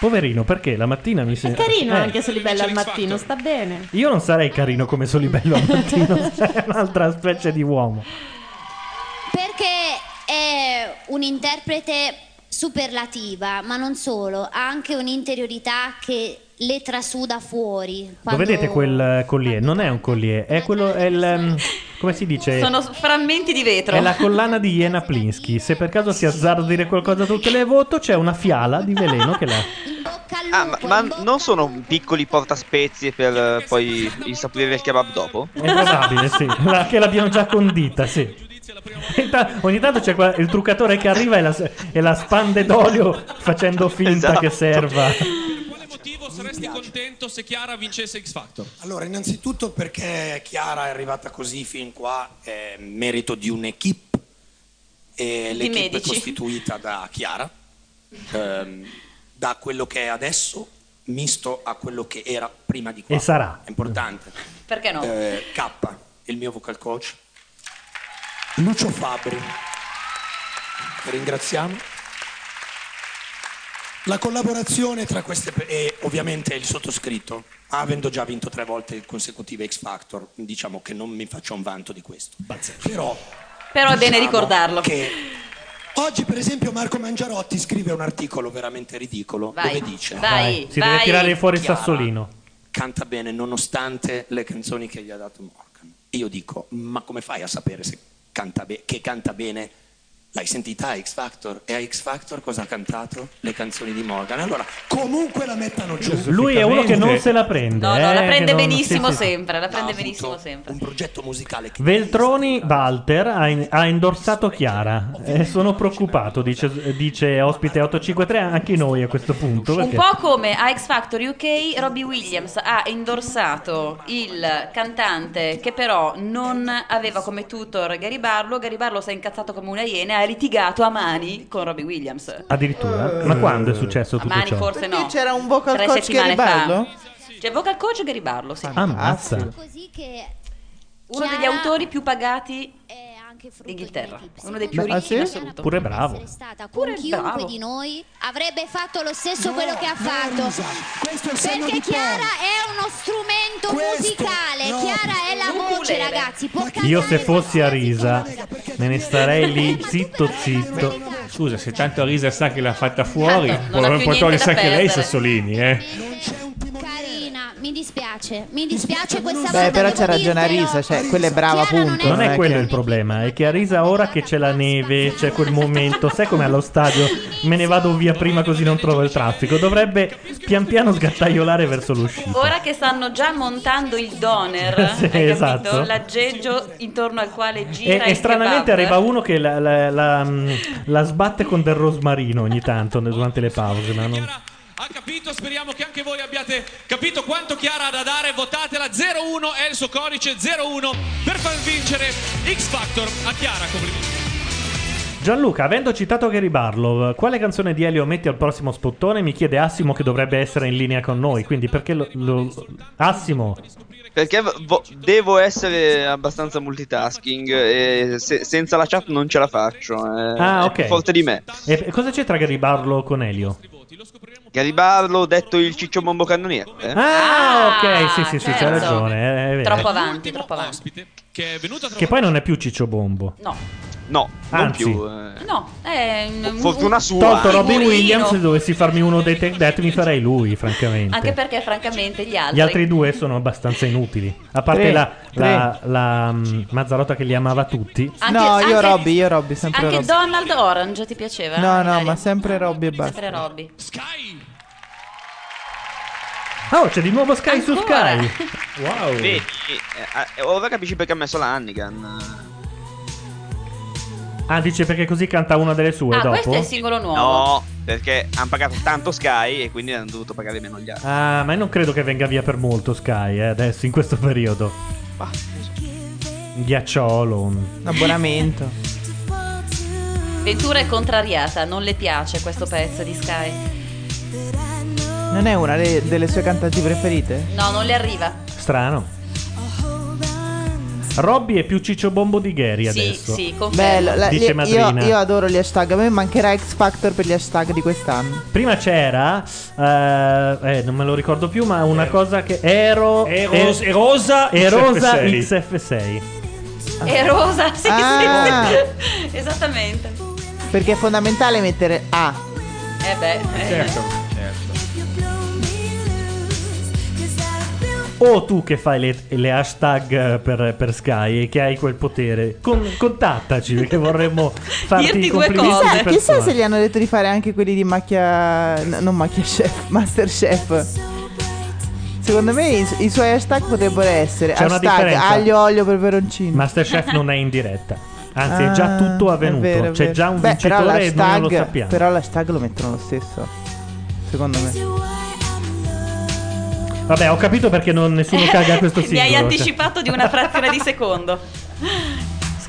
S2: Poverino, perché la mattina mi
S3: È
S2: sembra.
S3: carino anche Solibello al mattino, sta bene.
S2: Io non sarei carino come Solibello al mattino, sei un'altra specie di uomo.
S6: Perché è un'interprete superlativa, ma non solo, ha anche un'interiorità che le trasuda fuori.
S2: Lo vedete quel collier? Non è un collier, è quello. È il, ehm, come si dice?
S4: Sono frammenti di vetro.
S2: È la collana di Iena Plinsky. Se per caso si azzarda a dire qualcosa a tutte le voto, c'è una fiala di veleno che la.
S23: Ah, ma, ma non sono piccoli portaspezie per eh, poi insaporire il kebab dopo?
S2: È probabile, sì. La- che l'abbiamo già condita, sì. Inta- ogni tanto c'è qua- il truccatore che arriva e la, e la spande d'olio facendo finta
S23: Esatto.
S2: che serva.
S10: Saresti contento se Chiara vincesse X Factor?
S11: Allora, innanzitutto perché Chiara è arrivata così fin qua è merito di un'equipe e l'equipe è costituita da Chiara, ehm, da quello che è adesso misto a quello che era prima di qua.
S2: E sarà.
S11: È importante.
S4: Perché no?
S11: Eh, K, il mio vocal coach. Lucio Fabri. Ringraziamo. La collaborazione tra queste e ovviamente il sottoscritto, avendo già vinto tre volte consecutive X Factor, diciamo che non mi faccio un vanto di questo. Però,
S4: Però è bene
S11: diciamo
S4: ricordarlo.
S11: Che oggi, per esempio, Marco Mangiarotti scrive un articolo veramente ridicolo
S4: Vai,
S11: dove dice:
S4: vai,
S2: Si deve tirare fuori il
S11: Chiara
S2: sassolino.
S11: Canta bene nonostante le canzoni che gli ha dato Morgan. E io dico: Ma come fai a sapere se canta be- che canta bene? L'hai sentita a X Factor? E a X Factor cosa ha cantato? Le canzoni di Morgan. Allora, comunque la mettano giù.
S2: Lui è uno che non se la prende.
S4: No, no, la
S2: eh,
S4: prende
S2: che non-
S4: benissimo
S2: sì, sì, sì.
S4: sempre, la prende benissimo sempre.
S11: Un progetto musicale che
S2: Veltroni Walter ha, in- ha indorsato Chiara. Eh, sono preoccupato, dice, dice ospite 853, anche noi a questo punto.
S4: Un
S2: perché-
S4: po' come a X Factor UK, Robbie Williams ha indorsato il cantante che però non aveva come tutor Gary Barlow. Gary Barlow si è incazzato come una iena ha litigato a mani con Robbie Williams.
S2: Addirittura? Ma quando è successo tutto
S4: mani
S2: ciò?
S4: forse no.
S25: c'era un vocal
S4: Tre
S25: coach. Barlow?
S4: C'è vocal coach Gary Barlow, sì.
S2: Ammazza.
S4: Uno degli autori più pagati d'Inghilterra. Uno dei più
S2: Beh, ah,
S4: ricchi
S2: sì?
S4: in assoluto.
S2: Pure bravo.
S6: stata con
S4: Pure
S6: chiunque
S4: bravo.
S6: di noi avrebbe fatto lo stesso quello che ha fatto
S7: questo è il segno
S6: perché Chiara è uno strumento
S7: Questo,
S6: musicale
S7: no.
S6: Chiara è la voce ragazzi può
S2: Io se fossi a Risa me ne starei lì zitto zitto.
S22: Scusa, se tanto Risa sa che l'ha fatta fuori, può, togliersi
S6: da
S22: anche lei sassolini, eh.
S6: Mi dispiace mi dispiace questa
S25: Beh,
S6: volta
S25: però c'ha ragione. Arisa, cioè, quella è brava, punto.
S2: Non è
S25: che-
S2: quello il problema, è che a Risa ora che c'è la neve, c'è quel momento, sai come allo stadio me ne vado via prima così non trovo il traffico, dovrebbe pian piano sgattaiolare verso l'uscita.
S4: Ora che stanno già montando il doner,
S2: Sì,
S4: hai capito?
S2: esatto.
S4: L'aggeggio intorno al quale gira
S2: E, e
S4: il
S2: stranamente
S4: kebab.
S2: arriva uno che la, la- la, mm, la sbatte con del rosmarino ogni tanto durante le pause. Ma non...
S10: Ha capito? Speriamo che anche voi abbiate capito quanto Chiara ha da dare. Votatela 01 è il suo codice 01 per far vincere X Factor a Chiara. Complimenti.
S2: Gianluca, avendo citato Gary Barlow, quale canzone di Elio metti al prossimo spottone? Mi chiede Assimo che dovrebbe essere in linea con noi. Quindi perché lo, lo- Assimo?
S23: Perché vo- devo essere abbastanza multitasking e se- senza la chat non ce la faccio. eh,
S2: Ah,
S23: è
S2: ok.
S23: più forte di me.
S2: E e cosa c'è tra Gary Barlow con Elio?
S23: Garibaldo, detto il ciccio bombo cannoniere. eh?
S2: Ah, ok, sì, sì, sì, c'hai
S4: certo.
S2: ragione. è- è vero.
S4: Troppo avanti, troppo avanti.
S10: Che è
S2: Che poi non è più Ciccio Bombo.
S4: No.
S23: No, non
S2: Anzi.
S23: più. eh.
S4: No, è un-
S23: Fortuna
S4: un-
S23: sua.
S2: Tolto Robin
S4: figurino.
S2: Williams, se dovessi farmi uno dei Take That, mi farei lui, francamente.
S4: Anche perché francamente gli altri
S2: Gli altri due sono abbastanza inutili. A parte
S25: Tre,
S2: la,
S25: tre.
S2: la, la, mm, Mazzarotta che li amava tutti.
S4: Anche-
S25: no, io
S4: anche-
S25: Robby, io Robby, sempre
S4: Anche
S25: Robby.
S4: Donald Orange ti piaceva?
S25: No, no,
S4: Magari?
S25: ma sempre Robby e basta.
S4: Sempre Robby.
S2: Oh, c'è di nuovo Sky su
S4: Ancora?
S2: Sky. Wow.
S23: Vedi, eh, eh, ora capisci perché ha messo la Hannigan.
S2: Ah, dice perché così canta una delle sue
S4: Ah,
S2: dopo.
S4: questo è il singolo nuovo.
S23: No, perché hanno pagato tanto Sky e quindi hanno dovuto pagare meno gli altri.
S2: Ah, ma io non credo che venga via per molto Sky eh, adesso, in questo periodo. Ghiacciolo. un-
S25: abbonamento.
S4: Ventura è contrariata, non le piace questo pezzo di Sky.
S25: Non è una de- delle sue cantanti preferite?
S4: No, non le arriva.
S2: Strano. Robby è più Ciccio Bombo di Gary adesso.
S4: sì, confermo.
S25: Bello, la-
S2: Dice
S25: io,
S2: Madrina.
S25: io adoro gli hashtag. A me mancherà X Factor per gli hashtag di quest'anno.
S2: Prima c'era, eh, eh, non me lo ricordo più, ma una cosa che ero.
S22: Eros-
S2: e-
S22: Erosa
S2: Erosa
S22: XF6.
S2: XF6.
S4: È rosa, sì,
S25: Ah.
S4: sì. Esattamente.
S25: Perché è fondamentale mettere A.
S4: Eh beh. eh.
S2: O tu che fai le, le hashtag eh, per, per Sky e che hai quel potere, con- contattaci perché vorremmo farti
S4: Dirti due cose.
S25: Chissà, se gli hanno detto di fare anche quelli di macchia. non macchia chef, master chef. Secondo me i, i suoi hashtag potrebbero essere
S2: C'è una
S25: hashtag aglio olio peperoncino.
S2: Masterchef non è in diretta. Anzi, è già
S25: Ah,
S2: tutto
S25: è
S2: avvenuto.
S25: vero, è
S2: C'è
S25: vero.
S2: già un
S25: Beh,
S2: vincitore e noi non lo sappiamo.
S25: Però l'hashtag lo mettono lo stesso. Secondo me.
S2: Vabbè, ho capito perché non, nessuno caga questo
S4: Mi
S2: singolo.
S4: hai
S2: cioè.
S4: anticipato di una frazione di secondo.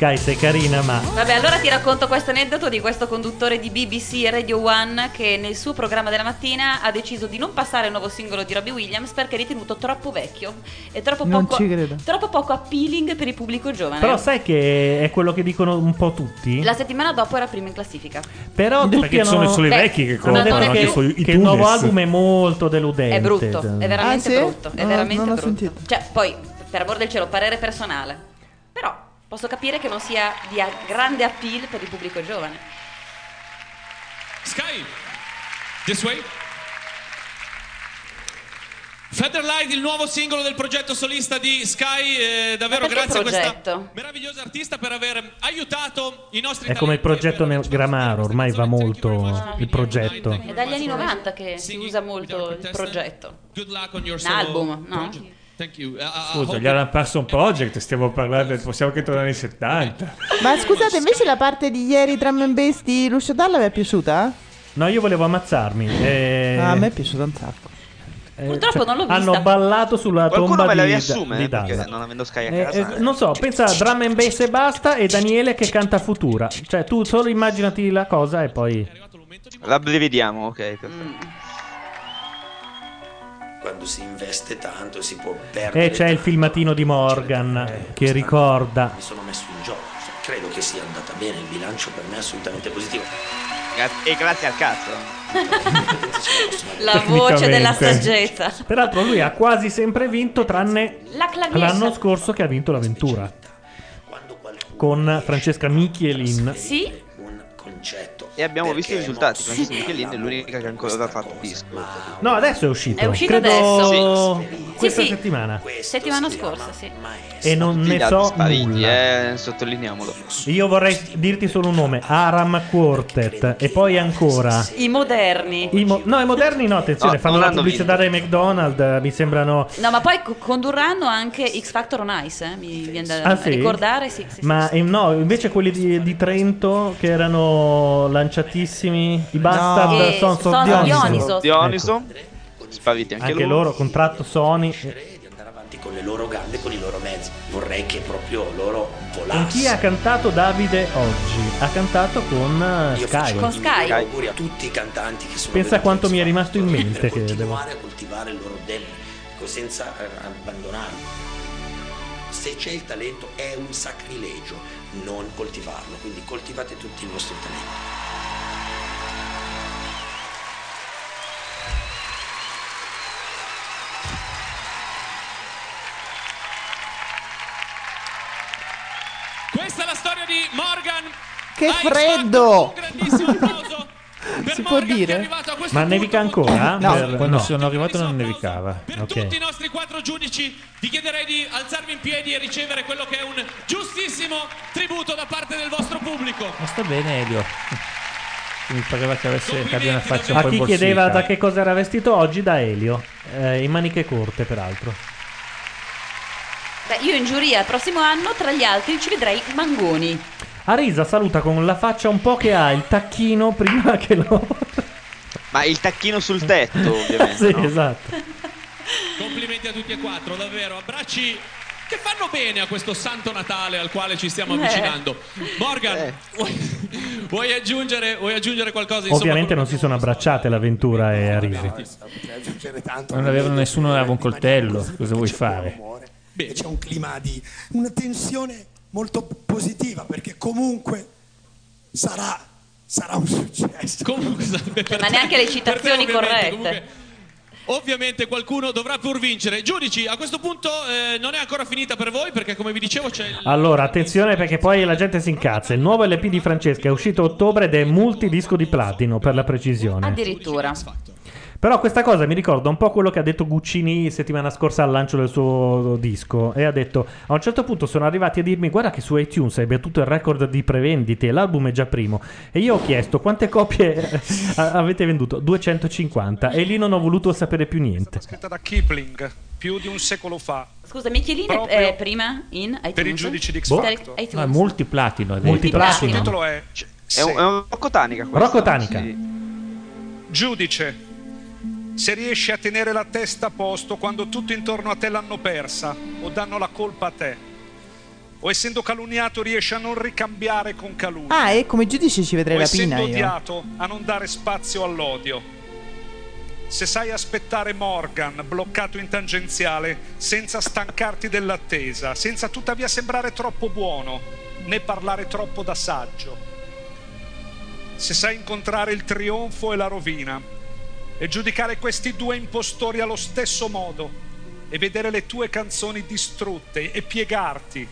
S2: Sky sei carina, ma
S4: Vabbè, allora ti racconto questo aneddoto di questo conduttore di BBC Radio One che nel suo programma della mattina ha deciso di non passare il nuovo singolo di Robbie Williams perché è ritenuto troppo vecchio e troppo
S2: Non
S4: poco,
S2: ci credo.
S4: troppo poco appealing per il pubblico giovane.
S2: Però sai che è quello che dicono un po' tutti?
S4: La settimana dopo era primo in classifica.
S2: Però
S22: Perché
S2: tutti
S22: sono
S2: hanno-
S22: solo i vecchi che comprano anche
S4: più-
S22: su
S2: che il nuovo album è molto deludente.
S4: È brutto, è veramente
S25: Ah, sì?
S4: brutto, è
S25: No,
S4: veramente
S25: non l'ho
S4: brutto.
S25: sentito.
S4: Cioè, poi, per amor del cielo, parere personale. Posso capire che non sia di grande appeal per il pubblico giovane.
S10: Sky, this way. Federlight, il nuovo singolo del progetto solista di Sky, eh, davvero grazie a questa
S4: progetto?
S10: meravigliosa artista per aver aiutato i nostri
S2: È come il progetto nel Gramaro, ormai va molto il progetto.
S4: È dagli anni 90 che si usa molto il progetto.
S10: Good luck on your
S4: album, no?
S10: project. Thank you. Uh, uh,
S22: Scusa, gli Alan Parsons Project, stiamo parlando, possiamo che tornare anni 70.
S25: Ma scusate, invece la parte di ieri drum and bass di Lucio Dalla vi è piaciuta?
S2: No, io volevo ammazzarmi. eh,
S25: Ah, a me è piaciuta un sacco.
S2: eh,
S4: Purtroppo non l'ho vista.
S2: Hanno ballato sulla
S23: Qualcuno
S2: tomba
S23: me la
S2: di,
S23: riassume,
S2: di
S23: eh,
S2: Dalla.
S23: non avendo Sky a
S2: Eh,
S23: casa.
S2: eh, non so, pensa a drum and bass e basta e Daniele che canta Futura. Cioè, tu solo immaginati la cosa e poi...
S23: Rabbrividiamo, ok, perfetto.
S4: Mm.
S11: Quando si investe tanto si può perdere.
S2: E c'è il filmatino di Morgan che ricorda.
S11: Mi sono messo in gioco. Credo che sia andata bene. Il bilancio per me è assolutamente positivo.
S23: E grazie al cazzo.
S4: La voce della saggezza.
S2: Peraltro lui ha quasi sempre vinto tranne
S4: La
S2: l'anno scorso che ha vinto l'avventura. Con Francesca Michelin.
S4: Sì.
S11: Un concetto.
S23: E abbiamo visto i risultati. Francesca Michelin è l'unica che ancora ha fatto disco.
S2: No, adesso è uscito.
S4: È uscito
S2: Credo
S4: adesso.
S2: questa
S4: Sì, sì.
S2: settimana.
S4: Settimana scorsa, sì.
S2: E non ne so
S23: spariti,
S2: nulla.
S23: eh, sottolineiamolo.
S2: Io vorrei dirti solo un nome, Aram Quartet. E poi ancora...
S4: I moderni.
S2: I mo- no, i moderni no, attenzione,
S23: No,
S2: fanno la pubblicità dai McDonald's, mi sembrano...
S4: No, ma poi co- condurranno anche X Factor on Ice, eh? mi viene da
S2: Ah, sì?
S4: ricordare. Sì, sì, sì.
S2: Ma eh, no, invece quelli di, di Trento che erano lanciatissimi, i Bastard
S4: Eh,
S2: Sons of
S4: Sons of
S2: Dionysos.
S4: Dionysos.
S23: Dioniso. Spariti anche,
S2: Anche loro, contratto Sony.
S11: di andare avanti con le loro gambe, con i loro mezzi. Vorrei che proprio loro
S2: Con
S11: volassero.
S2: chi ha cantato Davide oggi? Ha cantato con eh,
S11: Io
S2: Sky.
S11: faccio
S4: Con Sky.
S11: auguri a tutti i cantanti che sono
S2: Pensa quanto mi è
S11: Sky
S2: rimasto in mente
S11: per
S2: che devo...
S11: continuare a coltivare il loro demone ecco, senza eh, abbandonarlo. Se c'è il talento è un sacrilegio non coltivarlo, quindi coltivate tutti il vostro talento.
S10: Questa è la storia di Morgan.
S25: Che
S10: a X Factor.
S25: freddo!
S10: Un grandissimo applauso per
S25: Si può
S10: Morgan è
S25: dire?
S10: a
S2: Ma
S10: punto.
S2: nevica ancora?
S25: No.
S2: Per-
S22: Quando
S2: no.
S22: sono arrivato non nevicava.
S10: Per
S2: Ok.
S10: tutti i nostri quattro giudici vi chiederei di alzarvi in piedi e ricevere quello che è un giustissimo tributo da parte del vostro pubblico.
S22: Ma sta bene Elio. Mi pareva che, avesse, che abbia una faccia un
S2: A
S22: po'
S2: chi
S22: imbolsita.
S2: chiedeva da che cosa era vestito oggi? Da Elio. Eh, in maniche corte, peraltro.
S4: Beh, io in giuria il prossimo anno, tra gli altri, ci vedrei Mangoni.
S2: Arisa saluta con la faccia un po' che ha il tacchino prima che lo...
S23: Ma il tacchino sul tetto, ovviamente.
S2: sì,
S23: no?
S2: esatto.
S10: Complimenti a tutti e quattro, davvero. Abbracci che fanno bene a questo santo Natale al quale ci stiamo
S4: Eh.
S10: avvicinando. Morgan,
S23: Eh.
S10: vuoi, vuoi aggiungere, vuoi aggiungere qualcosa? Insomma,
S2: Ovviamente non si sono abbracciate l'avventura e Arisi.
S22: Non avevano nessuno aveva un coltello. Cosa vuoi fare?
S27: E c'è un clima di una tensione molto positiva perché comunque sarà, sarà un successo.
S10: Comunque,
S4: Ma neanche le
S10: te
S4: citazioni corrette.
S10: comunque, Ovviamente qualcuno dovrà pur vincere. Giudici, a questo punto eh, non è ancora finita per voi perché come vi dicevo c'è il...
S2: Allora, attenzione perché poi la gente si incazza. Il nuovo LP di Francesca è uscito a ottobre ed è multidisco di platino, per la precisione.
S4: Addirittura.
S2: Però questa cosa mi ricorda un po' quello che ha detto Guccini settimana scorsa al lancio del suo disco. E ha detto: A un certo punto sono arrivati a dirmi: Guarda che su iTunes hai battuto il record di prevendite, e l'album è già primo. E io ho chiesto quante copie eh, avete venduto? 250. E lì non ho voluto sapere più niente.
S28: scritta da Kipling più di un secolo fa.
S4: Scusa, Michelin è è prima in iTunes?
S28: per i giudici di X Factor.
S4: iTunes.
S22: No, è multiplatino. adesso.
S2: Multiplatino.
S28: Il titolo è
S23: È un, è un Rocco Tanica questo.
S2: Rocco Tanica.
S23: Sì.
S28: Giudice, se riesci a tenere la testa a posto quando tutto intorno a te l'hanno persa o danno la colpa a te, O essendo calunniato riesci a non ricambiare con calunnia?
S25: Ah, e come giudice ci vedrei
S28: o
S25: la pina
S28: essendo
S25: io.
S28: odiato a non dare spazio all'odio. Se sai aspettare Morgan bloccato in tangenziale senza stancarti dell'attesa, senza tuttavia sembrare troppo buono né parlare troppo da saggio. Se sai incontrare il trionfo e la rovina e giudicare questi due impostori allo stesso modo e vedere le tue canzoni distrutte e piegarti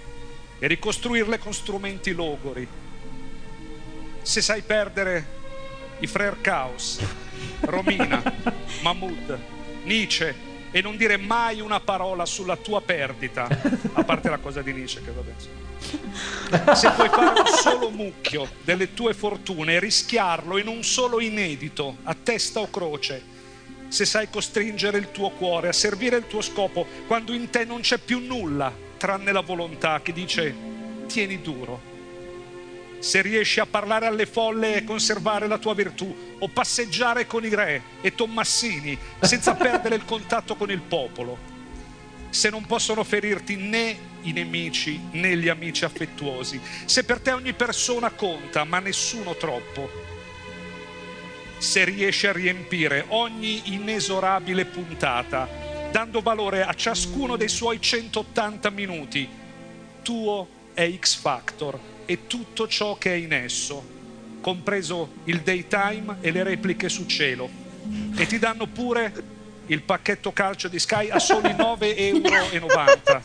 S28: e ricostruirle con strumenti logori. Se sai perdere i Frere Caos, Romina, Mahmood, Nietzsche e non dire mai una parola sulla tua perdita, a parte la cosa di Nietzsche che vabbè. Se puoi fare un solo mucchio delle tue fortune e rischiarlo in un solo inedito, a testa o croce, se sai costringere il tuo cuore a servire il tuo scopo quando in te non c'è più nulla tranne la volontà che dice tieni duro. Se riesci a parlare alle folle e conservare la tua virtù, o passeggiare con i re e Tommassini senza perdere il contatto con il popolo. Se non possono ferirti né i nemici né gli amici affettuosi, se per te ogni persona conta, ma nessuno troppo, se riesci a riempire ogni inesorabile puntata, dando valore a ciascuno dei suoi 180 minuti, tuo è X Factor e tutto ciò che è in esso, compreso il daytime e le repliche su cielo. E ti danno pure il pacchetto calcio di Sky a soli 9,90 euro.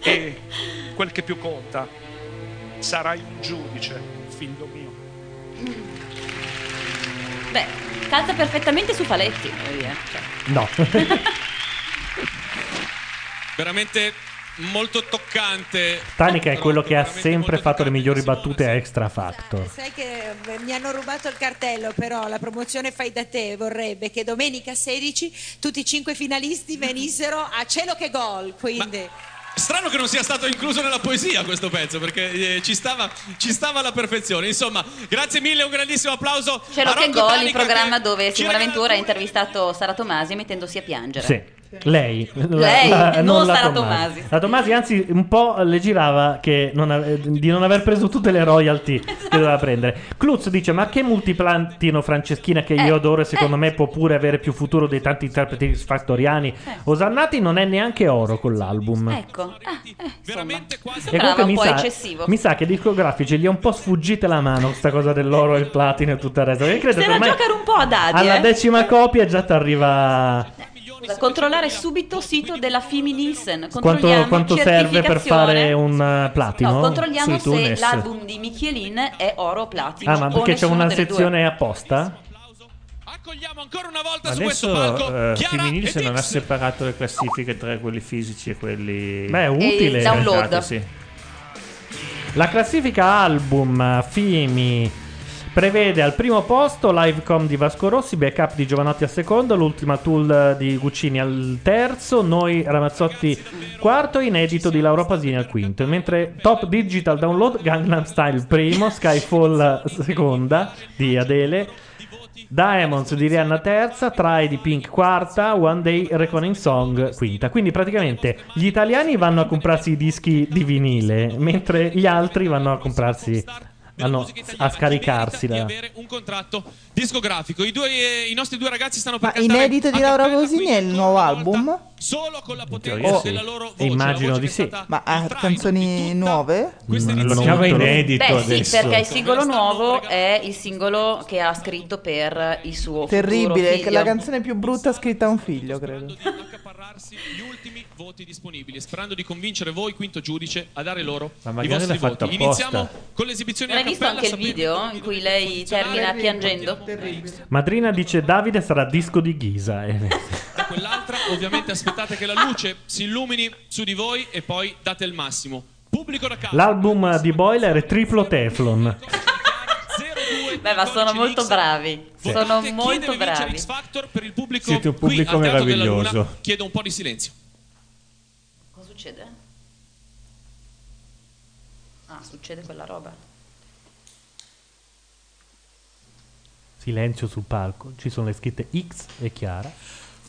S28: E quel che più conta, sarai un giudice, figlio mio.
S4: Beh, calza perfettamente su paletti.
S2: No.
S10: Veramente molto toccante.
S2: Tanica è quello che ha sempre fatto le migliori battute a Extra Factor.
S7: Sai che eh, mi hanno rubato il cartello, però la promozione fai da te vorrebbe che domenica 16 tutti i cinque finalisti venissero a cielo che gol, quindi...
S10: Strano che non sia stato incluso nella poesia questo pezzo, perché eh, ci, stava, ci stava alla perfezione. Insomma, grazie mille, un grandissimo applauso.
S4: Cielo
S10: a
S4: che
S10: Rocco
S4: gol, il programma
S10: che
S4: dove Simona
S10: regala
S4: Ventura ha intervistato Sara Tomasi mettendosi a piangere.
S2: Sì. Lei,
S4: Lei, non
S2: la
S4: Sara Tomasi.
S2: La Tomasi, anzi, un po' le girava che non ave- di non aver preso tutte le royalty che doveva prendere. Klutz dice: Ma che multiplantino Franceschina che io adoro e secondo me può pure avere più futuro dei tanti interpreti fattoriani. Osannati non è neanche oro con l'album.
S4: Ecco, ah, eh, insomma,
S2: E
S4: sembrava
S2: comunque
S4: un
S2: mi
S4: po'
S2: sa,
S4: eccessivo.
S2: mi sa che discografici gli è un po' sfuggita la mano sta cosa dell'oro e il platino e tutto il resto. Credo
S4: Se la giocare un po' a dadi,
S2: alla
S4: eh.
S2: decima copia già ti arriva
S4: Scusa, Controllare subito il sito della Fimi Nielsen.
S2: quanto, quanto serve per fare un uh, platino.
S4: No, controlliamo
S2: Su
S4: se l'album di Michelin è oro o platino.
S2: Ah, ma perché c'è una
S4: delle due.
S2: sezione apposta?
S22: Adesso eh, Femminile non ha separato le classifiche tra quelli fisici e quelli
S2: Beh, è utile.
S22: il
S2: download.
S22: Sì.
S2: La classifica album uh, Fimi prevede al primo posto Livecom di Vasco Rossi, backup di Giovanotti al secondo, l'ultima tool di Guccini al terzo, noi Ramazzotti quarto, inedito di Laura Pasini al quinto, mentre top digital download Gangnam Style primo, Skyfall seconda di Adele. Diamonds di Rihanna terza, Try di Pink quarta, One Day Reckoning Song quinta. Quindi praticamente gli italiani vanno a comprarsi i dischi di vinile, mentre gli altri vanno a comprarsi, vanno a scaricarsi la...
S10: un contratto discografico. I, due, eh, I nostri due ragazzi stanno per
S25: Ma inedito di Laura Pausini è il nuovo album?
S10: solo con la potenza
S2: sì.
S10: della loro voce.
S2: E immagino di sì.
S25: Ma ha canzoni nuove?
S22: Mm, lo chiama inedito
S4: Beh, sì,
S22: adesso.
S4: perché il singolo nuovo è il singolo che ha scritto per il suo
S25: Terribile,
S4: figlio.
S25: che la canzone più brutta scritta a un figlio, credo.
S10: gli ultimi voti disponibili, sperando di convincere voi, quinto giudice, a dare loro
S22: Ma
S10: i vostri voti.
S22: apposta.
S10: Iniziamo con l'esibizione
S4: hai visto anche il video in cui lei termina piangendo?
S2: Madrina dice Davide sarà disco di Ghisa.
S10: Da quell'altra, ovviamente aspettate che la luce si illumini su di voi e poi date il massimo. Pubblico da casa.
S2: L'album di Boiler è triplo Teflon.
S4: Beh, ma sono molto bravi. Sono
S10: Votate chi
S4: molto bravi.
S10: X Factor per il pubblico
S22: Siete un
S10: qui
S22: pubblico
S10: della
S22: meraviglioso.
S10: Luna. Chiedo un po' di silenzio.
S4: Cosa succede? Ah, succede quella roba.
S2: Silenzio sul palco. Ci sono le scritte X e Chiara.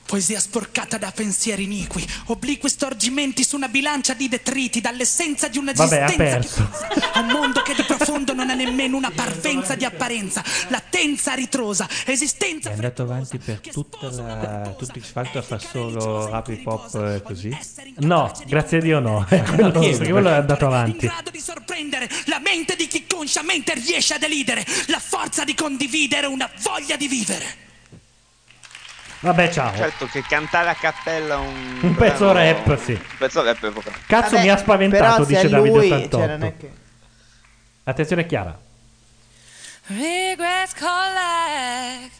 S26: Poesia sporcata da pensieri iniqui, obliqui storgimenti su una bilancia di detriti, dall'essenza di
S2: Vabbè, ha
S26: un'esistenza
S2: perso.
S26: a un mondo che di profondo non ha nemmeno una parvenza di apparenza, latenza ritrosa, esistenza
S22: È andato avanti per tutta la. Tutto X Factor fa solo rap hip hop così?
S2: No, grazie a Dio no. Eh, quello- perché quello è andato avanti.
S26: di sorprendere la mente di chi consciamente riesce a delidere, la forza di condividere una voglia di vivere.
S2: Vabbè, ciao.
S23: Certo che cantare a cappella un,
S2: Un pezzo
S23: brano-
S2: rap, sì.
S23: Un pezzo rap è poco.
S2: Cazzo,
S25: Vabbè,
S2: mi ha spaventato, dice Davide
S25: lui,
S2: 88.
S25: cioè, non è che-
S2: Attenzione, Chiara.
S20: Regrets collect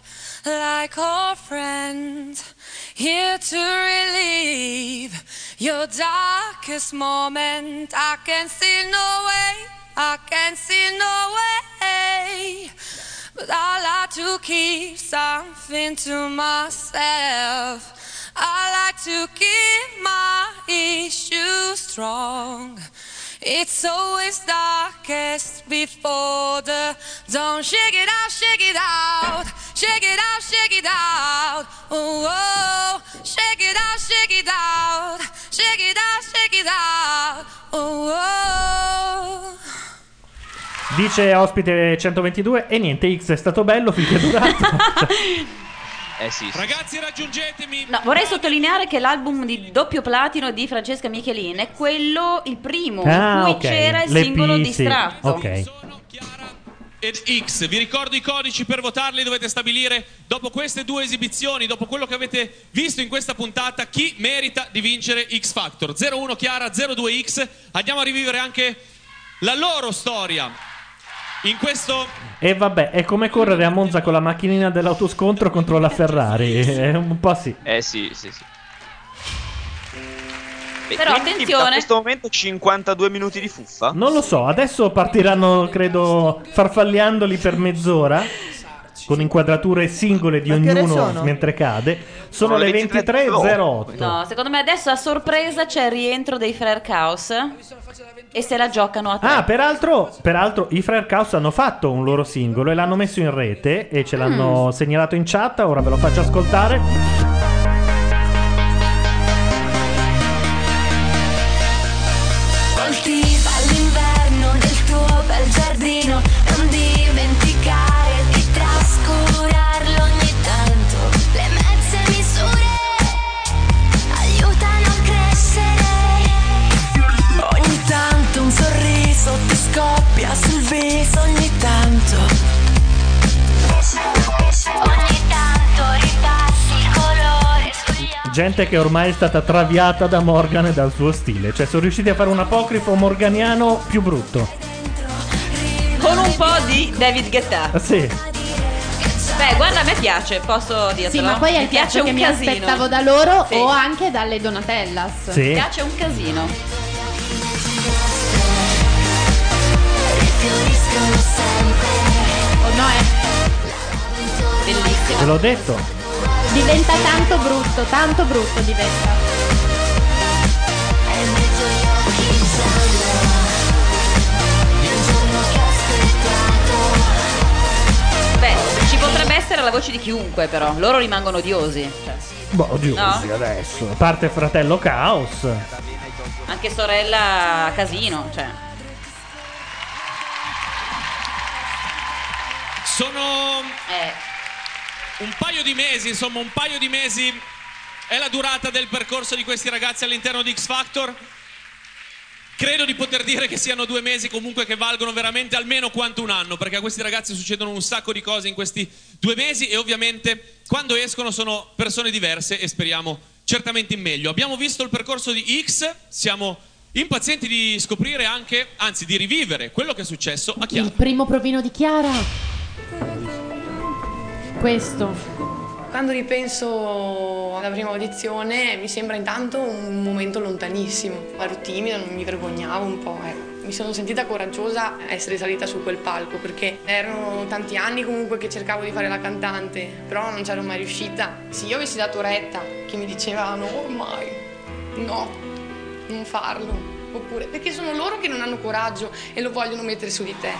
S20: like old friends, here to relieve your darkest moment. I can see no way, I can see no way. But I like to keep something to myself. I like to keep my issues strong. It's always darkest before the dawn. Shake it out, shake it out, shake it out, shake it out. Oh, oh. shake it out, shake it out, shake it out, shake it out. Oh, oh.
S2: Dice ospite 122 e niente, X è stato bello finché è durato.
S23: Eh sì.
S10: Ragazzi, raggiungetemi.
S4: No, vorrei sottolineare che l'album di doppio platino di Francesca Michelin è quello, il primo, in
S2: ah,
S4: cui
S2: ok.
S4: c'era il
S2: L'EP,
S4: singolo
S2: sì.
S4: distratto.
S2: Ok.
S10: ed X. Vi ricordo i codici per votarli, dovete stabilire dopo queste due esibizioni, dopo quello che avete visto in questa puntata, chi merita di vincere X Factor. 01 Chiara, 02 X. Andiamo a rivivere anche la loro storia. In questo
S2: E vabbè, è come correre a Monza con la macchinina dell'autoscontro contro la Ferrari. È un po' sì.
S23: Eh sì, sì, sì.
S4: Però
S23: quindi
S4: attenzione.
S23: Da questo momento 52 minuti di fuffa?
S2: Non lo so, adesso partiranno, credo, farfalliandoli per mezz'ora. Con inquadrature singole di ognuno mentre cade. Sono
S23: Sono
S2: le
S23: le
S2: 23.08.
S4: No, secondo me adesso a sorpresa c'è il rientro dei Frere Caos e se la giocano a tre.
S2: Ah, peraltro, peraltro i Frere Caos hanno fatto un loro singolo e l'hanno messo in rete e ce l'hanno
S4: Mm.
S2: segnalato in chat. Ora ve lo faccio ascoltare. Gente che ormai è stata traviata da Morgan e dal suo stile. Cioè, sono riusciti a fare un apocrifo morganiano più brutto.
S4: Con un po' di David Guetta.
S2: Ah, sì.
S4: Beh, guarda, a me piace, posso dirtelo.
S3: Sì, ma poi
S4: mi piace
S3: pezzo che
S4: un
S3: mi
S4: casino.
S3: aspettavo da loro
S4: Sì.
S3: o anche dalle Donatellas.
S2: Sì.
S4: Mi piace un casino.
S3: Oh no, è
S4: Bellissimo.
S2: Te l'ho detto.
S3: Diventa tanto brutto, tanto brutto diventa.
S4: Beh, ci potrebbe essere la voce di chiunque, però. Loro rimangono odiosi. Cioè,
S2: Boh, oddio,
S4: No?
S2: adesso. A parte fratello Caos.
S4: anche sorella Casino, cioè.
S10: sono
S4: Eh,
S10: un paio di mesi, insomma, un paio di mesi è la durata del percorso di questi ragazzi all'interno di X Factor. Credo di poter dire che siano due mesi comunque che valgono veramente almeno quanto un anno, perché a questi ragazzi succedono un sacco di cose in questi due mesi e ovviamente quando escono sono persone diverse e speriamo certamente in meglio. Abbiamo visto il percorso di X, siamo impazienti di scoprire anche, anzi di rivivere quello che è successo a Chiara.
S3: Il primo provino di Chiara. Questo.
S29: Quando ripenso alla prima audizione mi sembra intanto un momento lontanissimo. Ero timida, mi vergognavo un po'. ecco. Mi sono sentita coraggiosa a essere salita su quel palco perché erano tanti anni comunque che cercavo di fare la cantante, però non c'ero mai riuscita. Se io avessi dato retta, chi mi diceva no ormai, no, non farlo. Oppure perché sono loro che non hanno coraggio e lo vogliono mettere su di te.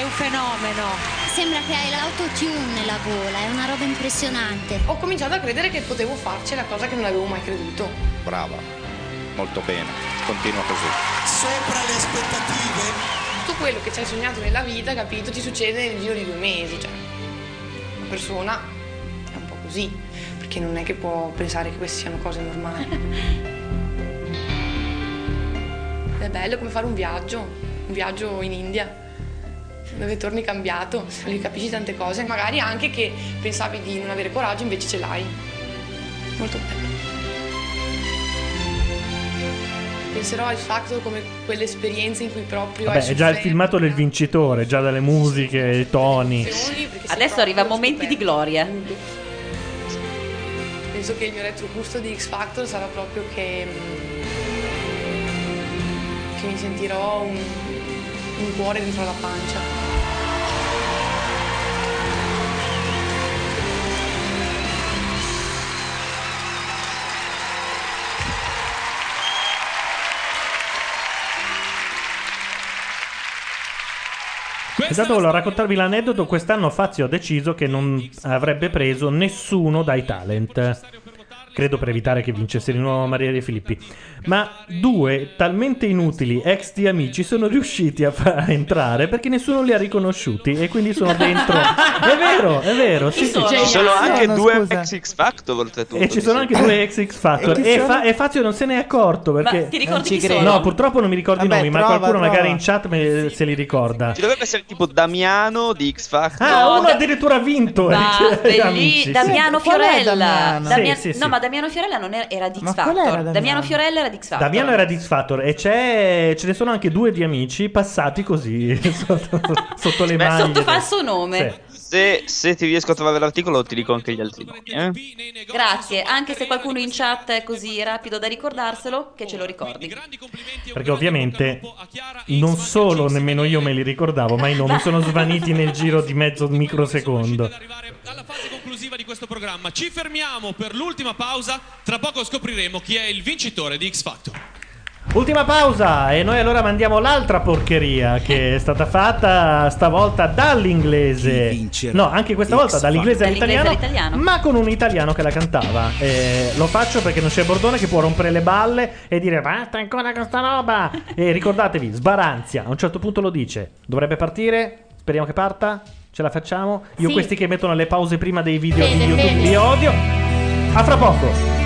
S7: Sei un fenomeno.
S6: Sembra che hai l'autotune nella gola, è una roba impressionante.
S29: Ho cominciato a credere che potevo farcela, cosa che non avevo mai creduto.
S15: Brava, molto bene, continua così.
S11: Sopra le aspettative.
S29: Tutto quello che ci hai sognato nella vita, capito, ti succede nel giro di due mesi. Cioè, una persona è un po' così, perché non è che può pensare che queste siano cose normali. È bello come fare un viaggio, un viaggio in India, dove torni cambiato, lì capisci tante cose, magari anche che pensavi di non avere coraggio, invece ce l'hai. Molto bello. Penserò al Factor come quell'esperienza in cui proprio
S2: Vabbè,
S29: hai
S2: è già il filmato del vincitore, già dalle musiche, i toni.
S4: Adesso arriva momenti di gloria.
S29: Penso che il mio retrogusto di X Factor sarà proprio che, mm, che mi sentirò un, un cuore dentro la pancia.
S2: Intanto volevo raccontarvi l'aneddoto. Quest'anno Fazio ha deciso che non avrebbe preso nessuno dai talent. Credo per evitare che vincesse di nuovo Maria De Filippi. Ma due talmente inutili ex di amici sono riusciti a far entrare perché nessuno li ha riconosciuti e quindi sono dentro. è vero, è vero. Sì, sì.
S23: Ci sono anche
S2: No, no,
S23: due
S2: scusa.
S23: ex X Factor oltretutto.
S2: E ci sono anche due ex X Factor.
S23: E
S2: E,
S23: sono?
S2: Fa- e Fazio non se ne è accorto perché.
S23: Ma ti ricordi chi credo. sono?
S2: No, purtroppo non mi ricordo
S23: Vabbè,
S2: i nomi, ma qualcuno
S23: trova.
S2: magari in chat me- se li ricorda.
S23: Ci dovrebbe essere tipo Damiano di X Factor.
S2: Ah, uno addirittura ha vinto.
S4: Ma
S2: eh,
S4: belli- Damiano
S2: sì.
S4: Fiorella.
S2: Damiano?
S4: Damia-
S2: Sì, sì, sì.
S4: No, ma Damiano Fiorella non era, era di X Factor.
S2: Damiano?
S4: Damiano Fiorella era di X Factor.
S2: Damiano era di X Factor e c'è, ce ne sono anche due di amici passati così sotto, sotto le mani.
S4: Sotto falso nome.
S23: Se, se ti riesco a trovare l'articolo, ti dico anche gli altri nomi. Eh?
S4: Grazie, anche se qualcuno in chat è così rapido da ricordarselo, che ce lo ricordi.
S2: Perché ovviamente non solo nemmeno io me li ricordavo, ma i nomi sono svaniti nel giro di mezzo microsecondo.
S10: conclusiva di questo programma. Ci fermiamo per l'ultima pausa. Tra poco scopriremo chi è il vincitore di X Factor.
S2: Ultima pausa e noi allora mandiamo l'altra porcheria che è stata fatta stavolta dall'inglese. No, anche questa volta dall'inglese
S4: Dall'inglese all'italiano.
S2: ma con un italiano che la cantava. Eh, lo faccio perché non c'è Bordone che può rompere le balle e dire basta ancora con sta roba. E ricordatevi, Sbaranzia a un certo punto lo dice. Dovrebbe partire? Speriamo che parta? Ce la facciamo? Io
S6: Sì.
S2: questi che mettono le pause prima dei video
S6: Bene,
S2: di YouTube
S6: bene.
S2: li odio. A fra poco.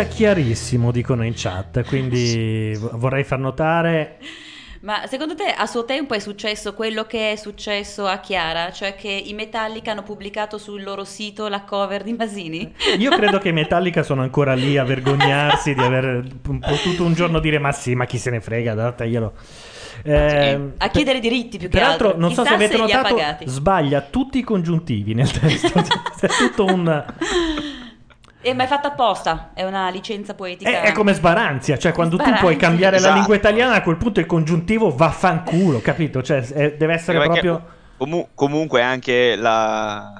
S2: Sbaranzia chiarissimo, dicono in chat. Quindi vorrei far notare.
S4: Ma secondo te a suo tempo è successo quello che è successo a Chiara? Cioè che i Metallica hanno pubblicato sul loro sito la cover di Masini?
S2: Io credo che i Metallica sono ancora lì a vergognarsi di aver potuto un giorno dire: Ma sì, ma chi se ne frega, dateglielo. Eh,
S4: A chiedere diritti più che
S2: Peraltro,
S4: altro.
S2: non so se avete
S4: ha
S2: notato, sbaglia tutti i congiuntivi nel testo. è tutto un.
S4: Eh, ma è fatta apposta, è una licenza poetica.
S2: È, è come sbaranzia, cioè quando tu
S4: Sbaranzia.
S2: puoi cambiare la
S23: Esatto.
S2: lingua italiana, a quel punto il congiuntivo vaffanculo, capito? Cioè, è- deve essere
S23: Perché
S2: proprio.
S23: comu- comunque anche la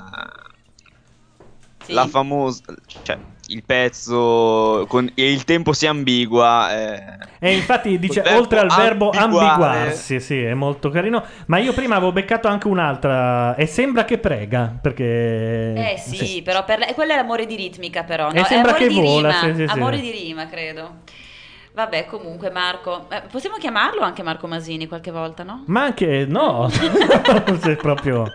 S23: la famosa cioè il pezzo con e il tempo si ambigua eh,
S2: E infatti dice, oltre al verbo ambiguarsi, sì, è molto carino. Ma io prima avevo beccato anche un'altra, e sembra che prega, perché...
S4: Eh sì, però per lei- quello è l'amore di ritmica però, no?
S2: E
S4: È
S2: sembra
S4: amore
S2: che
S4: di
S2: vola,
S4: rima,
S2: sì, sì, sì.
S4: amore di rima, credo. Vabbè, comunque Marco, eh, possiamo chiamarlo anche Marco Masini qualche volta, no?
S2: Ma anche, no, Se proprio...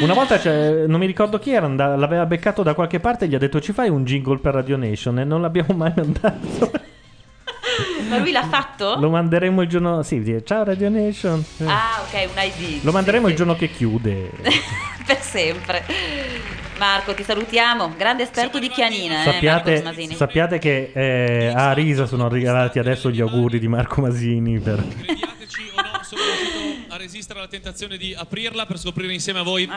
S2: Una volta, c'è- non mi ricordo chi era, and- l'aveva beccato da qualche parte e gli ha detto ci fai un jingle per Radio Nation e non l'abbiamo mai mandato.
S4: Ma lui l'ha fatto?
S2: Lo manderemo il giorno... Sì, dire, ciao Radio Nation.
S4: Ah, ok, un ID.
S2: Lo manderemo il giorno che chiude.
S4: per sempre. Marco, ti salutiamo, grande esperto di chianina, eh, Marco
S2: Sappiate,
S4: Masini.
S2: sappiate che eh, a Arisa sono arrivati adesso gli auguri di Marco Masini per...
S10: a resistere alla tentazione di aprirla per scoprire insieme a voi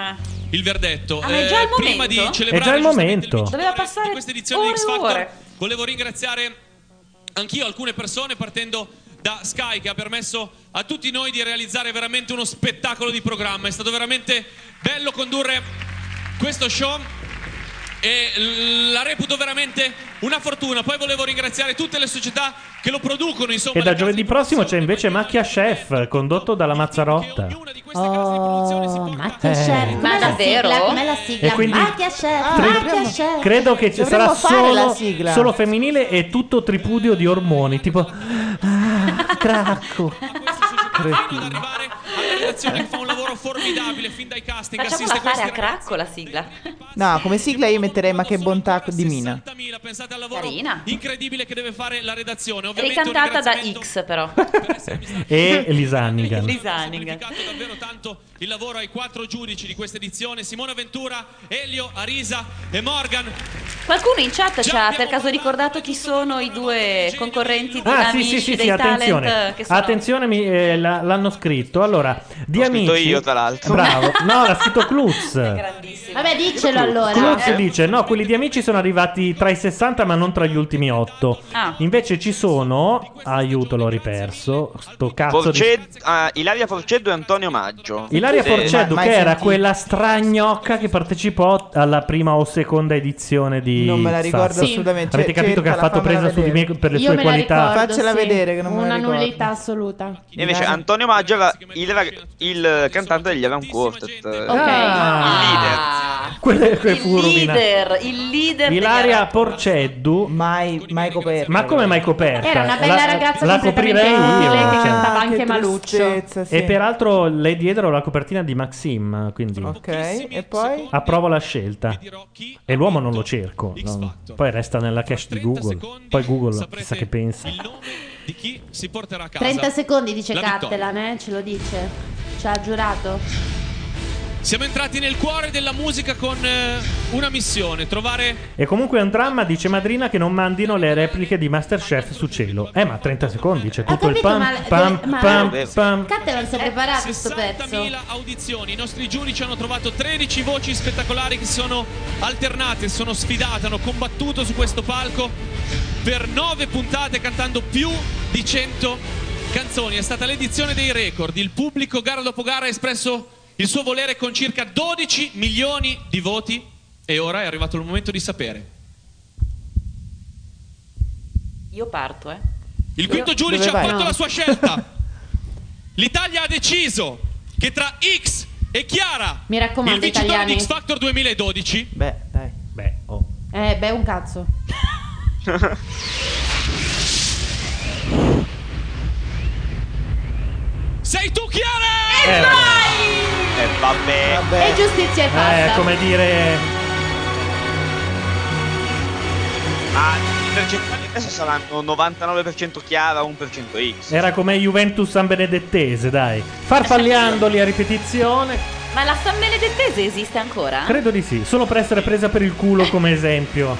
S10: il verdetto.
S4: Ah, ma è già il
S10: prima
S4: momento?
S10: di celebrare
S2: È già il momento.
S4: Doveva passare
S10: questa edizione di X Factor,
S4: ore.
S10: volevo ringraziare anch'io alcune persone partendo da Sky che ha permesso a tutti noi di realizzare veramente uno spettacolo di programma. È stato veramente bello condurre questo show e la reputo veramente una fortuna. Poi volevo ringraziare tutte le società che lo producono, insomma,
S2: E da giovedì prossimo c'è invece Macchia Chef, condotto dalla Mazzarotta.
S3: Oh, Macchia
S2: Eh.
S3: Chef.
S4: Ma davvero?
S3: sigla? Com'è la sigla?
S2: E quindi-
S3: Macchia Chef.
S2: Tre-
S3: Macchia Chef.
S2: Credo che ci sarà solo, solo femminile e tutto tripudio di ormoni, tipo... Ah, cracco.
S10: alla redazione che fa un lavoro formidabile fin dai casting.
S4: Facciamola
S10: assiste
S4: fare a cracco la sigla.
S25: No, come sigla io metterei ma che bontà di Mina.
S10: Pensate al lavoro
S4: Carina.
S10: incredibile che deve fare la redazione. Ovviamente
S4: Ricantata da X però.
S2: E Lisannigan.
S4: Lisannigan.
S10: davvero tanto il lavoro ai quattro giudici di questa edizione: Simona Ventura, Elio, Arisa e Morgan.
S4: Qualcuno in chat ci ha per caso ricordato chi sono i due concorrenti di
S2: Ah sì
S4: Amici
S2: sì sì,
S4: dei
S2: sì
S4: talent
S2: attenzione,
S4: che sono
S2: attenzione mi- eh, la- l'hanno scritto. Allora, di
S23: L'ho
S2: amici...
S23: scritto io, tra l'altro.
S2: Bravo, no l'ha scritto Klutz.
S3: Vabbè, diccelo allora.
S2: Klutz dice no, quelli di amici sono arrivati tra i 60, ma non tra gli ultimi 8.
S4: Ah.
S2: Invece ci sono. Aiuto, l'ho riperso. Sto cazzo
S23: Forced-
S2: di.
S23: ah, Ilaria Forceddo e Antonio Maggio.
S2: Ilaria
S23: Sì.
S2: Porceddu,
S25: Ma-
S2: che era
S25: sentito.
S2: quella stragnocca che partecipò alla prima o seconda edizione di.
S25: Non me la ricordo
S2: Sass.
S25: assolutamente.
S2: Avete capito che ha fatto presa su di me per le
S3: Io
S2: sue
S3: me la
S2: qualità.
S3: ricordo,
S25: Faccela
S3: sì.
S25: vedere che non me la
S3: Una
S25: ricordo.
S3: nullità assoluta.
S23: E invece Antonio Maggio era il, il cantante degli Alan Quartet.
S3: Ok.
S4: Ah,
S2: Quelle che
S4: il
S2: fu rovinato.
S4: leader, il leader
S2: Ilaria Porceddu.
S25: Mai, mai coperta.
S2: Ma come mai coperta?
S3: Era una bella
S2: La-
S3: ragazza
S2: La
S3: completamente
S2: coprirei io.
S3: che
S2: cioè.
S3: cantava anche
S25: che
S3: Maluccio.
S25: sì.
S2: E peraltro lei dietro la copertina di Maxim, quindi
S25: Ok, e poi?
S2: approvo la scelta. E l'uomo non lo cerco, no. poi resta nella cache di Google. Poi Google chissà che pensa.
S10: Di chi si porterà a casa
S3: 30 secondi dice. Cattelan, eh? Ce lo dice. Ci ha giurato.
S10: Siamo entrati nel cuore della musica con eh, una missione, trovare
S2: E comunque è un dramma, dice Madrina, che non mandino le repliche di Masterchef su cielo. Eh, ma 30 secondi, c'è tutto il
S3: capito,
S2: pam,
S3: ma-
S2: pam,
S3: ma-
S2: pam, pam.
S3: Cattelan si è preparato sto pezzo.
S10: 60.000 audizioni. I nostri giudici hanno trovato 13 voci spettacolari che si sono alternate, sono sfidate, hanno combattuto su questo palco per 9 puntate cantando più di 100 canzoni. È stata l'edizione dei record. Il pubblico gara dopo gara ha espresso il suo volere con circa 12 milioni di voti e ora è arrivato il momento di sapere.
S4: Io parto, eh.
S10: Il quinto
S4: Io-
S10: giudice
S4: Dove
S10: ha
S4: vai?
S10: fatto
S4: No.
S10: la sua scelta. L'Italia ha deciso che tra X e Chiara,
S3: Mi raccomando,
S10: il vincitore
S3: italiani.
S10: di X Factor 2012,
S25: Beh, dai.
S2: Beh, oh.
S3: Eh, beh, un cazzo.
S10: sei tu Chiara!
S2: Eh,
S23: Eh, vabbè.
S3: E giustizia è fatta.
S2: Eh, come dire.
S23: Ma i percentuali adesso saranno 99% Chiara, 1% X.
S2: Era come Juventus San Benedettese, dai. Farfalliandoli a ripetizione.
S4: Ma la San Benedettese esiste ancora?
S2: Credo di sì, solo per essere presa per il culo come esempio.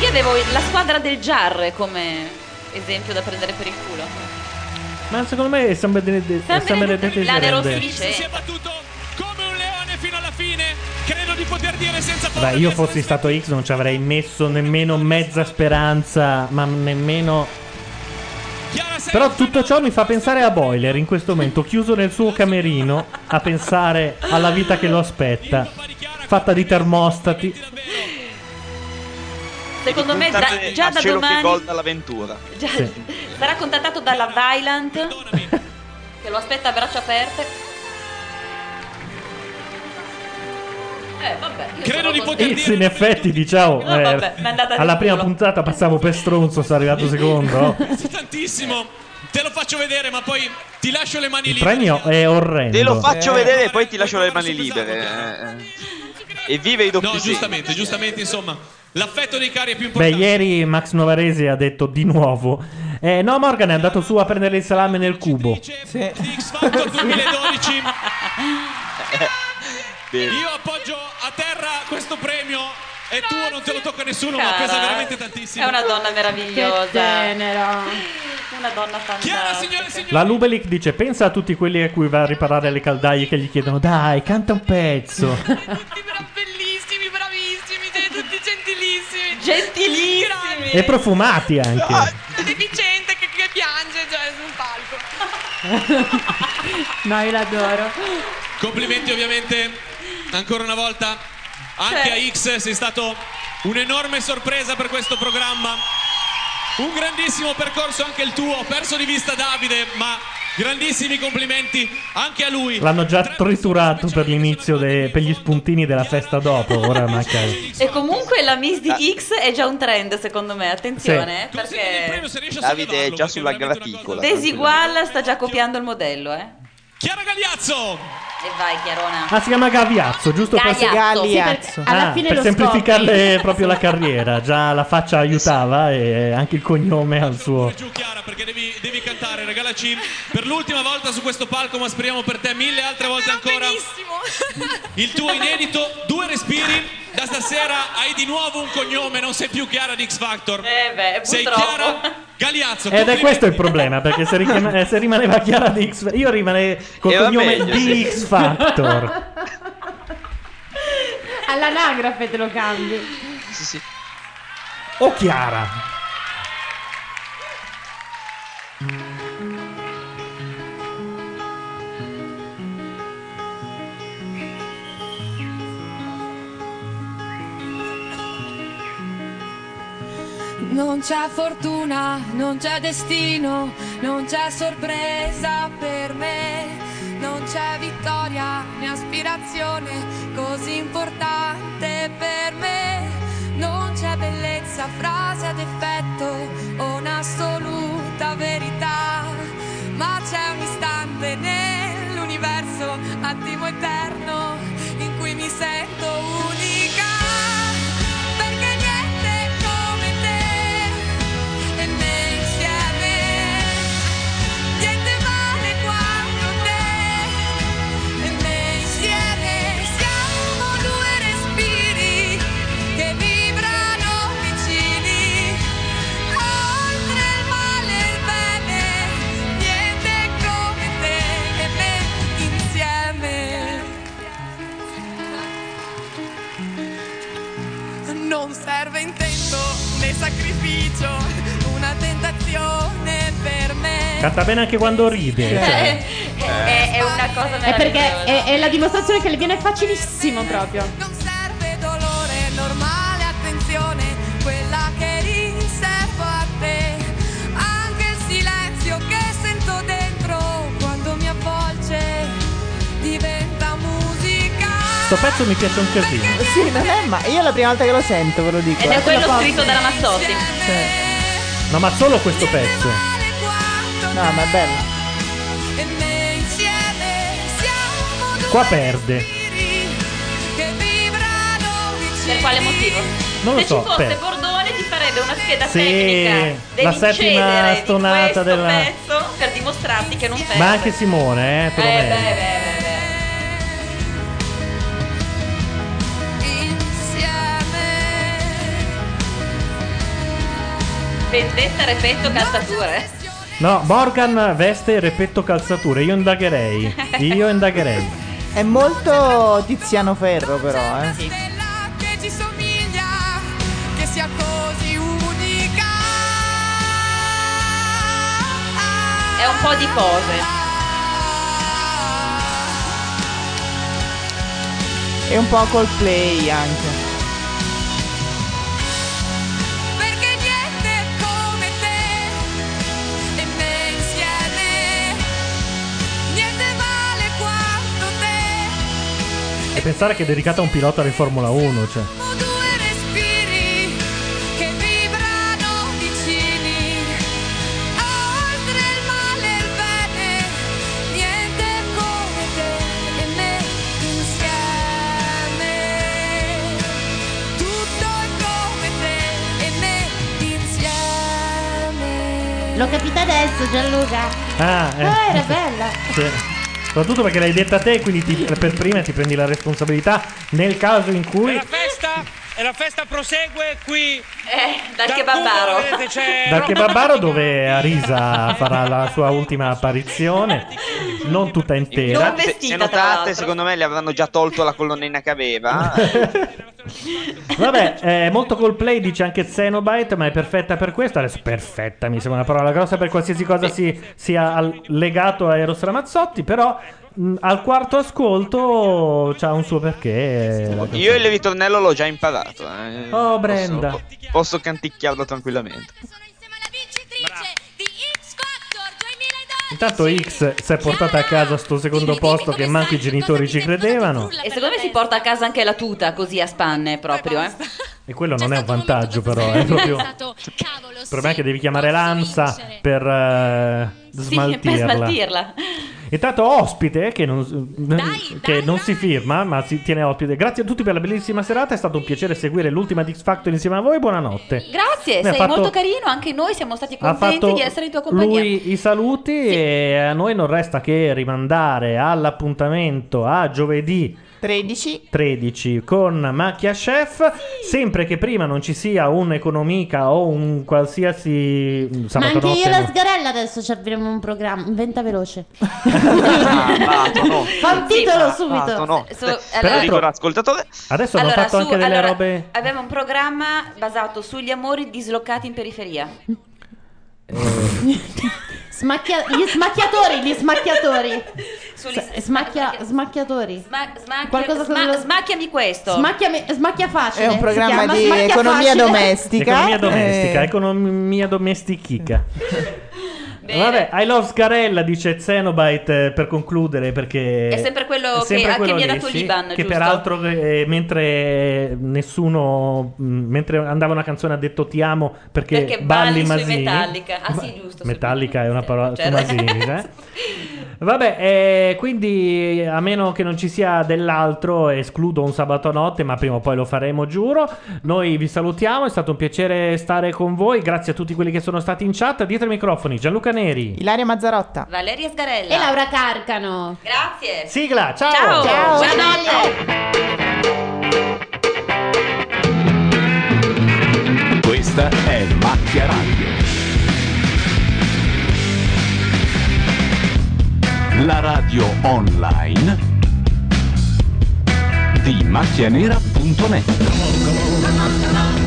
S4: Io avevo la squadra del Jar come esempio da prendere per il culo.
S2: Ma secondo me San Benedetto
S4: San
S2: San
S4: De
S2: rende-
S4: Rossi
S10: si è battuto come un leone fino alla fine. Credo di poter dire senza paura
S2: Beh, io fossi stato X non ci avrei messo nemmeno mezza speranza, ma nemmeno... Però tutto ciò mi fa pensare a Boiler in questo momento, chiuso nel suo camerino, a pensare alla vita che lo aspetta, fatta di termostati.
S4: Secondo me da- già
S23: a
S4: da domani
S23: gol dall'avventura.
S4: già-
S2: Sì.
S4: sarà contattato dalla Vylant che lo aspetta a braccia aperte. Eh, vabbè, io
S10: Credo di poter
S2: X in effetti, diciamo,
S4: No,
S2: eh,
S4: vabbè, mi è andata di
S2: alla prima
S4: culo.
S2: puntata passavo per stronzo, sono arrivato secondo.
S10: tantissimo. Te lo faccio vedere, ma poi ti lascio le mani
S2: Il
S10: libere.
S2: premio è orrendo.
S23: Te lo faccio
S10: Eh.
S23: vedere e poi ti lascio le mani libere. eh, eh. E vive i doppi
S10: No, giustamente, giustamente, insomma. L'affetto dei cari è più
S2: Beh,
S10: importante.
S2: ieri Max Novaresi ha detto di nuovo. Eh, no, Morgan è andato su a prendere il salame nel cubo.
S10: X Factor 2012.
S23: Bene.
S10: Io appoggio a terra questo premio. È tuo, non te lo tocca nessuno, ma
S4: Cara.
S10: pesa veramente tantissimo.
S4: È una donna meravigliosa.
S3: Che tenera.
S4: Una donna fantastica.
S2: La Lubelic dice: Pensa a tutti quelli a cui va a riparare le caldaie che gli chiedono, dai, canta un pezzo.
S29: gentilissimi.
S4: Gentilissimi.
S2: e profumati anche.
S29: Deficiente che, che piange cioè, sul palco.
S3: No, io l'adoro.
S10: Complimenti ovviamente ancora una volta anche a X, sei stato un'enorme sorpresa per questo programma. Un grandissimo percorso anche il tuo, ho perso di vista Davide, ma grandissimi complimenti anche a lui.
S2: L'hanno già triturato per l'inizio, de- per gli spuntini della festa dopo. Ora manca.
S4: E comunque la Miss di X è già un trend secondo me, attenzione, eh, perché
S23: Davide è già sulla graticola.
S4: Desigual sta già copiando il modello, eh.
S10: Chiara Gagliazzo!
S4: E vai Chiarona.
S2: Ah, si chiama Gaviazzo, giusto per,
S4: Gagliazzo, sì, perché alla
S2: Ah,
S4: fine
S2: per
S4: lo
S2: semplificarle
S4: scopri.
S2: proprio la carriera. Già la faccia aiutava e anche il cognome al suo.
S10: perché devi, devi cantare, regalaci per l'ultima volta su questo palco, ma speriamo per te mille altre volte ancora. Il tuo inedito, due respiri. Da stasera hai di nuovo un cognome, non sei più Chiara di X Factor.
S4: Eh beh,
S10: sei. Chiara Gagliazzo.
S2: Ed è questo il problema, perché se, richiama- eh, se rimaneva Chiara di X io rimanevo col cognome
S23: meglio,
S2: di
S23: sì.
S2: X Factor.
S3: All'anagrafe te lo cambi.
S23: Sì, sì.
S2: O Chiara.
S20: Non c'è fortuna, non c'è destino, non c'è sorpresa per me, non c'è vittoria né aspirazione così importante per me, non c'è bellezza, frase ad effetto o un'assoluta verità, ma c'è un istante nell'universo, attimo eterno, in cui mi sento unica. Sacrificio, una tentazione per me.
S2: Canta bene anche quando ride. cioè.
S4: È, è una cosa
S3: È perché
S4: meravigliosa.
S3: è, è la dimostrazione che le viene facilissimo proprio.
S20: Non
S2: Sto pezzo mi piace un casino.
S25: Sì, non è ma io è la prima volta che lo sento, ve lo dico.
S4: Ed è
S25: eh.
S4: quello scritto dalla Mazzotti.
S2: No, ma solo questo pezzo.
S25: No, ma è bello.
S20: E me insieme siamo due
S2: Qua perde.
S20: che vibrano vicini.
S4: Per quale motivo?
S2: Non lo
S4: Se
S2: so,
S4: ci fosse
S2: per-
S4: Bordone ti farebbe una scheda
S2: Sì,
S4: tecnica
S2: la settima stonata
S4: questo
S2: della-
S4: pezzo per dimostrarti che non perde.
S2: Ma anche Simone, eh, lo
S4: Eh, beh, beh, Vendetta, repetto, calzature.
S2: No, Morgan veste repetto calzature. Io indagherei. Io indagherei.
S25: È molto Tiziano Ferro, però, eh.
S20: che ci somiglia, che sia così unica.
S4: È un po' di cose.
S25: E un po' Coldplay anche.
S20: E
S2: pensare che è dedicata a un pilota di Formula 1, cioè.
S20: Due respiri che vibrano vicini. Oltre il male e il bene. Niente come te e me insieme. Tutto è come te e me insieme.
S3: L'ho capita adesso, Gianluca.
S2: Ah, eh.
S3: Ah, era bella.
S2: Sì. Soprattutto perché l'hai detta te, quindi ti- per prima ti prendi la responsabilità nel caso in cui.
S30: La festa, e la festa prosegue qui.
S4: Eh, dal kebabaro.
S2: Dal Kebabaro dove Arisa farà la sua ultima apparizione, non tutta intera.
S23: Se, se notate, secondo me le avranno già tolto la colonnina che aveva.
S2: Vabbè, è molto Coldplay, dice anche Xenobite, ma è perfetta per questo. Adesso perfetta mi sembra una parola grossa per qualsiasi cosa si, sia legato a Eros Ramazzotti, però mh, al quarto ascolto c'ha un suo perché.
S23: Io il ritornello l'ho già imparato. eh.
S2: Oh, Brenda.
S23: Posso, posso canticchiarlo tranquillamente.
S2: Intanto X si è portata a casa sto secondo posto che manco i genitori ci credevano.
S4: E secondo me si porta a casa anche la tuta così a spanne proprio, eh.
S2: E quello non è un vantaggio, però. È proprio. Il problema è che devi chiamare l'ANSA per eh,
S4: Sì,
S2: smaltirla.
S4: per smaltirla.
S2: Intanto ospite che non, che non si firma ma si tiene ospite. Grazie a tutti per la bellissima serata, è stato un piacere seguire l'ultima di X Factor insieme a voi, buonanotte.
S4: Grazie,
S2: Mi
S4: sei
S2: fatto-
S4: molto carino, anche noi siamo stati contenti di essere in tua compagnia.
S2: lui i saluti e a noi non resta che rimandare all'appuntamento a giovedì
S25: 13.
S2: 13 con Macchia Chef. Sempre che prima non ci sia un economica o un qualsiasi
S3: Ma
S2: sabato
S3: anche io e
S2: notte.
S3: la sgarella adesso ci avremo un programma. Inventa veloce. Fa un titolo subito.
S23: No.
S4: Allora-
S23: dico all'ascoltatore.
S2: Adesso hanno fatto
S4: su-
S2: anche delle
S4: allora,
S2: robe.
S4: Abbiamo un programma basato sugli amori dislocati in periferia.
S3: Smacchia- gli smacchiatori, gli smacchiatori. S- smacchia- smacchiatori.
S4: Sma- smacchia- sma- smacchiami questo.
S3: Smacchiami- smacchia facile.
S25: È un programma di economia
S3: facile.
S25: domestica.
S2: Economia domestica,
S25: Eh.
S2: economia domestichica. Vabbè, I love Scarella, dice Xenobite eh, per concludere perché
S4: È sempre quello che- a che mi ha dato l'Iban,
S2: Che
S4: giusto?
S2: peraltro eh, mentre nessuno mh, mentre andava una canzone ha detto ti amo perché,
S4: Perché
S2: balli
S4: balli sui
S2: Masini.
S4: Metallica. Ah, sì, giusto, sui
S2: Metallica è una parola
S4: Certo.
S2: su Masini, eh. Vabbè, eh, quindi a meno che non ci sia dell'altro, escludo un sabato notte, ma prima o poi lo faremo, giuro. Noi vi salutiamo, è stato un piacere stare con voi. Grazie a tutti quelli che sono stati in chat. Dietro i microfoni, Gianluca Neri.
S25: Ilaria Mazzarotta.
S4: Valeria Sgarella.
S3: E Laura Carcano.
S4: Grazie.
S2: Sigla, ciao.
S4: Ciao.
S3: Ciao,
S4: Buonanotte.
S31: Questa è Macchia Radio. La radio online di macchianera.net.